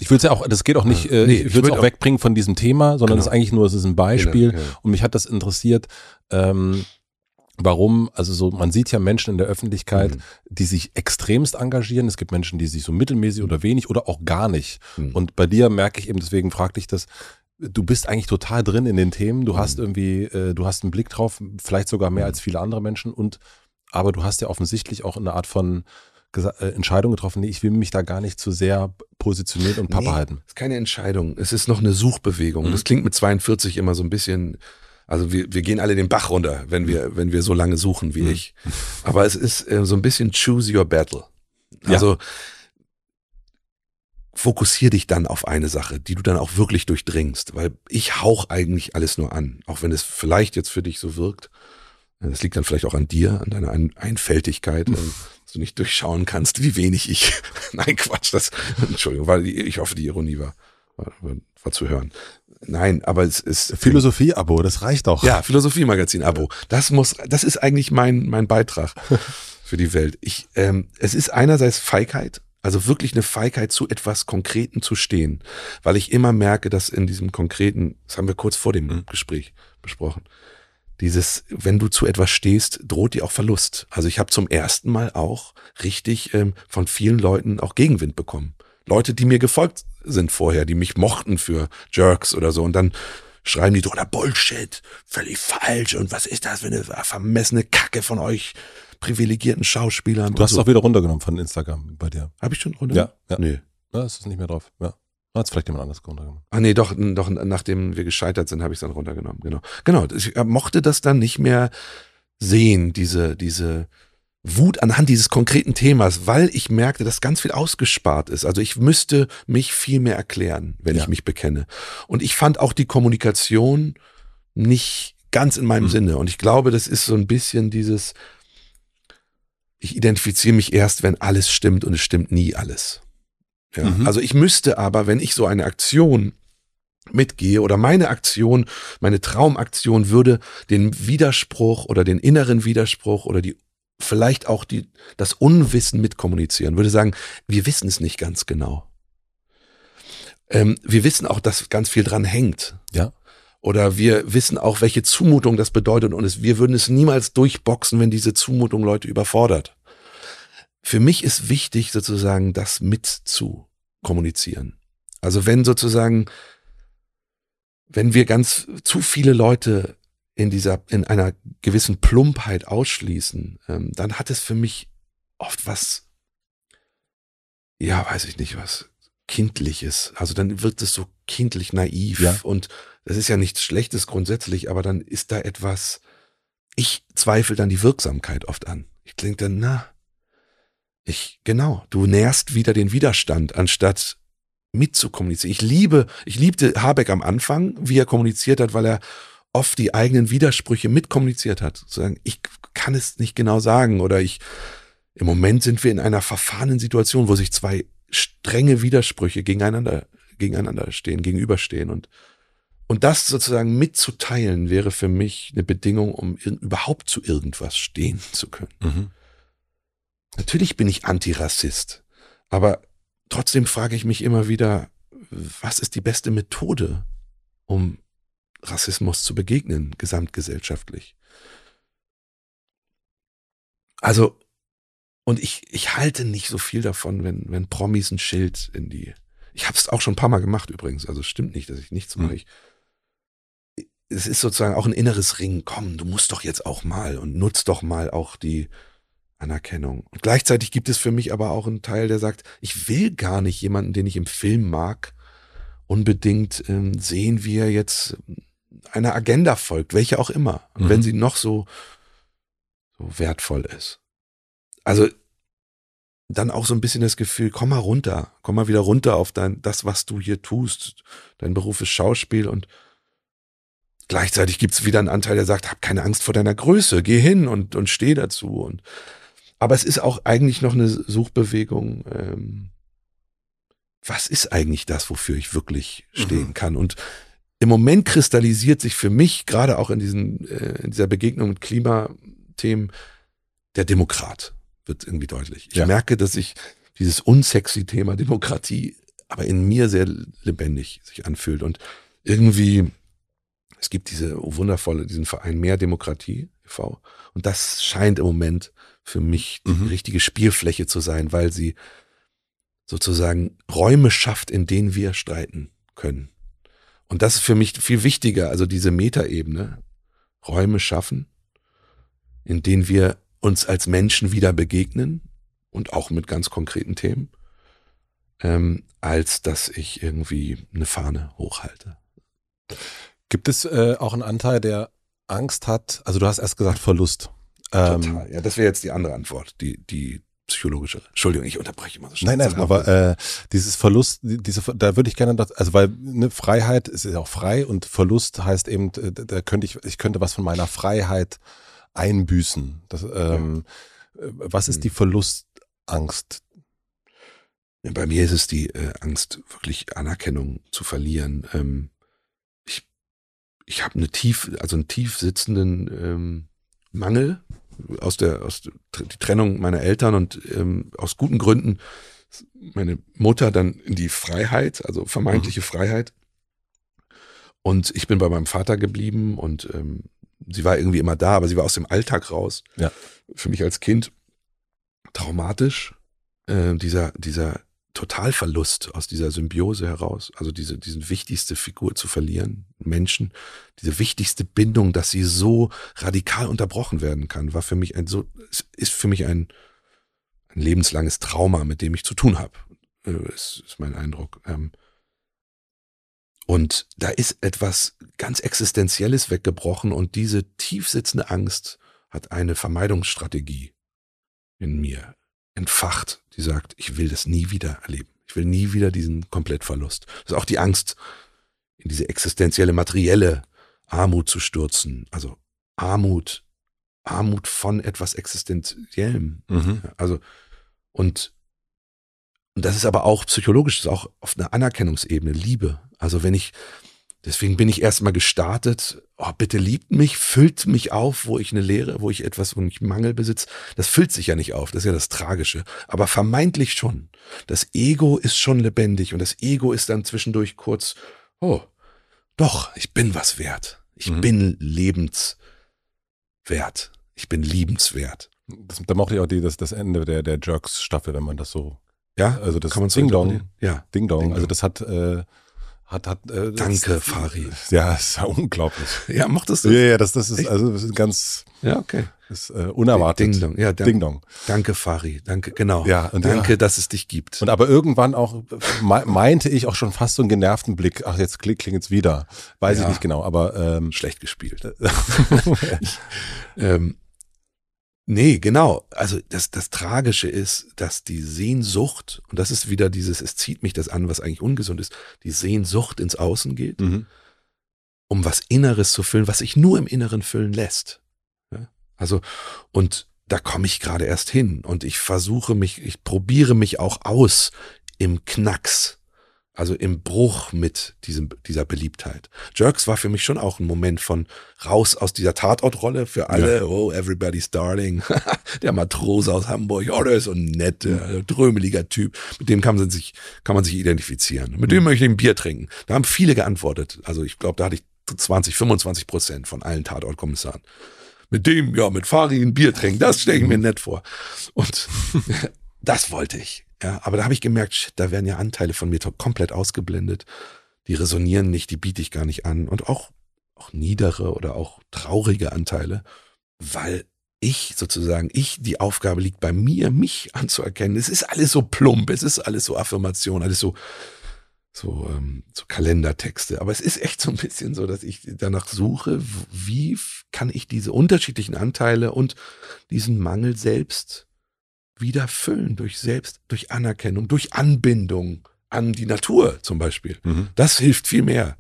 Ich will es ja auch, das geht auch nicht, äh, nee, ich will es auch wegbringen von diesem Thema, sondern es genau. ist eigentlich nur, es ist ein Beispiel. Genau, genau. Und mich hat das interessiert, ähm, warum, also so, man sieht ja Menschen in der Öffentlichkeit, mhm. die sich extremst engagieren. Es gibt Menschen, die sich so mittelmäßig oder wenig oder auch gar nicht. Mhm. Und bei dir merke ich eben, deswegen fragte ich das, du bist eigentlich total drin in den Themen. Du mhm. hast irgendwie, äh, du hast einen Blick drauf, vielleicht sogar mehr mhm. als viele andere Menschen und aber du hast ja offensichtlich auch eine Art von äh, Entscheidung getroffen, nee, ich will mich da gar nicht zu sehr positioniert und Papa nee, halten. ist keine Entscheidung. Es ist noch eine Suchbewegung. Mhm. Das klingt mit 42 immer so ein bisschen, also wir, wir gehen alle den Bach runter, wenn wir, wenn wir so lange suchen wie mhm. ich. Aber es ist äh, so ein bisschen choose your battle. Also ja. Fokussier dich dann auf eine Sache, die du dann auch wirklich durchdringst, weil ich hauch eigentlich alles nur an, auch wenn es vielleicht jetzt für dich so wirkt. Das liegt dann vielleicht auch an dir, an deiner Einfältigkeit. Dass du nicht durchschauen kannst, wie wenig ich. [LAUGHS] Nein, Quatsch, das, Entschuldigung, weil ich hoffe, die Ironie war, war, war zu hören. Nein, aber es ist. Philosophie-Abo, das reicht doch. Ja, Philosophie-Magazin-Abo. Das muss, das ist eigentlich mein, mein Beitrag [LAUGHS] für die Welt. Ich, ähm, es ist einerseits Feigheit, also wirklich eine Feigheit, zu etwas Konkreten zu stehen, weil ich immer merke, dass in diesem Konkreten, das haben wir kurz vor dem mhm. Gespräch besprochen, dieses, wenn du zu etwas stehst, droht dir auch Verlust. Also ich habe zum ersten Mal auch richtig ähm, von vielen Leuten auch Gegenwind bekommen. Leute, die mir gefolgt sind vorher, die mich mochten für Jerks oder so und dann schreiben die drunter Bullshit, völlig falsch und was ist das für eine vermessene Kacke von euch privilegierten Schauspielern. Du hast so. auch wieder runtergenommen von Instagram bei dir. Habe ich schon runtergenommen? Ja, ja. Nee. Ja, ist nicht mehr drauf. Ja. Hat es vielleicht jemand anders runtergenommen. Ah nee, doch, doch nachdem wir gescheitert sind, habe ich es dann runtergenommen. Genau. Genau. Ich mochte das dann nicht mehr sehen, diese, diese Wut anhand dieses konkreten Themas, weil ich merkte, dass ganz viel ausgespart ist. Also ich müsste mich viel mehr erklären, wenn ja. ich mich bekenne. Und ich fand auch die Kommunikation nicht ganz in meinem mhm. Sinne. Und ich glaube, das ist so ein bisschen dieses, ich identifiziere mich erst, wenn alles stimmt und es stimmt nie alles. Ja, mhm. Also ich müsste aber, wenn ich so eine Aktion mitgehe oder meine Aktion, meine Traumaktion würde den Widerspruch oder den inneren Widerspruch oder die vielleicht auch die, das Unwissen mitkommunizieren, würde sagen, wir wissen es nicht ganz genau. Ähm, wir wissen auch, dass ganz viel dran hängt. Ja. Oder wir wissen auch, welche Zumutung das bedeutet und es, wir würden es niemals durchboxen, wenn diese Zumutung Leute überfordert. Für mich ist wichtig, sozusagen, das mit zu kommunizieren. Also wenn sozusagen, wenn wir ganz zu viele Leute in dieser, in einer gewissen Plumpheit ausschließen, ähm, dann hat es für mich oft was, ja, weiß ich nicht, was kindliches. Also dann wird es so kindlich naiv ja. und das ist ja nichts Schlechtes grundsätzlich, aber dann ist da etwas, ich zweifle dann die Wirksamkeit oft an. Ich denke dann, na, ich, genau, du nährst wieder den Widerstand, anstatt mitzukommunizieren. Ich liebe, ich liebte Habeck am Anfang, wie er kommuniziert hat, weil er oft die eigenen Widersprüche mitkommuniziert hat. Sagen, ich kann es nicht genau sagen oder ich, im Moment sind wir in einer verfahrenen Situation, wo sich zwei strenge Widersprüche gegeneinander, gegeneinander stehen, gegenüberstehen und und das sozusagen mitzuteilen wäre für mich eine Bedingung, um überhaupt zu irgendwas stehen zu können. Mhm. Natürlich bin ich Antirassist, aber trotzdem frage ich mich immer wieder, was ist die beste Methode, um Rassismus zu begegnen, gesamtgesellschaftlich? Also, und ich, ich halte nicht so viel davon, wenn, wenn Promis ein Schild in die. Ich habe es auch schon ein paar Mal gemacht übrigens, also es stimmt nicht, dass ich nichts mache. Ich, es ist sozusagen auch ein inneres Ring. Komm, du musst doch jetzt auch mal und nutzt doch mal auch die, Anerkennung. Und gleichzeitig gibt es für mich aber auch einen Teil, der sagt, ich will gar nicht jemanden, den ich im Film mag, unbedingt ähm, sehen, wie er jetzt einer Agenda folgt, welche auch immer, mhm. wenn sie noch so, so wertvoll ist. Also dann auch so ein bisschen das Gefühl, komm mal runter, komm mal wieder runter auf dein, das, was du hier tust. Dein Beruf ist Schauspiel und gleichzeitig gibt es wieder einen Anteil, der sagt, hab keine Angst vor deiner Größe, geh hin und, und steh dazu. Und aber es ist auch eigentlich noch eine Suchbewegung. Ähm, was ist eigentlich das, wofür ich wirklich stehen mhm. kann? Und im Moment kristallisiert sich für mich, gerade auch in, diesen, äh, in dieser Begegnung mit Klimathemen, der Demokrat wird irgendwie deutlich. Ich ja. merke, dass ich dieses unsexy Thema Demokratie aber in mir sehr lebendig sich anfühlt. Und irgendwie, es gibt diese wundervolle, diesen Verein Mehr Demokratie e.V. Und das scheint im Moment für mich die mhm. richtige Spielfläche zu sein, weil sie sozusagen Räume schafft, in denen wir streiten können. Und das ist für mich viel wichtiger, also diese Metaebene, Räume schaffen, in denen wir uns als Menschen wieder begegnen und auch mit ganz konkreten Themen, ähm, als dass ich irgendwie eine Fahne hochhalte. Gibt es äh, auch einen Anteil, der Angst hat? Also du hast erst gesagt Verlust. Ähm, Total. Ja, das wäre jetzt die andere Antwort, die, die psychologische. Entschuldigung, ich unterbreche immer so schnell. Nein, nein, aber äh, dieses Verlust, diese, da würde ich gerne, also weil eine Freiheit ist ja auch frei und Verlust heißt eben, äh, da könnte ich, ich könnte was von meiner Freiheit einbüßen. Das, ähm, ja. Äh, was ist die Verlustangst? Bei mir ist es die äh, Angst, wirklich Anerkennung zu verlieren. Ähm, ich habe eine tief, also einen tief sitzenden ähm, Mangel aus der, aus der die Trennung meiner Eltern und ähm, aus guten Gründen meine Mutter dann in die Freiheit, also vermeintliche mhm. Freiheit. Und ich bin bei meinem Vater geblieben und ähm, sie war irgendwie immer da, aber sie war aus dem Alltag raus. Ja. Für mich als Kind traumatisch. Äh, dieser, dieser Totalverlust aus dieser Symbiose heraus, also diese, diesen wichtigste Figur zu verlieren, Menschen, diese wichtigste Bindung, dass sie so radikal unterbrochen werden kann, war für mich ein so, ist für mich ein, ein lebenslanges Trauma, mit dem ich zu tun habe. Äh, ist, ist mein Eindruck. Ähm, und da ist etwas ganz Existenzielles weggebrochen und diese tiefsitzende Angst hat eine Vermeidungsstrategie in mir entfacht, die sagt, ich will das nie wieder erleben. Ich will nie wieder diesen Komplettverlust. Das ist auch die Angst, in diese existenzielle, materielle Armut zu stürzen. Also Armut, Armut von etwas Existenziellem. Mhm. Also, und, und das ist aber auch psychologisch, das ist auch auf einer Anerkennungsebene, Liebe. Also wenn ich, Deswegen bin ich erstmal gestartet, oh, bitte liebt mich, füllt mich auf, wo ich eine Leere, wo ich etwas, wo ich Mangel besitze. Das füllt sich ja nicht auf, das ist ja das Tragische. Aber vermeintlich schon. Das Ego ist schon lebendig und das Ego ist dann zwischendurch kurz, oh, doch, ich bin was wert. Ich mhm. bin lebenswert. Ich bin liebenswert. Das, da mochte ich auch die, das, das Ende der, der Jerks-Staffel, wenn man das so. Ja, also das Ding Dong. Ja. Ding Dong. Also das hat, äh, hat, hat, äh, Danke, das, Fari. [LAUGHS] Ja, ist ja unglaublich. Ja, mochtest du Ja, ja, das, das ist, also, das ist ganz. Ja, okay. Ist, äh, unerwartet. Ding Dong, ja, dank, Ding Dong. Danke, Fari. Danke, genau. Ja, und danke, ja. dass es dich gibt. Und aber irgendwann auch, meinte ich auch schon fast so einen genervten Blick. Ach, jetzt klingt es wieder. Weiß ja. ich nicht genau, aber, ähm, Schlecht gespielt. [LAUGHS] [LAUGHS] ähm, Nee, genau. Also das, das Tragische ist, dass die Sehnsucht, und das ist wieder dieses, es zieht mich das an, was eigentlich ungesund ist, die Sehnsucht ins Außen geht, mhm. um was Inneres zu füllen, was sich nur im Inneren füllen lässt. Ja? Also, und da komme ich gerade erst hin und ich versuche mich, ich probiere mich auch aus im Knacks also im Bruch mit diesem, dieser Beliebtheit. Jerks war für mich schon auch ein Moment von raus aus dieser Tatortrolle für alle, ja. oh, everybody's darling, [LAUGHS] der Matrose aus Hamburg, oh, der ist so ein netter, drömeliger Typ, mit dem kann man sich, kann man sich identifizieren. Mit dem mhm. möchte ich ein Bier trinken. Da haben viele geantwortet. Also ich glaube, da hatte ich 20, 25 Prozent von allen Tatortkommissaren. Mit dem, ja, mit Fari ein Bier trinken, das stelle ich mir mhm. nett vor. Und [LAUGHS] das wollte ich. Ja, aber da habe ich gemerkt, shit, da werden ja Anteile von mir komplett ausgeblendet. Die resonieren nicht, die biete ich gar nicht an. Und auch, auch niedere oder auch traurige Anteile, weil ich sozusagen, ich, die Aufgabe liegt bei mir, mich anzuerkennen. Es ist alles so plump, es ist alles so Affirmation, alles so, so, ähm, so Kalendertexte. Aber es ist echt so ein bisschen so, dass ich danach suche, wie kann ich diese unterschiedlichen Anteile und diesen Mangel selbst wieder füllen durch Selbst, durch Anerkennung, durch Anbindung an die Natur zum Beispiel. Mhm. Das hilft viel mehr.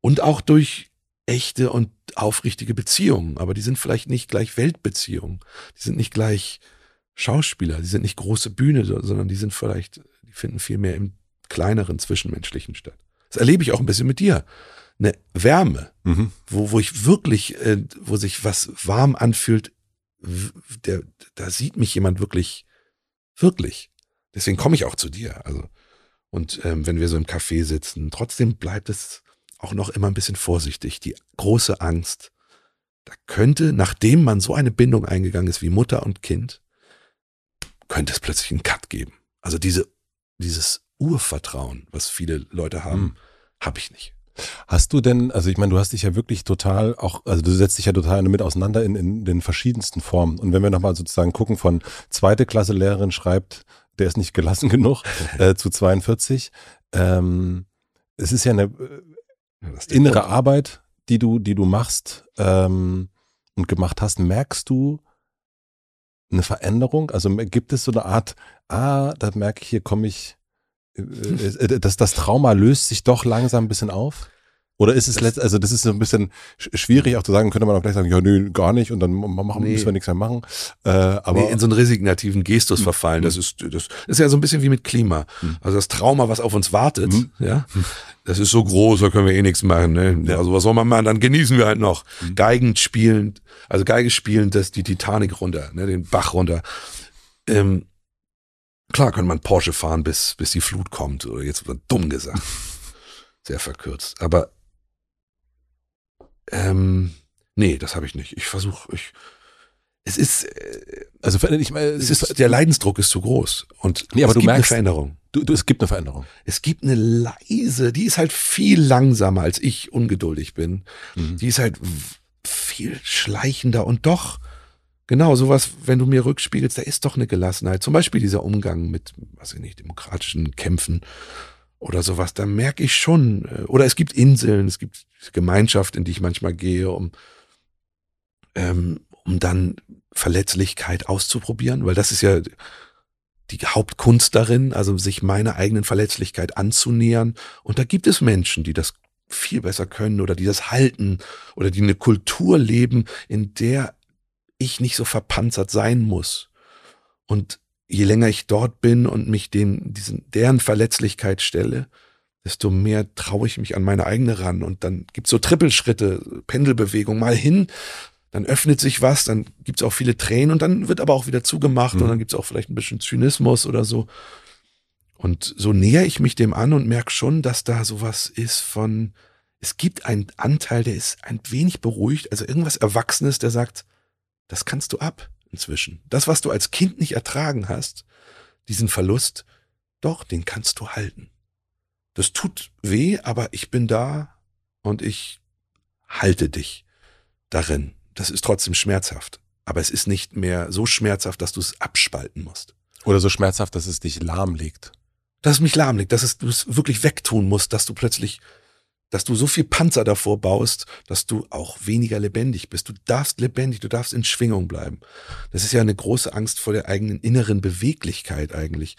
Und auch durch echte und aufrichtige Beziehungen. Aber die sind vielleicht nicht gleich Weltbeziehungen. Die sind nicht gleich Schauspieler. Die sind nicht große Bühne, sondern die sind vielleicht, die finden viel mehr im kleineren Zwischenmenschlichen statt. Das erlebe ich auch ein bisschen mit dir. Eine Wärme, mhm. wo, wo ich wirklich, äh, wo sich was warm anfühlt der, da sieht mich jemand wirklich, wirklich. Deswegen komme ich auch zu dir. Also, Und ähm, wenn wir so im Café sitzen, trotzdem bleibt es auch noch immer ein bisschen vorsichtig. Die große Angst, da könnte, nachdem man so eine Bindung eingegangen ist wie Mutter und Kind, könnte es plötzlich einen Cut geben. Also diese, dieses Urvertrauen, was viele Leute haben, mhm. habe ich nicht. Hast du denn, also ich meine, du hast dich ja wirklich total auch, also du setzt dich ja total damit auseinander in, in den verschiedensten Formen. Und wenn wir nochmal sozusagen gucken, von zweite Klasse Lehrerin schreibt, der ist nicht gelassen [LAUGHS] genug, äh, zu 42, ähm, es ist ja eine ja, innere Punkt. Arbeit, die du, die du machst ähm, und gemacht hast. Merkst du eine Veränderung? Also gibt es so eine Art, ah, da merke ich, hier komme ich das, das Trauma löst sich doch langsam ein bisschen auf? Oder ist es letzt, also das ist so ein bisschen schwierig auch zu sagen, könnte man auch gleich sagen, ja, nö, gar nicht und dann machen, nee. müssen wir nichts mehr machen. Äh, aber nee, in so einen resignativen Gestus hm. verfallen, das hm. ist, das ist ja so ein bisschen wie mit Klima. Hm. Also das Trauma, was auf uns wartet, ja, das ist so groß, da können wir eh nichts machen, ne? Also was soll man machen? Dann genießen wir halt noch. Geigen spielend, also Geige spielend, das die Titanic runter, ne, den Bach runter. Ähm, Klar kann man Porsche fahren, bis, bis die Flut kommt, oder jetzt wird dumm gesagt. [LAUGHS] Sehr verkürzt. Aber ähm, nee, das habe ich nicht. Ich versuche, ich, es ist, äh, also ich meine, es ist, der Leidensdruck ist zu groß und nee, aber es du gibt merkst, eine Veränderung. Du, du, es gibt eine Veränderung. Es gibt eine leise, die ist halt viel langsamer, als ich ungeduldig bin. Mhm. Die ist halt viel schleichender und doch Genau, sowas, wenn du mir rückspiegelst, da ist doch eine Gelassenheit. Zum Beispiel dieser Umgang mit, was ich nicht, demokratischen Kämpfen oder sowas, da merke ich schon, äh, oder es gibt Inseln, es gibt Gemeinschaft, in die ich manchmal gehe, um, ähm, um dann Verletzlichkeit auszuprobieren, weil das ist ja die Hauptkunst darin, also sich meiner eigenen Verletzlichkeit anzunähern. Und da gibt es Menschen, die das viel besser können oder die das halten oder die eine Kultur leben, in der ich nicht so verpanzert sein muss. Und je länger ich dort bin und mich den, diesen, deren Verletzlichkeit stelle, desto mehr traue ich mich an meine eigene ran. Und dann gibt's so Trippelschritte, Pendelbewegung, mal hin, dann öffnet sich was, dann gibt's auch viele Tränen und dann wird aber auch wieder zugemacht mhm. und dann gibt's auch vielleicht ein bisschen Zynismus oder so. Und so näher ich mich dem an und merke schon, dass da sowas ist von, es gibt einen Anteil, der ist ein wenig beruhigt, also irgendwas Erwachsenes, der sagt, das kannst du ab inzwischen. Das, was du als Kind nicht ertragen hast, diesen Verlust, doch, den kannst du halten. Das tut weh, aber ich bin da und ich halte dich darin. Das ist trotzdem schmerzhaft. Aber es ist nicht mehr so schmerzhaft, dass du es abspalten musst. Oder so schmerzhaft, dass es dich lahmlegt. Dass es mich lahmlegt, dass es, du es wirklich wegtun musst, dass du plötzlich dass du so viel Panzer davor baust, dass du auch weniger lebendig bist. Du darfst lebendig, du darfst in Schwingung bleiben. Das ist ja eine große Angst vor der eigenen inneren Beweglichkeit eigentlich.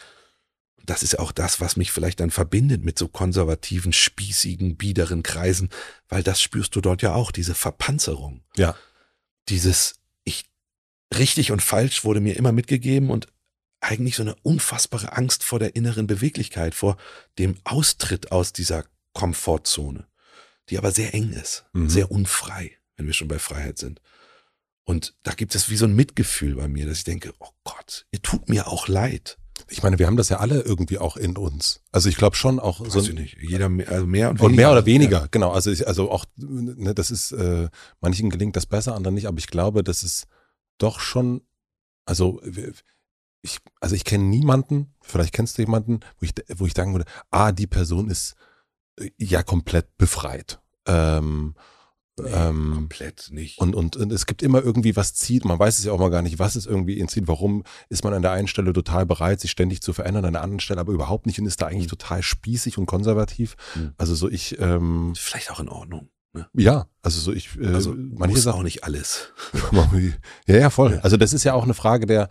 Das ist auch das, was mich vielleicht dann verbindet mit so konservativen, spießigen, biederen Kreisen, weil das spürst du dort ja auch, diese Verpanzerung. Ja. Dieses, ich, richtig und falsch wurde mir immer mitgegeben und eigentlich so eine unfassbare Angst vor der inneren Beweglichkeit, vor dem Austritt aus dieser Komfortzone, die aber sehr eng ist, mhm. sehr unfrei, wenn wir schon bei Freiheit sind. Und da gibt es wie so ein Mitgefühl bei mir, dass ich denke, oh Gott, ihr tut mir auch leid. Ich meine, wir haben das ja alle irgendwie auch in uns. Also ich glaube schon auch Weiß so. Ich nicht. Jeder mehr, also mehr und, und mehr oder weniger, ja. genau. Also ich, also auch, ne, das ist, äh, manchen gelingt das besser, anderen nicht, aber ich glaube, das ist doch schon, also ich, also ich kenne niemanden, vielleicht kennst du jemanden, wo ich, wo ich sagen würde, ah, die Person ist ja komplett befreit. Ähm, Nee, ähm, komplett nicht. Und, und, und es gibt immer irgendwie was zieht. Man weiß es ja auch mal gar nicht, was es irgendwie ihn zieht. Warum ist man an der einen Stelle total bereit, sich ständig zu verändern, an der anderen Stelle aber überhaupt nicht und ist da eigentlich mhm. total spießig und konservativ. Mhm. Also so ich. Ähm, Vielleicht auch in Ordnung. Ne? Ja, also so ich. Äh, also manche muss auch nicht alles. [LAUGHS] ja, ja, voll. Also das ist ja auch eine Frage der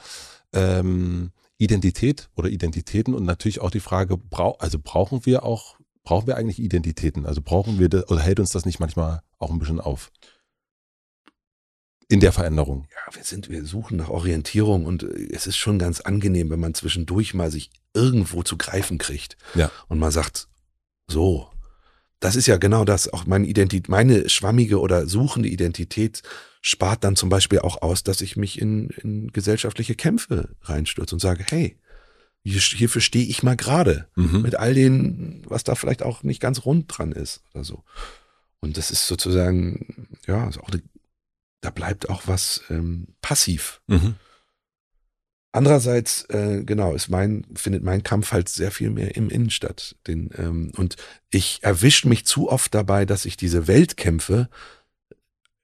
ähm, Identität oder Identitäten und natürlich auch die Frage, brau also brauchen wir auch brauchen wir eigentlich Identitäten? Also brauchen wir das, oder hält uns das nicht manchmal auch ein bisschen auf? In der Veränderung. Ja, wir sind, wir suchen nach Orientierung und äh, es ist schon ganz angenehm, wenn man zwischendurch mal sich irgendwo zu greifen kriegt. Ja. Und man sagt, so, das ist ja genau das, auch meine Identität, meine schwammige oder suchende Identität spart dann zum Beispiel auch aus, dass ich mich in, in gesellschaftliche Kämpfe reinstürze und sage, hey, hierfür stehe ich mal gerade. Mhm. Mit all den, was da vielleicht auch nicht ganz rund dran ist oder so. Und das ist sozusagen, ja, ist auch eine, da bleibt auch was ähm, passiv. Mhm. Andererseits, äh, genau, ist mein, findet mein Kampf halt sehr viel mehr im Innen statt. Den, ähm, und ich erwische mich zu oft dabei, dass ich diese Weltkämpfe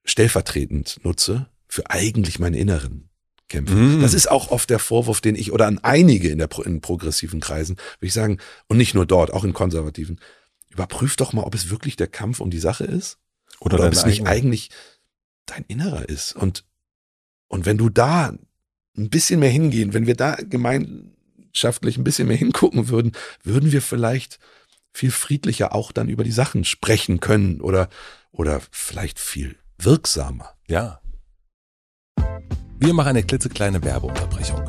stellvertretend nutze für eigentlich meine inneren Kämpfe. Mm. Das ist auch oft der Vorwurf, den ich oder an einige in der in progressiven Kreisen, würde ich sagen, und nicht nur dort, auch in konservativen, überprüf doch mal, ob es wirklich der Kampf um die Sache ist oder, oder ob es nicht eigentlich dein Innerer ist. Und, und wenn du da ein bisschen mehr hingehen, wenn wir da gemeinschaftlich ein bisschen mehr hingucken würden, würden wir vielleicht viel friedlicher auch dann über die Sachen sprechen können oder, oder vielleicht viel wirksamer. Ja. Wir machen eine klitzekleine Werbeunterbrechung.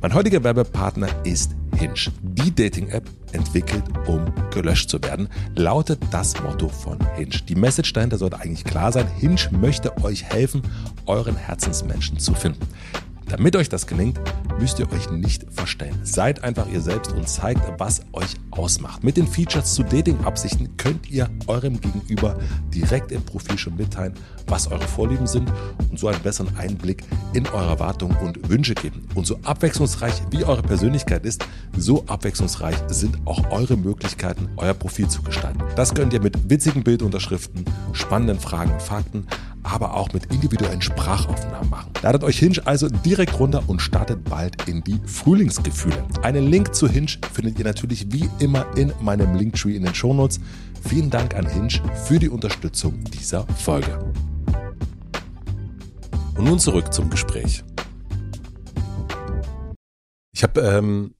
Mein heutiger Werbepartner ist Hinge. Die Dating-App entwickelt, um gelöscht zu werden, lautet das Motto von Hinge. Die Message dahinter sollte eigentlich klar sein. Hinge möchte euch helfen, euren Herzensmenschen zu finden. Damit euch das gelingt, müsst ihr euch nicht verstellen. Seid einfach ihr selbst und zeigt, was euch ausmacht. Mit den Features zu Dating-Absichten könnt ihr eurem Gegenüber direkt im Profil schon mitteilen, was eure Vorlieben sind und so einen besseren Einblick in eure Erwartungen und Wünsche geben. Und so abwechslungsreich wie eure Persönlichkeit ist, so abwechslungsreich sind auch eure Möglichkeiten, euer Profil zu gestalten. Das könnt ihr mit witzigen Bildunterschriften, spannenden Fragen und Fakten, aber auch mit individuellen Sprachaufnahmen machen. Ladet euch Hinge also direkt runter und startet bald in die Frühlingsgefühle. Einen Link zu Hinge findet ihr natürlich wie immer in meinem Linktree in den Shownotes. Vielen Dank an Hinge für die Unterstützung dieser Folge. Und nun zurück zum Gespräch. Ich habe ähm,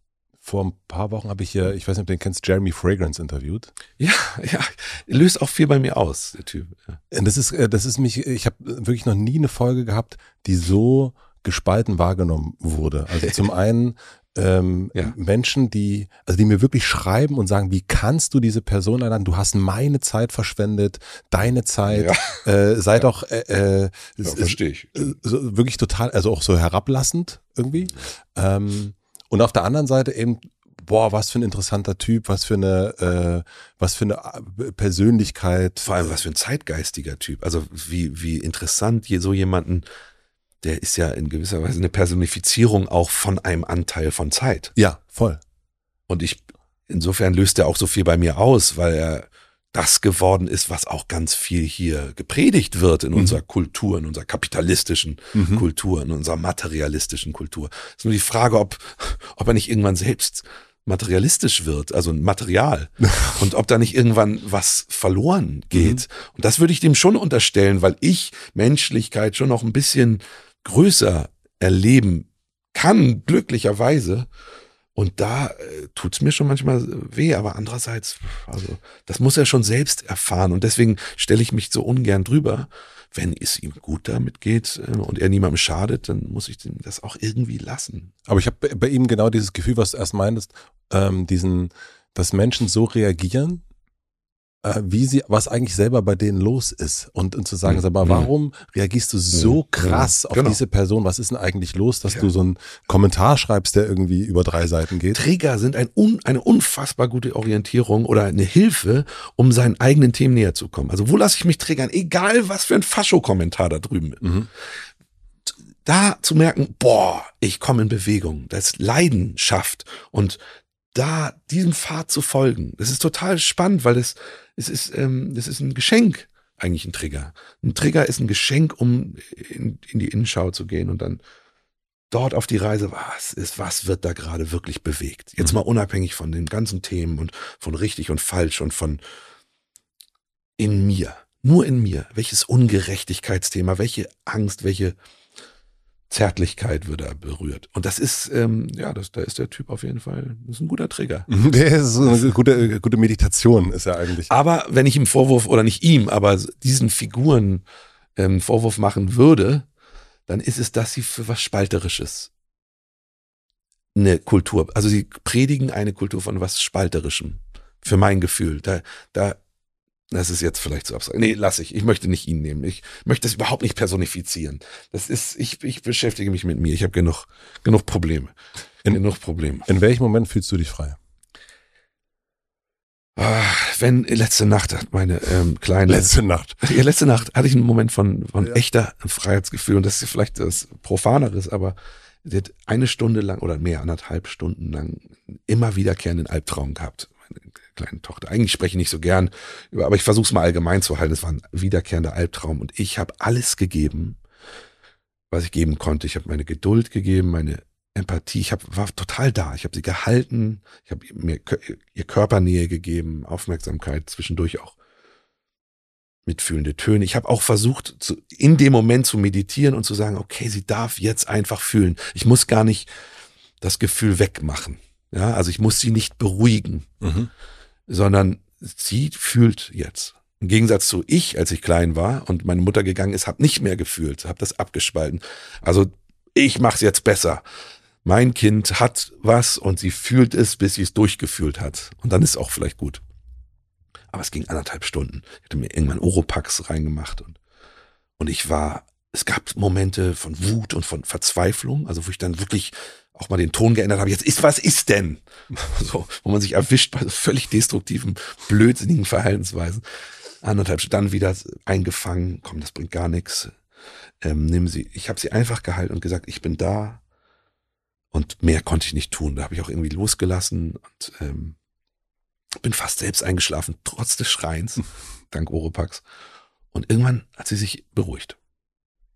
vor ein paar Wochen habe ich hier, ich weiß nicht, ob du den kennst, Jeremy Fragrance interviewt. Ja, ja, löst auch viel bei mir aus, der Typ. Ja. Das ist, äh, das ist mich, ich habe wirklich noch nie eine Folge gehabt, die so gespalten wahrgenommen wurde. Also zum [LAUGHS] einen ähm, ja. Menschen, die, also die mir wirklich schreiben und sagen, wie kannst du diese Person einladen? Du hast meine Zeit verschwendet, deine Zeit, ja. äh, sei ja. doch, äh, äh, ja, verstehe ich. Äh, so, wirklich total, also auch so herablassend irgendwie. Ähm, und auf der anderen Seite eben, boah, was für ein interessanter Typ, was für eine, äh, was für eine äh, Persönlichkeit. Vor allem, was für ein zeitgeistiger Typ. Also wie, wie interessant je so jemanden, der ist ja in gewisser Weise eine Personifizierung auch von einem Anteil von Zeit. Ja, voll. Und ich, insofern löst er auch so viel bei mir aus, weil er das geworden ist, was auch ganz viel hier gepredigt wird in mhm. unserer Kultur, in unserer kapitalistischen mhm. Kultur, in unserer materialistischen Kultur. Es ist nur die Frage, ob, ob er nicht irgendwann selbst materialistisch wird, also Material. [LAUGHS] und ob da nicht irgendwann was verloren geht. Mhm. Und das würde ich dem schon unterstellen, weil ich Menschlichkeit schon noch ein bisschen größer erleben kann, glücklicherweise. Und da äh, tut's mir schon manchmal weh, aber andererseits, also das muss er schon selbst erfahren. Und deswegen stelle ich mich so ungern drüber. Wenn es ihm gut damit geht äh, und er niemandem schadet, dann muss ich das auch irgendwie lassen. Aber ich habe bei ihm genau dieses Gefühl, was du erst meintest, ähm, diesen, dass Menschen so reagieren, wie sie, was eigentlich selber bei denen los ist und, und zu sagen, mhm. sag mal, warum reagierst du so krass auf genau. diese Person? Was ist denn eigentlich los, dass ja. du so einen Kommentar schreibst, der irgendwie über drei Seiten geht? Trigger sind ein un, eine unfassbar gute Orientierung oder eine Hilfe, um seinen eigenen Themen näher zu kommen. Also wo lasse ich mich triggern? Egal was für ein Fascho-Kommentar da drüben. Mhm da zu merken, boah, ich komme in Bewegung, das ist Leidenschaft und da diesem Pfad zu folgen, das ist total spannend, weil das es ist, ähm, das ist ein Geschenk, eigentlich ein Trigger. Ein Trigger ist ein Geschenk, um in, in die Innenschau zu gehen und dann dort auf die Reise, was ist, was wird da gerade wirklich bewegt? Jetzt mhm. mal unabhängig von den ganzen Themen und von richtig und falsch und von in mir, nur in mir. Welches Ungerechtigkeitsthema, welche Angst, welche Zärtlichkeit wird da berührt. Und das ist, ähm, ja, das, da ist der Typ auf jeden Fall, das ist ein guter Trigger. [LAUGHS] Der ist eine gute, gute Meditation, ist er eigentlich. Aber wenn ich ihm Vorwurf, oder nicht ihm, aber diesen Figuren ähm, Vorwurf machen würde, dann ist es, dass sie für was Spalterisches eine Kultur, also sie predigen eine Kultur von was Spalterischem, für mein Gefühl. Da, da das ist jetzt vielleicht zu abstrakt. Nee, lass ich. Ich möchte nicht ihn nehmen. Ich möchte das überhaupt nicht personifizieren. Das ist, ich, ich beschäftige mich mit mir. Ich habe genug, genug Probleme. In- Genug Probleme. In welchem Moment fühlst du dich frei? Ah, wenn letzte Nacht hat meine ähm, kleine Letzte Nacht. Ja, letzte Nacht hatte ich einen Moment von, von Ja. echter Freiheitsgefühl und das ist vielleicht das Profaneres, aber sie hat eine Stunde lang oder mehr, anderthalb Stunden lang immer wiederkehrenden Albtraum gehabt. Meine kleine Tochter. Eigentlich spreche ich nicht so gern aber ich versuche es mal allgemein zu halten. Es war ein wiederkehrender Albtraum und ich habe alles gegeben, was ich geben konnte. Ich habe meine Geduld gegeben, meine Empathie. Ich hab, war total da. Ich habe sie gehalten. Ich habe mir ihr Körpernähe gegeben, Aufmerksamkeit, zwischendurch auch mitfühlende Töne. Ich habe auch versucht, zu, in dem Moment zu meditieren und zu sagen, okay, sie darf jetzt einfach fühlen. Ich muss gar nicht das Gefühl wegmachen. Ja, also ich muss sie nicht beruhigen, Mhm. Sondern sie fühlt jetzt. Im Gegensatz zu ich, als ich klein war und meine Mutter gegangen ist, habe nicht mehr gefühlt, habe das abgespalten. Also ich mache es jetzt besser. Mein Kind hat was und sie fühlt es, bis sie es durchgefühlt hat. Und dann ist es auch vielleicht gut. Aber es ging anderthalb Stunden. Ich hatte mir irgendwann Oropax reingemacht und, und ich war, es gab Momente von Wut und von Verzweiflung, also wo ich dann wirklich auch mal den Ton geändert habe. Jetzt ist, was ist denn? [LAUGHS] So, wo man sich erwischt bei so völlig destruktiven, blödsinnigen Verhaltensweisen. Anderthalb Stunden dann wieder eingefangen. Komm, das bringt gar nichts. Ähm, nimm sie. Ich habe sie einfach gehalten und gesagt, ich bin da. Und mehr konnte ich nicht tun. Da habe ich auch irgendwie losgelassen und ähm, bin fast selbst eingeschlafen, trotz des Schreins, [LAUGHS] dank Oropax. Und irgendwann hat sie sich beruhigt.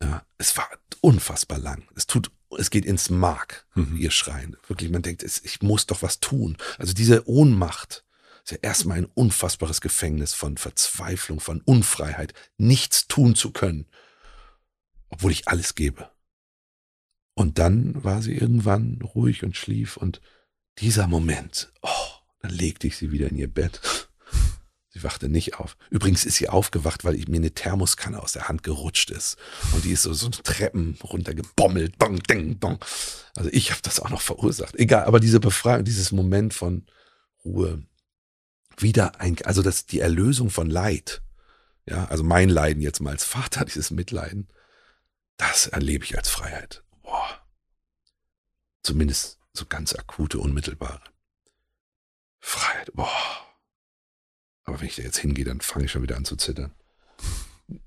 Ja, es war unfassbar lang. Es tut, es geht ins Mark, Mhm. ihr Schreien. Wirklich, man denkt, es, ich muss doch was tun. Also diese Ohnmacht ist ja erstmal ein unfassbares Gefängnis von Verzweiflung, von Unfreiheit, nichts tun zu können, obwohl ich alles gebe. Und dann war sie irgendwann ruhig und schlief und dieser Moment, oh, dann legte ich sie wieder in ihr Bett. Sie wachte nicht auf. Übrigens ist sie aufgewacht, weil ich mir eine Thermoskanne aus der Hand gerutscht ist. Und die ist so, so Treppen runtergebommelt. Bong, ding, bong. Also ich habe das auch noch verursacht. Egal, aber diese Befreiung, dieses Moment von Ruhe, wieder ein, also das, die Erlösung von Leid, ja, also mein Leiden jetzt mal als Vater, [LAUGHS] dieses Mitleiden, das erlebe ich als Freiheit. Boah. Zumindest so ganz akute, unmittelbare. Freiheit, boah. Aber wenn ich da jetzt hingehe, dann fange ich schon wieder an zu zittern.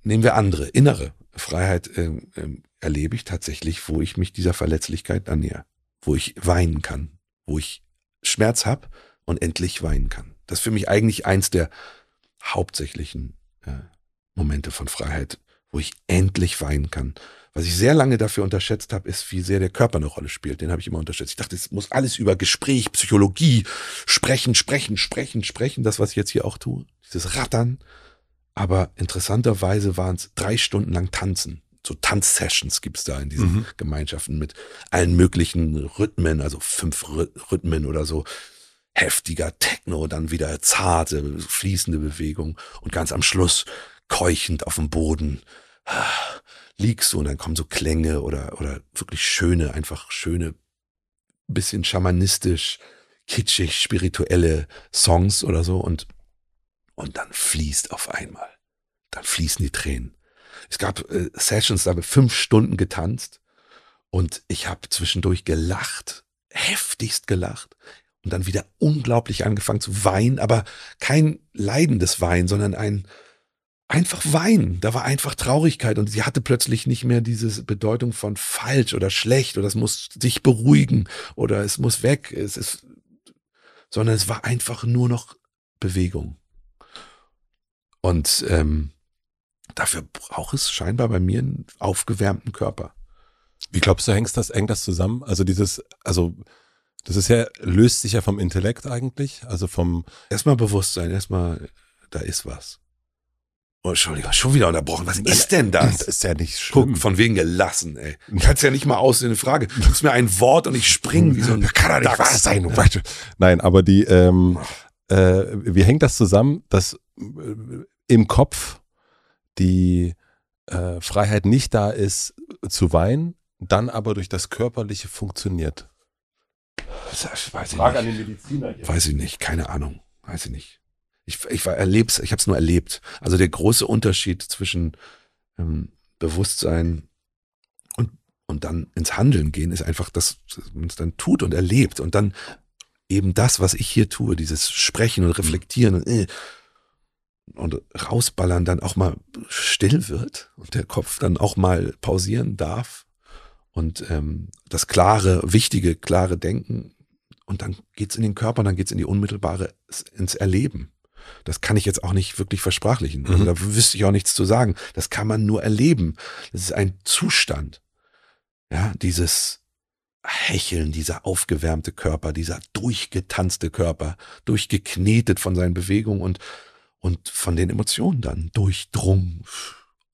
Nehmen wir andere, innere Freiheit ähm, ähm, erlebe ich tatsächlich, wo ich mich dieser Verletzlichkeit annäher, wo ich weinen kann, wo ich Schmerz habe und endlich weinen kann. Das ist für mich eigentlich eins der hauptsächlichen äh, Momente von Freiheit, wo ich endlich weinen kann. Was ich sehr lange dafür unterschätzt habe, ist, wie sehr der Körper eine Rolle spielt. Den habe ich immer unterschätzt. Ich dachte, es muss alles über Gespräch, Psychologie, sprechen, sprechen, sprechen, sprechen. Das, was ich jetzt hier auch tue. Dieses Rattern. Aber interessanterweise waren es drei Stunden lang Tanzen. So Tanzsessions gibt's da in diesen Mhm. Gemeinschaften mit allen möglichen Rhythmen, also fünf Rhy- Rhythmen oder so. Heftiger Techno, dann wieder zarte, fließende Bewegung und ganz am Schluss keuchend auf dem Boden liegst du und dann kommen so Klänge oder, oder wirklich schöne, einfach schöne, bisschen schamanistisch, kitschig, spirituelle Songs oder so und, und dann fließt auf einmal. Dann fließen die Tränen. Es gab äh, Sessions, da haben wir fünf Stunden getanzt und ich habe zwischendurch gelacht, heftigst gelacht und dann wieder unglaublich angefangen zu weinen, aber kein leidendes Weinen, sondern ein, einfach weinen. Da war einfach Traurigkeit und sie hatte plötzlich nicht mehr diese Bedeutung von falsch oder schlecht oder es muss sich beruhigen oder es muss weg. Es ist, sondern es war einfach nur noch Bewegung. Und ähm, dafür braucht es scheinbar bei mir einen aufgewärmten Körper. Wie glaubst du, hängt das, hängt das zusammen? Also dieses, also das ist ja, löst sich ja vom Intellekt eigentlich, also vom, Erstmal Bewusstsein, erstmal, da ist was. Oh, Entschuldigung, schon wieder unterbrochen. Was ist denn das? das ist ja nicht schlimm. Guck, von wegen gelassen, ey. [LAUGHS] Kannst ja nicht mal aussehen, eine Frage. Du gibst mir ein Wort und ich spring wie so ein kann doch nicht wahr sein. du schon. Nein, aber die, ähm, äh, wie hängt das zusammen, dass äh, im Kopf die äh, Freiheit nicht da ist zu weinen, dann aber durch das Körperliche funktioniert? Das weiß ich Frage nicht. an den Mediziner hier. Weiß ich nicht, keine Ahnung. Weiß ich nicht. Ich, ich war erleb's, ich habe es nur erlebt. Also der große Unterschied zwischen ähm, Bewusstsein und, und dann ins Handeln gehen, ist einfach, dass man es dann tut und erlebt und dann eben das, was ich hier tue, dieses Sprechen und Reflektieren und, äh, und rausballern dann auch mal still wird und der Kopf dann auch mal pausieren darf und ähm, das klare, wichtige, klare Denken und dann geht's in den Körper, dann geht's in die unmittelbare, ins Erleben. Das kann ich jetzt auch nicht wirklich versprachlichen. Also mhm. da wüsste ich auch nichts zu sagen. Das kann man nur erleben. Das ist ein Zustand. Ja, dieses Hecheln, dieser aufgewärmte Körper, dieser durchgetanzte Körper, durchgeknetet von seinen Bewegungen und, und von den Emotionen dann durchdrungen.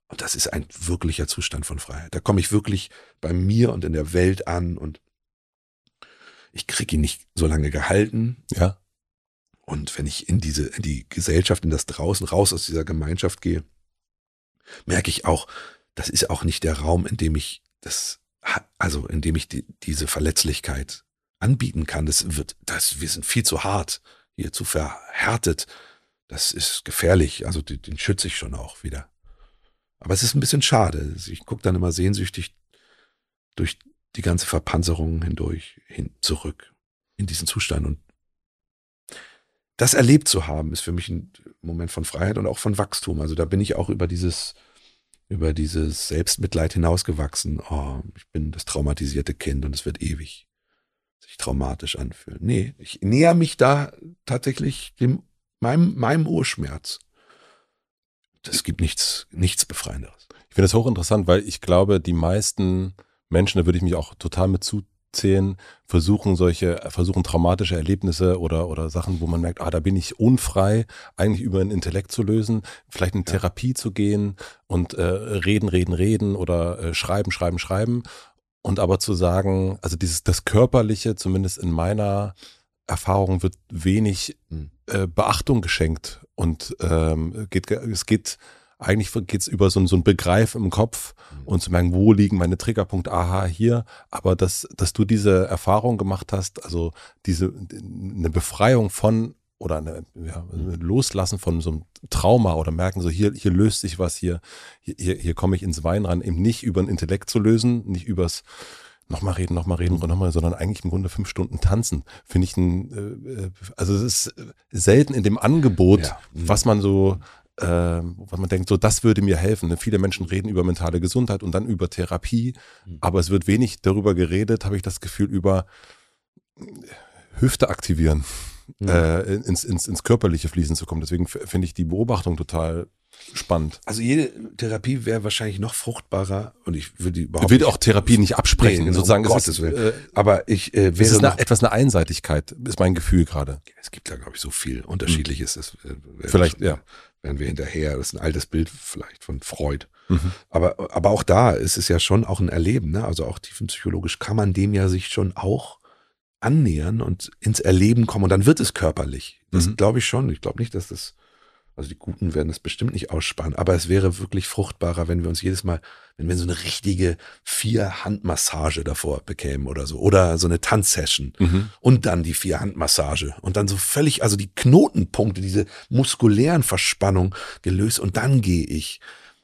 Und das ist ein wirklicher Zustand von Freiheit. Da komme ich wirklich bei mir und in der Welt an und ich kriege ihn nicht so lange gehalten. Ja. Und wenn ich in diese, in die Gesellschaft, in das draußen, raus aus dieser Gemeinschaft gehe, merke ich auch, das ist auch nicht der Raum, in dem ich das, also in dem ich die, diese Verletzlichkeit anbieten kann. Das wird, das, wir sind viel zu hart, hier zu verhärtet. Das ist gefährlich. Also den, den schütze ich schon auch wieder. Aber es ist ein bisschen schade. Ich gucke dann immer sehnsüchtig durch die ganze Verpanzerung hindurch, hin, zurück in diesen Zustand und das erlebt zu haben, ist für mich ein Moment von Freiheit und auch von Wachstum. Also da bin ich auch über dieses, über dieses Selbstmitleid hinausgewachsen. Oh, ich bin das traumatisierte Kind und es wird ewig sich traumatisch anfühlen. Nee, ich näher mich da tatsächlich dem, meinem, meinem Urschmerz. Es gibt nichts, nichts Befreienderes. Ich finde das hochinteressant, weil ich glaube, die meisten Menschen, da würde ich mich auch total mit zu, 17 versuchen solche, versuchen traumatische Erlebnisse oder, oder Sachen, wo man merkt, ah, da bin ich unfrei, eigentlich über ein Intellekt zu lösen, vielleicht in ja. Therapie zu gehen und äh, reden, reden, reden oder äh, schreiben, schreiben, schreiben. Und aber zu sagen, also dieses, das Körperliche, zumindest in meiner Erfahrung, wird wenig hm. äh, Beachtung geschenkt und ähm, geht, es geht eigentlich geht es über so, so ein Begreif im Kopf mhm. und zu merken, wo liegen meine Triggerpunkte, aha, hier. Aber dass, dass du diese Erfahrung gemacht hast, also diese eine Befreiung von oder eine, ja, Loslassen von so einem Trauma oder merken, so hier, hier löst sich was, hier, hier, hier komme ich ins Wein ran, eben nicht über ein Intellekt zu lösen, nicht übers nochmal reden, nochmal reden, mhm. nochmal, sondern eigentlich im Grunde fünf Stunden tanzen. Finde ich ein, äh, äh also es ist selten in dem Angebot, ja. Mhm. was man so äh, was man denkt, so das würde mir helfen. Ne? Viele Menschen reden über mentale Gesundheit und dann über Therapie, mhm. aber es wird wenig darüber geredet, habe ich das Gefühl, über Hüfte aktivieren, mhm. äh, ins, ins, ins körperliche Fließen zu kommen. Deswegen finde ich die Beobachtung total spannend. Also jede Therapie wäre wahrscheinlich noch fruchtbarer und ich würde überhaupt. Ich will auch Therapie nicht absprechen, nee, genau, sozusagen. Um Gottes Willen. Äh, aber ich äh, wäre. Es ist eine, etwas eine Einseitigkeit, ist mein Gefühl gerade. Es gibt da, glaube ich, so viel Unterschiedliches. Mhm. Das, äh, Vielleicht, ja werden wir hinterher. Das ist ein altes Bild vielleicht von Freud. Mhm. Aber, aber auch da ist es ja schon auch ein Erleben. Ne? Also auch tiefenpsychologisch kann man dem ja sich schon auch annähern und ins Erleben kommen. Und dann wird es körperlich. Das mhm. glaube ich schon. Ich glaube nicht, dass das also die Guten werden das bestimmt nicht aussparen, aber es wäre wirklich fruchtbarer, wenn wir uns jedes Mal, wenn wir so eine richtige Vier-Hand-Massage davor bekämen oder so. Oder so eine Tanzsession mhm. und dann die Vier-Hand-Massage. Und dann so völlig, also die Knotenpunkte, diese muskulären Verspannungen gelöst. Und dann gehe ich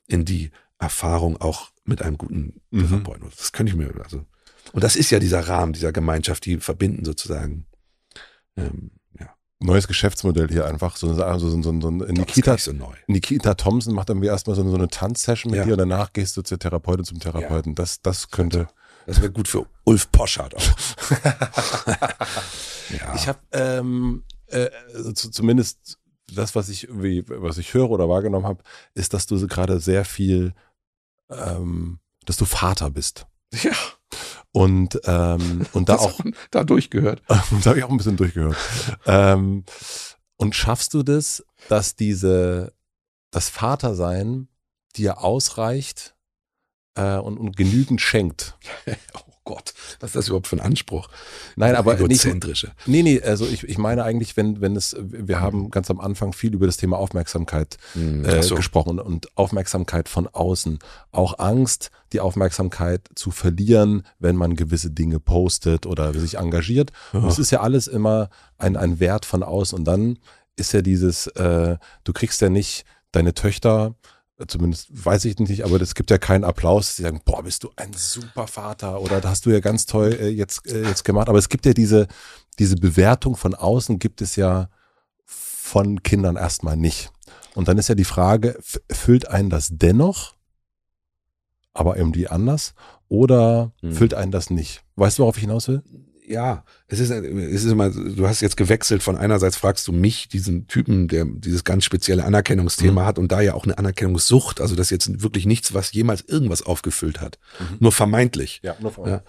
in die Erfahrung auch mit einem guten mhm. Therapeuten. Das könnte ich mir, also. Und das ist ja dieser Rahmen dieser Gemeinschaft, die verbinden sozusagen. Ähm, neues Geschäftsmodell hier einfach. So, also so, so, so, so Nikita, so neu. Nikita Thompson macht dann erstmal so, so eine Tanzsession mit ja. dir und danach gehst du zur Therapeutin zum Therapeuten. Ja. Das, das könnte. Das wäre gut für Ulf Poschardt auch. [LAUGHS] ja. Ich habe ähm, äh, also zumindest das, was ich wie, was ich höre oder wahrgenommen habe, ist, dass du gerade sehr viel, ähm, dass du Vater bist. Ja. Und, ähm, und da auch. Da durchgehört. [LAUGHS] da habe ich auch ein bisschen durchgehört. ähm, und schaffst du das, dass diese, das Vatersein dir ausreicht äh, und, und genügend schenkt? [LAUGHS] Gott, was ist das überhaupt für ein Anspruch? Nein, aber egozentrische. Nicht, nee, nee, also ich, ich meine eigentlich, wenn, wenn es, wir haben ganz am Anfang viel über das Thema Aufmerksamkeit hm, äh, so. gesprochen und Aufmerksamkeit von außen. Auch Angst, die Aufmerksamkeit zu verlieren, wenn man gewisse Dinge postet oder sich engagiert. Und es ist ja alles immer ein, ein Wert von außen. Und dann ist ja dieses, äh, du kriegst ja nicht deine Töchter zumindest weiß ich nicht, aber es gibt ja keinen Applaus, die sagen, boah, bist du ein super Vater oder das hast du ja ganz toll äh, jetzt, äh, jetzt gemacht. Aber es gibt ja diese, diese Bewertung von außen gibt es ja von Kindern erstmal nicht. Und dann ist ja die Frage, füllt einen das dennoch, aber irgendwie anders, oder hm. füllt einen das nicht? Weißt du, worauf ich hinaus will? Ja, es ist, es ist immer, du hast jetzt gewechselt von einerseits fragst du mich, diesen Typen, der dieses ganz spezielle Anerkennungsthema mhm. hat und da ja auch eine Anerkennungssucht, also das ist jetzt wirklich nichts, was jemals irgendwas aufgefüllt hat. Mhm. Nur vermeintlich. Ja, nur vermeintlich.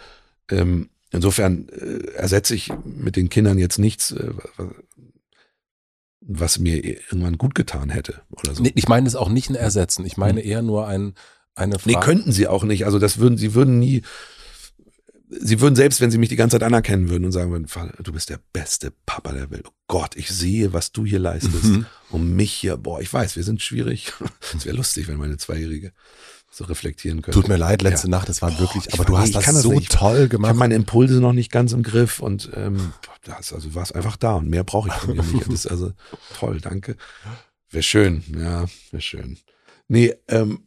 Ja, ähm, insofern äh, ersetze ich mit den Kindern jetzt nichts, äh, was mir irgendwann gut getan hätte oder so. Nee, ich meine es auch nicht ein Ersetzen. Ich meine mhm. eher nur ein, eine Frage. Nee, könnten sie auch nicht. Also das würden, sie würden nie, sie würden selbst, wenn sie mich die ganze Zeit anerkennen würden und sagen würden, du bist der beste Papa der Welt. Oh Gott, ich sehe, was du hier leistest. Mhm. Und mich hier, boah, ich weiß, wir sind schwierig. [LAUGHS] Es wäre lustig, wenn meine Zweijährige so reflektieren könnte. Tut mir leid, letzte ja. Nacht, das war boah, wirklich, aber du hast das, das so nicht. toll gemacht. Ich habe meine Impulse noch nicht ganz im Griff und ähm, das, also war es einfach da und mehr brauche ich von dir nicht. Das ist also toll, danke. Wäre schön, ja, wäre schön. Nee, ähm,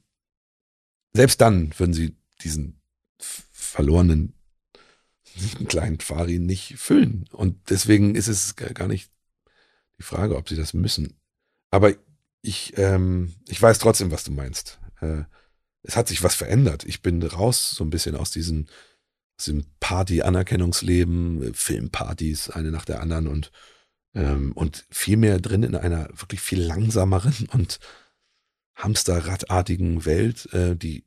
selbst dann würden sie diesen verlorenen einen kleinen Fari nicht füllen. Und deswegen ist es gar nicht die Frage, ob sie das müssen. Aber ich, ähm, ich weiß trotzdem, was du meinst. Äh, es hat sich was verändert. Ich bin raus so ein bisschen aus diesen, aus diesem Party-Anerkennungsleben, Filmpartys, eine nach der anderen und, ähm, und viel mehr drin in einer wirklich viel langsameren und Hamsterradartigen Welt, äh, die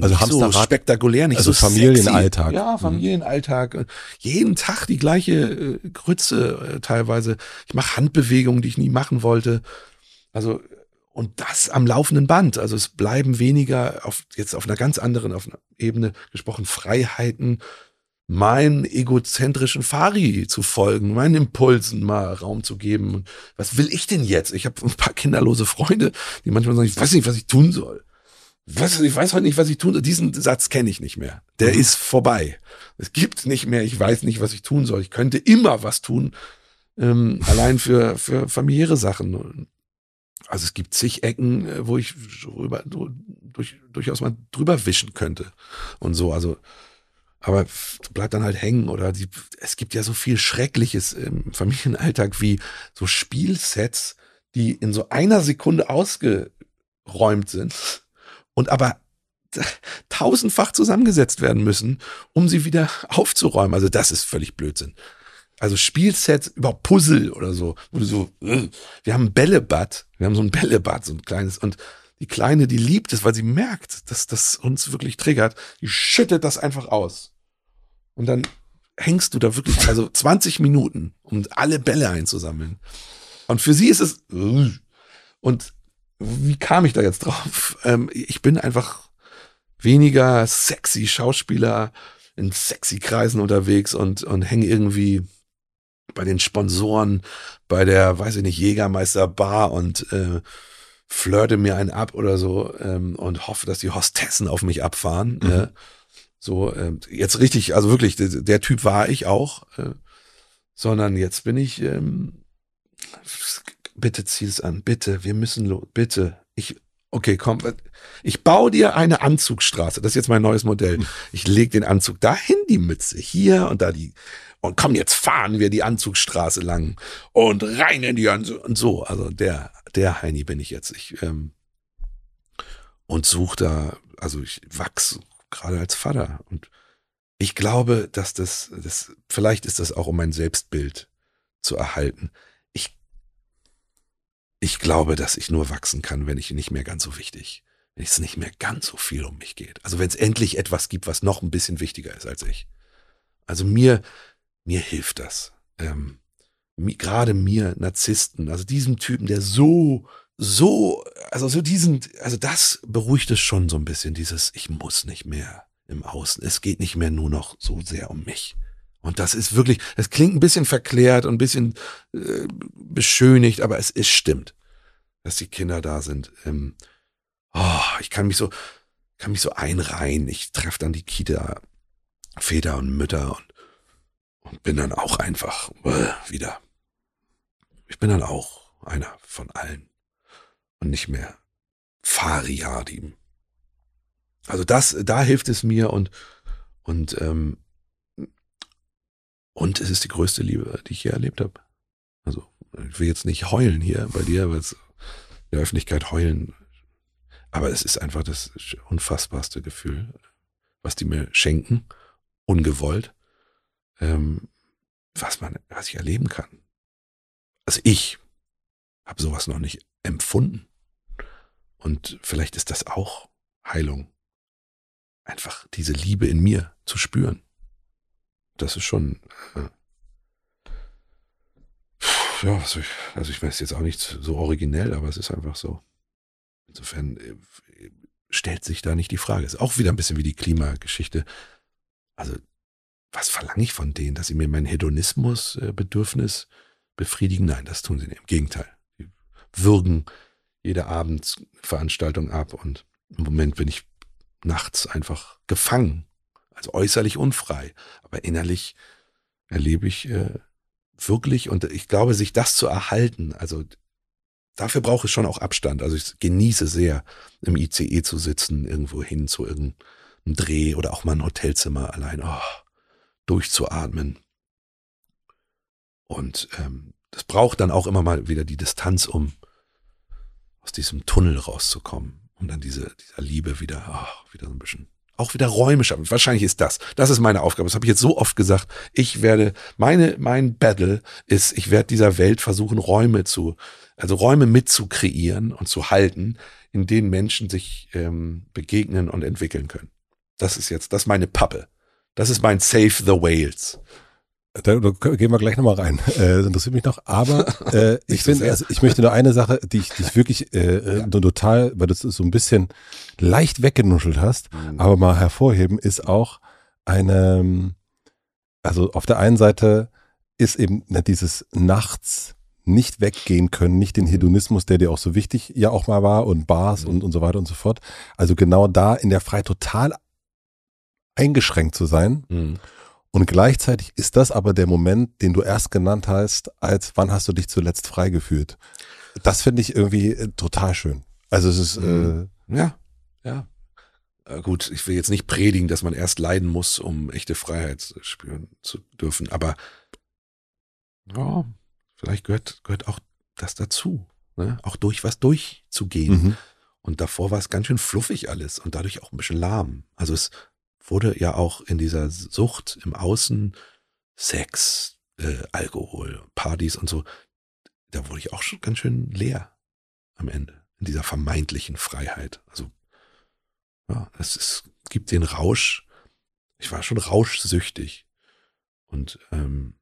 also nicht so spektakulär, nicht also so Familienalltag. Sexy. Ja, mhm. Familienalltag. Jeden Tag die gleiche äh, Grütze äh, teilweise. Ich mache Handbewegungen, die ich nie machen wollte. Also und das am laufenden Band. Also es bleiben weniger auf jetzt auf einer ganz anderen auf einer Ebene gesprochen Freiheiten, meinen egozentrischen Fari zu folgen, meinen Impulsen mal Raum zu geben. Was will ich denn jetzt? Ich habe ein paar kinderlose Freunde, die manchmal sagen, ich weiß nicht, was ich tun soll was, ich weiß heute nicht, was ich tun soll. Diesen Satz kenne ich nicht mehr. Der mhm. ist vorbei. Es gibt nicht mehr, ich weiß nicht, was ich tun soll. Ich könnte immer was tun, ähm, allein für, für familiäre Sachen. Also es gibt zig Ecken, äh, wo ich drüber, durch, durchaus mal drüber wischen könnte und so. Also, aber bleibt dann halt hängen oder die, es gibt ja so viel Schreckliches im Familienalltag wie so Spielsets, die in so einer Sekunde ausgeräumt sind und aber tausendfach zusammengesetzt werden müssen, um sie wieder aufzuräumen. Also das ist völlig Blödsinn. Also Spielsets über Puzzle oder so, wo du so, äh, wir haben ein Bällebad, wir haben so ein Bällebad, so ein kleines und die Kleine, die liebt es, weil sie merkt, dass das uns wirklich triggert, die schüttet das einfach aus. Und dann hängst du da wirklich, also 20 Minuten, um alle Bälle einzusammeln. Und für sie ist es, äh, und wie kam ich da jetzt drauf? Ähm, ich bin einfach weniger sexy Schauspieler in sexy Kreisen unterwegs und, und hänge irgendwie bei den Sponsoren, bei der, weiß ich nicht, Jägermeister Bar und äh, flirte mir einen ab oder so ähm, und hoffe, dass die Hostessen auf mich abfahren. Mhm. Äh, so, äh, jetzt richtig, also wirklich, der, der Typ war ich auch, äh, sondern jetzt bin ich ähm, bitte zieh es an, bitte, wir müssen los, bitte. Ich, okay, komm, ich baue dir eine Anzugstraße. Das ist jetzt mein neues Modell. Hm. Ich leg den Anzug dahin, die Mütze hier und da die. Und komm, jetzt fahren wir die Anzugstraße lang und rein in die Anzug und so. Also der, der Heini bin ich jetzt. Ich, ähm, und suche da, also ich wachs gerade als Vater und ich glaube, dass das, das, vielleicht ist das auch um mein Selbstbild zu erhalten ich glaube, dass ich nur wachsen kann, wenn ich nicht mehr ganz so wichtig, wenn es nicht mehr ganz so viel um mich geht. Also wenn es endlich etwas gibt, was noch ein bisschen wichtiger ist als ich. Also mir, mir hilft das. Ähm, gerade mir, Narzissten, also diesem Typen, der so, so, also so diesen, also das beruhigt es schon so ein bisschen, dieses, ich muss nicht mehr im Außen. Es geht nicht mehr nur noch so sehr um mich. Und das ist wirklich, es klingt ein bisschen verklärt und ein bisschen äh, beschönigt, aber es ist stimmt, dass die Kinder da sind. Ähm, oh, ich kann mich so, kann mich so einreihen. Ich treffe dann die Kita, Väter und Mütter und, und bin dann auch einfach äh, wieder. Ich bin dann auch einer von allen und nicht mehr Fariadim. Also das, da hilft es mir und, und, ähm, und es ist die größte Liebe, die ich je erlebt habe. Also, ich will jetzt nicht heulen hier bei dir, weil es der Öffentlichkeit heulen. Aber es ist einfach das unfassbarste Gefühl, was die mir schenken, ungewollt, ähm, was man, was ich erleben kann. Also ich habe sowas noch nicht empfunden. Und vielleicht ist das auch Heilung. Einfach diese Liebe in mir zu spüren. Das ist schon, äh, ja, also ich, also ich weiß jetzt auch nicht so originell, aber es ist einfach so. Insofern äh, stellt sich da nicht die Frage. Ist auch wieder ein bisschen wie die Klimageschichte. Also, was verlange ich von denen, dass sie mir mein Hedonismus-Bedürfnis befriedigen? Nein, das tun sie nicht. Im Gegenteil. Sie würgen jede Abendveranstaltung ab und im Moment bin ich nachts einfach gefangen. Also äußerlich unfrei, aber innerlich erlebe ich äh, wirklich und ich glaube, sich das zu erhalten, also dafür braucht es schon auch Abstand. Also ich genieße sehr, im ICE zu sitzen, irgendwo hin zu irgendeinem Dreh oder auch mal ein Hotelzimmer allein, oh, durchzuatmen. Und ähm, das braucht dann auch immer mal wieder die Distanz, um aus diesem Tunnel rauszukommen, um dann diese, dieser Liebe wieder, oh, wieder so ein bisschen auch wieder Räume schaffen. Wahrscheinlich ist das. Das ist meine Aufgabe. Das habe ich jetzt so oft gesagt. Ich werde, meine, mein Battle ist, ich werde dieser Welt versuchen, Räume zu, also Räume mitzukreieren und zu halten, in denen Menschen sich ähm, begegnen und entwickeln können. Das ist jetzt, das ist meine Pappe. Das ist mein Save the Whales. Da, da gehen wir gleich nochmal rein. [LAUGHS] Äh, das interessiert mich noch. Aber [LAUGHS] äh, ich finde, also ich möchte nur eine Sache, die ich, die ich wirklich äh, ja. total, weil du es so ein bisschen leicht weggenuschelt hast, mhm. aber mal hervorheben, ist auch eine, also auf der einen Seite ist eben ne, dieses nachts nicht weggehen können, nicht den mhm. Hedonismus, der dir auch so wichtig ja auch mal war und Bars mhm. und, und so weiter und so fort. Also genau da in der Freiheit total eingeschränkt zu sein. Mhm. Und gleichzeitig ist das aber der Moment, den du erst genannt hast, als wann hast du dich zuletzt frei gefühlt. Das finde ich irgendwie äh, total schön. Also es ist mhm. äh, ja, ja. Äh, gut, ich will jetzt nicht predigen, dass man erst leiden muss, um echte Freiheit spüren zu dürfen, aber ja, vielleicht gehört, gehört auch das dazu, ne? auch durch was durchzugehen. Mhm. Und davor war es ganz schön fluffig alles und dadurch auch ein bisschen lahm. Also es wurde ja auch in dieser Sucht im Außen Sex, äh, Alkohol, Partys und so, da wurde ich auch schon ganz schön leer am Ende, in dieser vermeintlichen Freiheit. Also, ja, es, es gibt den Rausch. Ich war schon rauschsüchtig. Und ähm,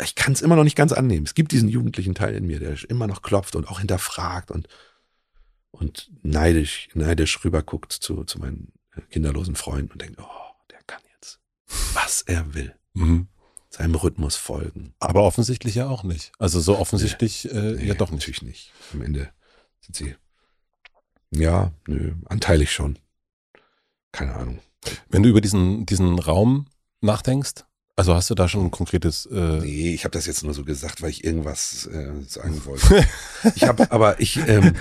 ich kann es immer noch nicht ganz annehmen. Es gibt diesen jugendlichen Teil in mir, der immer noch klopft und auch hinterfragt und, und neidisch, neidisch rüberguckt zu, zu meinen kinderlosen Freunden und denkt, oh, der kann jetzt, was er will. Mhm. Seinem Rhythmus folgen. Aber offensichtlich ja auch nicht. Also so offensichtlich nee, äh, nee, ja doch nicht. Natürlich nicht. Am Ende sind sie, ja, nö, anteilig schon. Keine Ahnung. Wenn du über diesen, diesen Raum nachdenkst, also hast du da schon ein konkretes? Äh nee, ich habe das jetzt nur so gesagt, weil ich irgendwas äh, sagen wollte. [LAUGHS] ich habe, aber ich, ähm,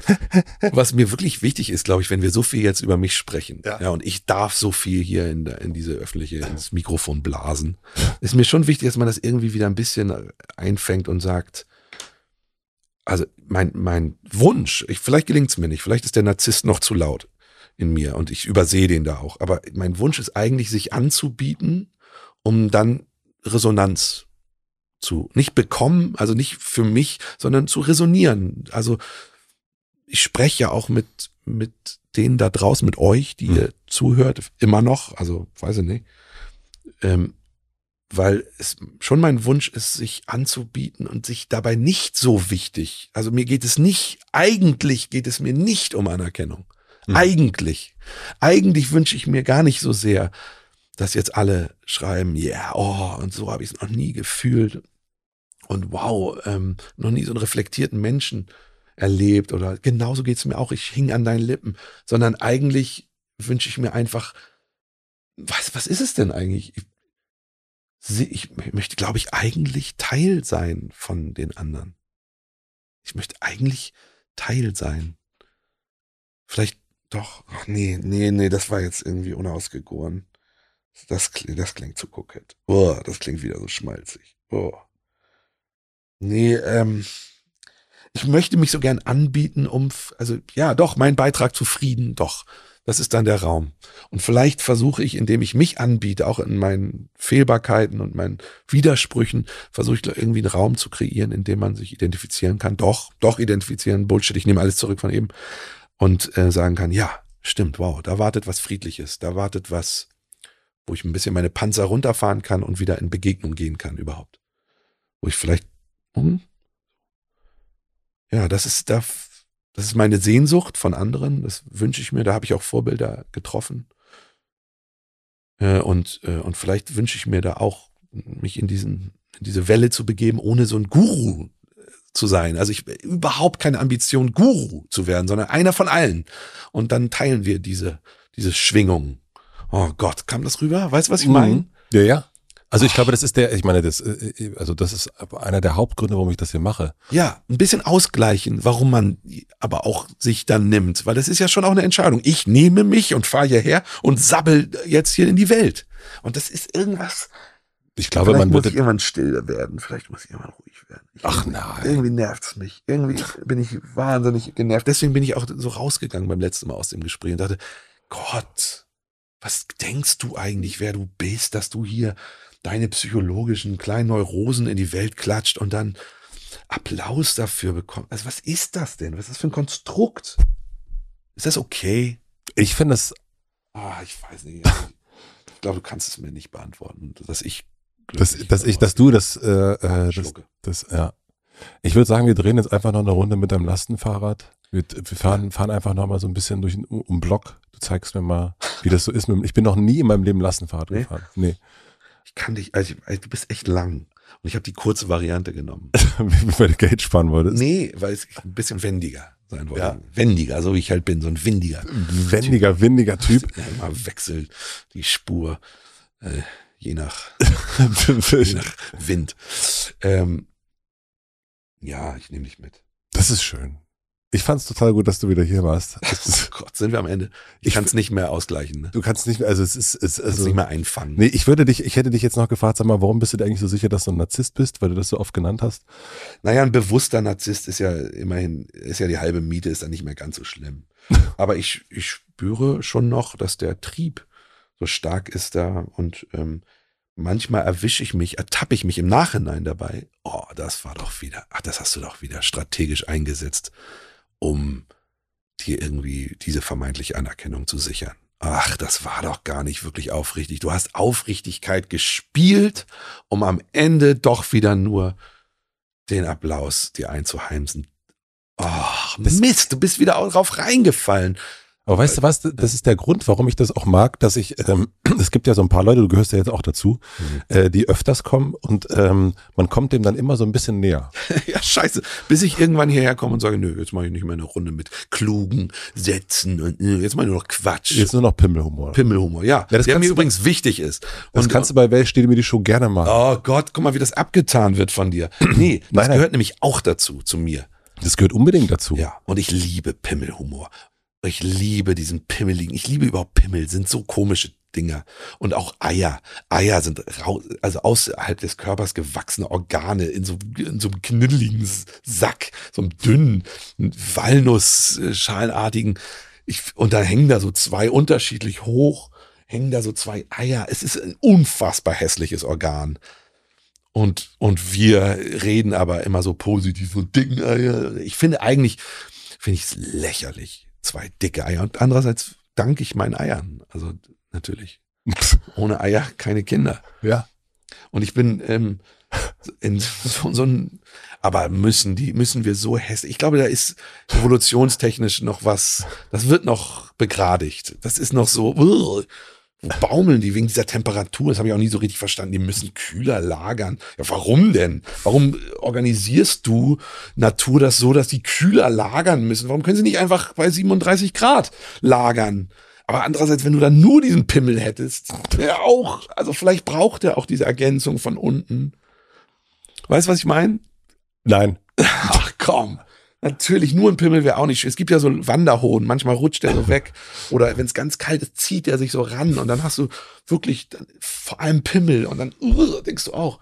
was mir wirklich wichtig ist, glaube ich, wenn wir so viel jetzt über mich sprechen, ja, ja und ich darf so viel hier in, in diese öffentliche ins Mikrofon blasen, ist mir schon wichtig, dass man das irgendwie wieder ein bisschen einfängt und sagt. Also mein mein Wunsch, ich, vielleicht gelingt es mir nicht, vielleicht ist der Narzisst noch zu laut in mir und ich übersehe den da auch. Aber mein Wunsch ist eigentlich, sich anzubieten um dann Resonanz zu, nicht bekommen, also nicht für mich, sondern zu resonieren. Also ich spreche ja auch mit, mit denen da draußen, mit euch, die mhm. ihr zuhört, immer noch, also weiß ich nicht, ähm, weil es schon mein Wunsch ist, sich anzubieten und sich dabei nicht so wichtig. Also mir geht es nicht, eigentlich geht es mir nicht um Anerkennung. Mhm. Eigentlich. Eigentlich wünsche ich mir gar nicht so sehr, dass jetzt alle schreiben, ja, yeah, oh, und so habe ich es noch nie gefühlt. Und wow, ähm, noch nie so einen reflektierten Menschen erlebt oder genauso geht's mir auch, ich hing an deinen Lippen, sondern eigentlich wünsche ich mir einfach, was, was ist es denn eigentlich? Ich, ich möchte, glaube ich, eigentlich Teil sein von den anderen. Ich möchte eigentlich Teil sein Vielleicht doch. Ach nee, nee, nee, das war jetzt irgendwie unausgegoren. Das, das klingt zu kokett. Oh, das klingt wieder so schmalzig. Oh. Nee, ähm, ich möchte mich so gern anbieten, um, also ja, doch, mein Beitrag zu Frieden, doch. Das ist dann der Raum. Und vielleicht versuche ich, indem ich mich anbiete, auch in meinen Fehlbarkeiten und meinen Widersprüchen, versuche ich irgendwie einen Raum zu kreieren, in dem man sich identifizieren kann. Doch, doch identifizieren, Bullshit, ich nehme alles zurück von eben. Und äh, sagen kann, ja, stimmt, wow, da wartet was Friedliches, da wartet was, wo ich ein bisschen meine Panzer runterfahren kann und wieder in Begegnung gehen kann überhaupt. Wo ich vielleicht, hm, ja, das ist, da das ist meine Sehnsucht von anderen. Das wünsche ich mir. Da habe ich auch Vorbilder getroffen. Äh, und, äh, und vielleicht wünsche ich mir da auch, mich in, diesen, in diese Welle zu begeben, ohne so ein Guru äh, zu sein. Also ich überhaupt keine Ambition, Guru zu werden, sondern einer von allen. Und dann teilen wir diese, diese Schwingung. Oh Gott, kam das rüber? Weißt du, was ich meine? Mhm. Ja, ja. Also ich glaube, das ist der, ich meine, das, äh, äh, also das ist einer der Hauptgründe, warum ich das hier mache. Ja, ein bisschen ausgleichen, warum man aber auch sich dann nimmt, weil das ist ja schon auch eine Entscheidung. Ich nehme mich und fahre hierher und sabbel jetzt hier in die Welt. Und das ist irgendwas. Ich glaube, Vielleicht man muss ich irgendwann stiller werden. Vielleicht muss ich irgendwann ruhig werden. Ich, Ach nein. Irgendwie nervt's mich. Irgendwie bin ich wahnsinnig genervt. Deswegen bin ich auch so rausgegangen beim letzten Mal aus dem Gespräch und dachte, Gott, was denkst du eigentlich, wer du bist, dass du hier deine psychologischen kleinen Neurosen in die Welt klatscht und dann Applaus dafür bekommt. Also was ist das denn? Was ist das für ein Konstrukt? Ist das okay? Ich finde es. Ah, ich weiß nicht. Ich glaube, du kannst es mir nicht beantworten, dass ich dass, dass ich, dass du das, äh, äh, das, das, ja. Ich würde sagen, wir drehen jetzt einfach noch eine Runde mit deinem Lastenfahrrad. Wir, wir fahren, fahren einfach noch mal so ein bisschen durch um, um Block. Du zeigst mir mal, wie das so ist. Ich bin noch nie in meinem Leben Lastenfahrrad Nee? gefahren. Nee. Ich kann dich, also, also du bist echt lang. Und ich habe die kurze Variante genommen. [LAUGHS] weil du Geld sparen wolltest. Nee, weil es ein bisschen wendiger sein wollte. Ja. Wendiger, so wie ich halt bin, so ein windiger. Wendiger, windiger Typ. [LAUGHS] Ja, immer wechselt die Spur, äh, je nach [LAUGHS] je nach Wind. Ähm, ja, ich nehme dich mit. Das ist schön. Ich fand's total gut, dass du wieder hier warst. [LAUGHS] Es Oh Gott, sind wir am Ende. Ich Ich kann es nicht mehr ausgleichen. Ne? du kannst nicht mehr, also es ist, es, also, nicht mehr einfangen. nee, ich würde dich, ich hätte dich jetzt noch gefragt, sag mal, warum bist du dir eigentlich so sicher, dass du ein Narzisst bist, weil du das so oft genannt hast? Naja, ein bewusster Narzisst ist ja immerhin, ist ja die halbe Miete, ist dann nicht mehr ganz so schlimm. [LAUGHS] Aber ich, ich spüre schon noch, dass der Trieb so stark ist da und ähm, manchmal erwische ich mich, ertappe ich mich im Nachhinein dabei. Oh, das war doch wieder, ach, das hast du doch wieder strategisch eingesetzt, um dir irgendwie diese vermeintliche Anerkennung zu sichern. Ach, das war doch gar nicht wirklich aufrichtig. Du hast Aufrichtigkeit gespielt, um am Ende doch wieder nur den Applaus dir einzuheimsen. Ach, Mist, du bist wieder drauf reingefallen. Aber weißt du was, das ist der Grund, warum ich das auch mag, dass ich, ähm, [CLEARS THROAT] es gibt ja so ein paar Leute, du gehörst ja jetzt auch dazu, äh, die öfters kommen und ähm, man kommt dem dann immer so ein bisschen näher. [LAUGHS] ja, scheiße. Bis ich irgendwann hierher komme und sage, nö, jetzt mache ich nicht mehr eine Runde mit klugen Sätzen und äh, jetzt mache ich nur noch Quatsch. Jetzt nur noch Pimmelhumor. Pimmelhumor, ja. Ja, das der mir übrigens wichtig ist. Das Und- kannst du bei Welt steht mir die Show gerne machen. Oh Gott, guck mal, wie das abgetan wird von dir. [CLEARS THROAT] Nee, das Nein, nein. gehört nämlich auch dazu, zu mir. Das gehört unbedingt dazu. Ja, und ich liebe Pimmelhumor. Ich liebe diesen pimmeligen, ich liebe überhaupt Pimmel, sind so komische Dinger. Und auch Eier. Eier sind rau, also außerhalb des Körpers gewachsene Organe in so, in so einem kniddeligen Sack, so einem dünnen, Walnussschalenartigen. Ich, und da hängen da so zwei unterschiedlich hoch, hängen da so zwei Eier. Es ist ein unfassbar hässliches Organ. Und, und wir reden aber immer so positiv, so dicken Eier. Ich finde eigentlich, finde ich es lächerlich, zwei dicke Eier. Und andererseits danke ich meinen Eiern. Also natürlich. [LAUGHS] Ohne Eier keine Kinder. Ja. Und ich bin ähm, in so, so ein, aber müssen die, müssen wir so hässlich. Ich glaube, da ist evolutionstechnisch noch was, das wird noch begradigt. Das ist noch so, uh, wo baumeln die wegen dieser Temperatur? Das habe ich auch nie so richtig verstanden. Die müssen kühler lagern. Ja, warum denn? Warum organisierst du Natur das so, dass die kühler lagern müssen? Warum können sie nicht einfach bei 37 Grad lagern? Aber andererseits, wenn du dann nur diesen Pimmel hättest, der auch, also vielleicht braucht er auch diese Ergänzung von unten. Weißt du, was ich meine? Nein. [LAUGHS] Ach komm, Natürlich, nur ein Pimmel wäre auch nicht schön. Es gibt ja so Wanderhohn, manchmal rutscht der so weg. Oder wenn es ganz kalt ist, zieht er sich so ran und dann hast du wirklich dann, vor allem Pimmel und dann uh, denkst du auch,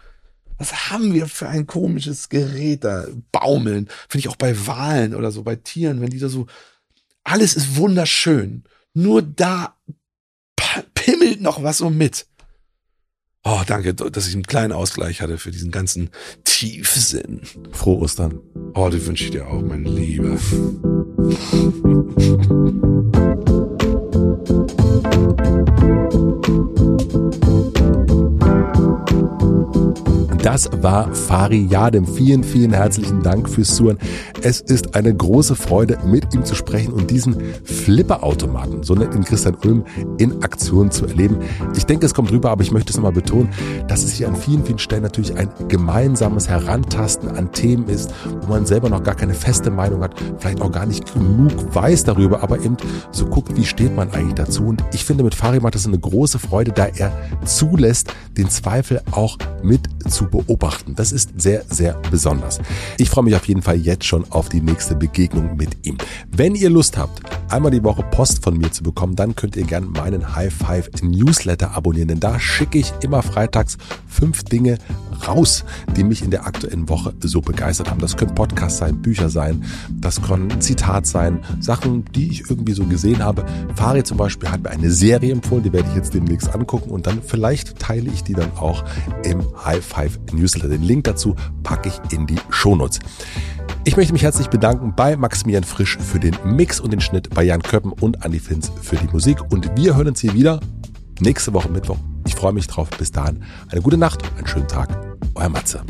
was haben wir für ein komisches Gerät da? Baumeln. Finde ich auch bei Walen oder so, bei Tieren, wenn die da so, alles ist wunderschön. Nur da pimmelt noch was so mit. Oh, danke, dass ich einen kleinen Ausgleich hatte für diesen ganzen Tiefsinn. Frohe Ostern. Oh, die wünsche ich dir auch, mein Lieber. Das war Fari Yadem. Vielen, vielen herzlichen Dank fürs Zuhören. Es ist eine große Freude, mit ihm zu sprechen und diesen Flipperautomaten, so nennt ihn Christian Ulm, in Aktion zu erleben. Ich denke, es kommt rüber, aber ich möchte es nochmal betonen, dass es hier an vielen, vielen Stellen natürlich ein gemeinsames Herantasten an Themen ist, wo man selber noch gar keine feste Meinung hat, vielleicht auch gar nicht genug weiß darüber, aber eben so guckt, wie steht man eigentlich dazu. Und ich finde, mit Fari macht es eine große Freude, da er zulässt, den Zweifel auch mit zu beobachten. Das ist sehr, sehr besonders. Ich freue mich auf jeden Fall jetzt schon auf die nächste Begegnung mit ihm. Wenn ihr Lust habt, einmal die Woche Post von mir zu bekommen, dann könnt ihr gerne meinen High Five Newsletter abonnieren, denn da schicke ich immer freitags fünf Dinge raus, die mich in der aktuellen Woche so begeistert haben. Das können Podcasts sein, Bücher sein, das können Zitat sein, Sachen, die ich irgendwie so gesehen habe. Fari zum Beispiel hat mir eine Serie empfohlen, die werde ich jetzt demnächst angucken und dann vielleicht teile ich die dann auch im High Five Newsletter. Den Link dazu packe ich in die Shownotes. Ich möchte mich herzlich bedanken bei Maximilian Frisch für den Mix und den Schnitt, bei Jan Köppen und Andy Finz für die Musik. Und wir hören uns hier wieder nächste Woche Mittwoch. Ich freue mich drauf. Bis dahin eine gute Nacht, einen schönen Tag. Euer Matze.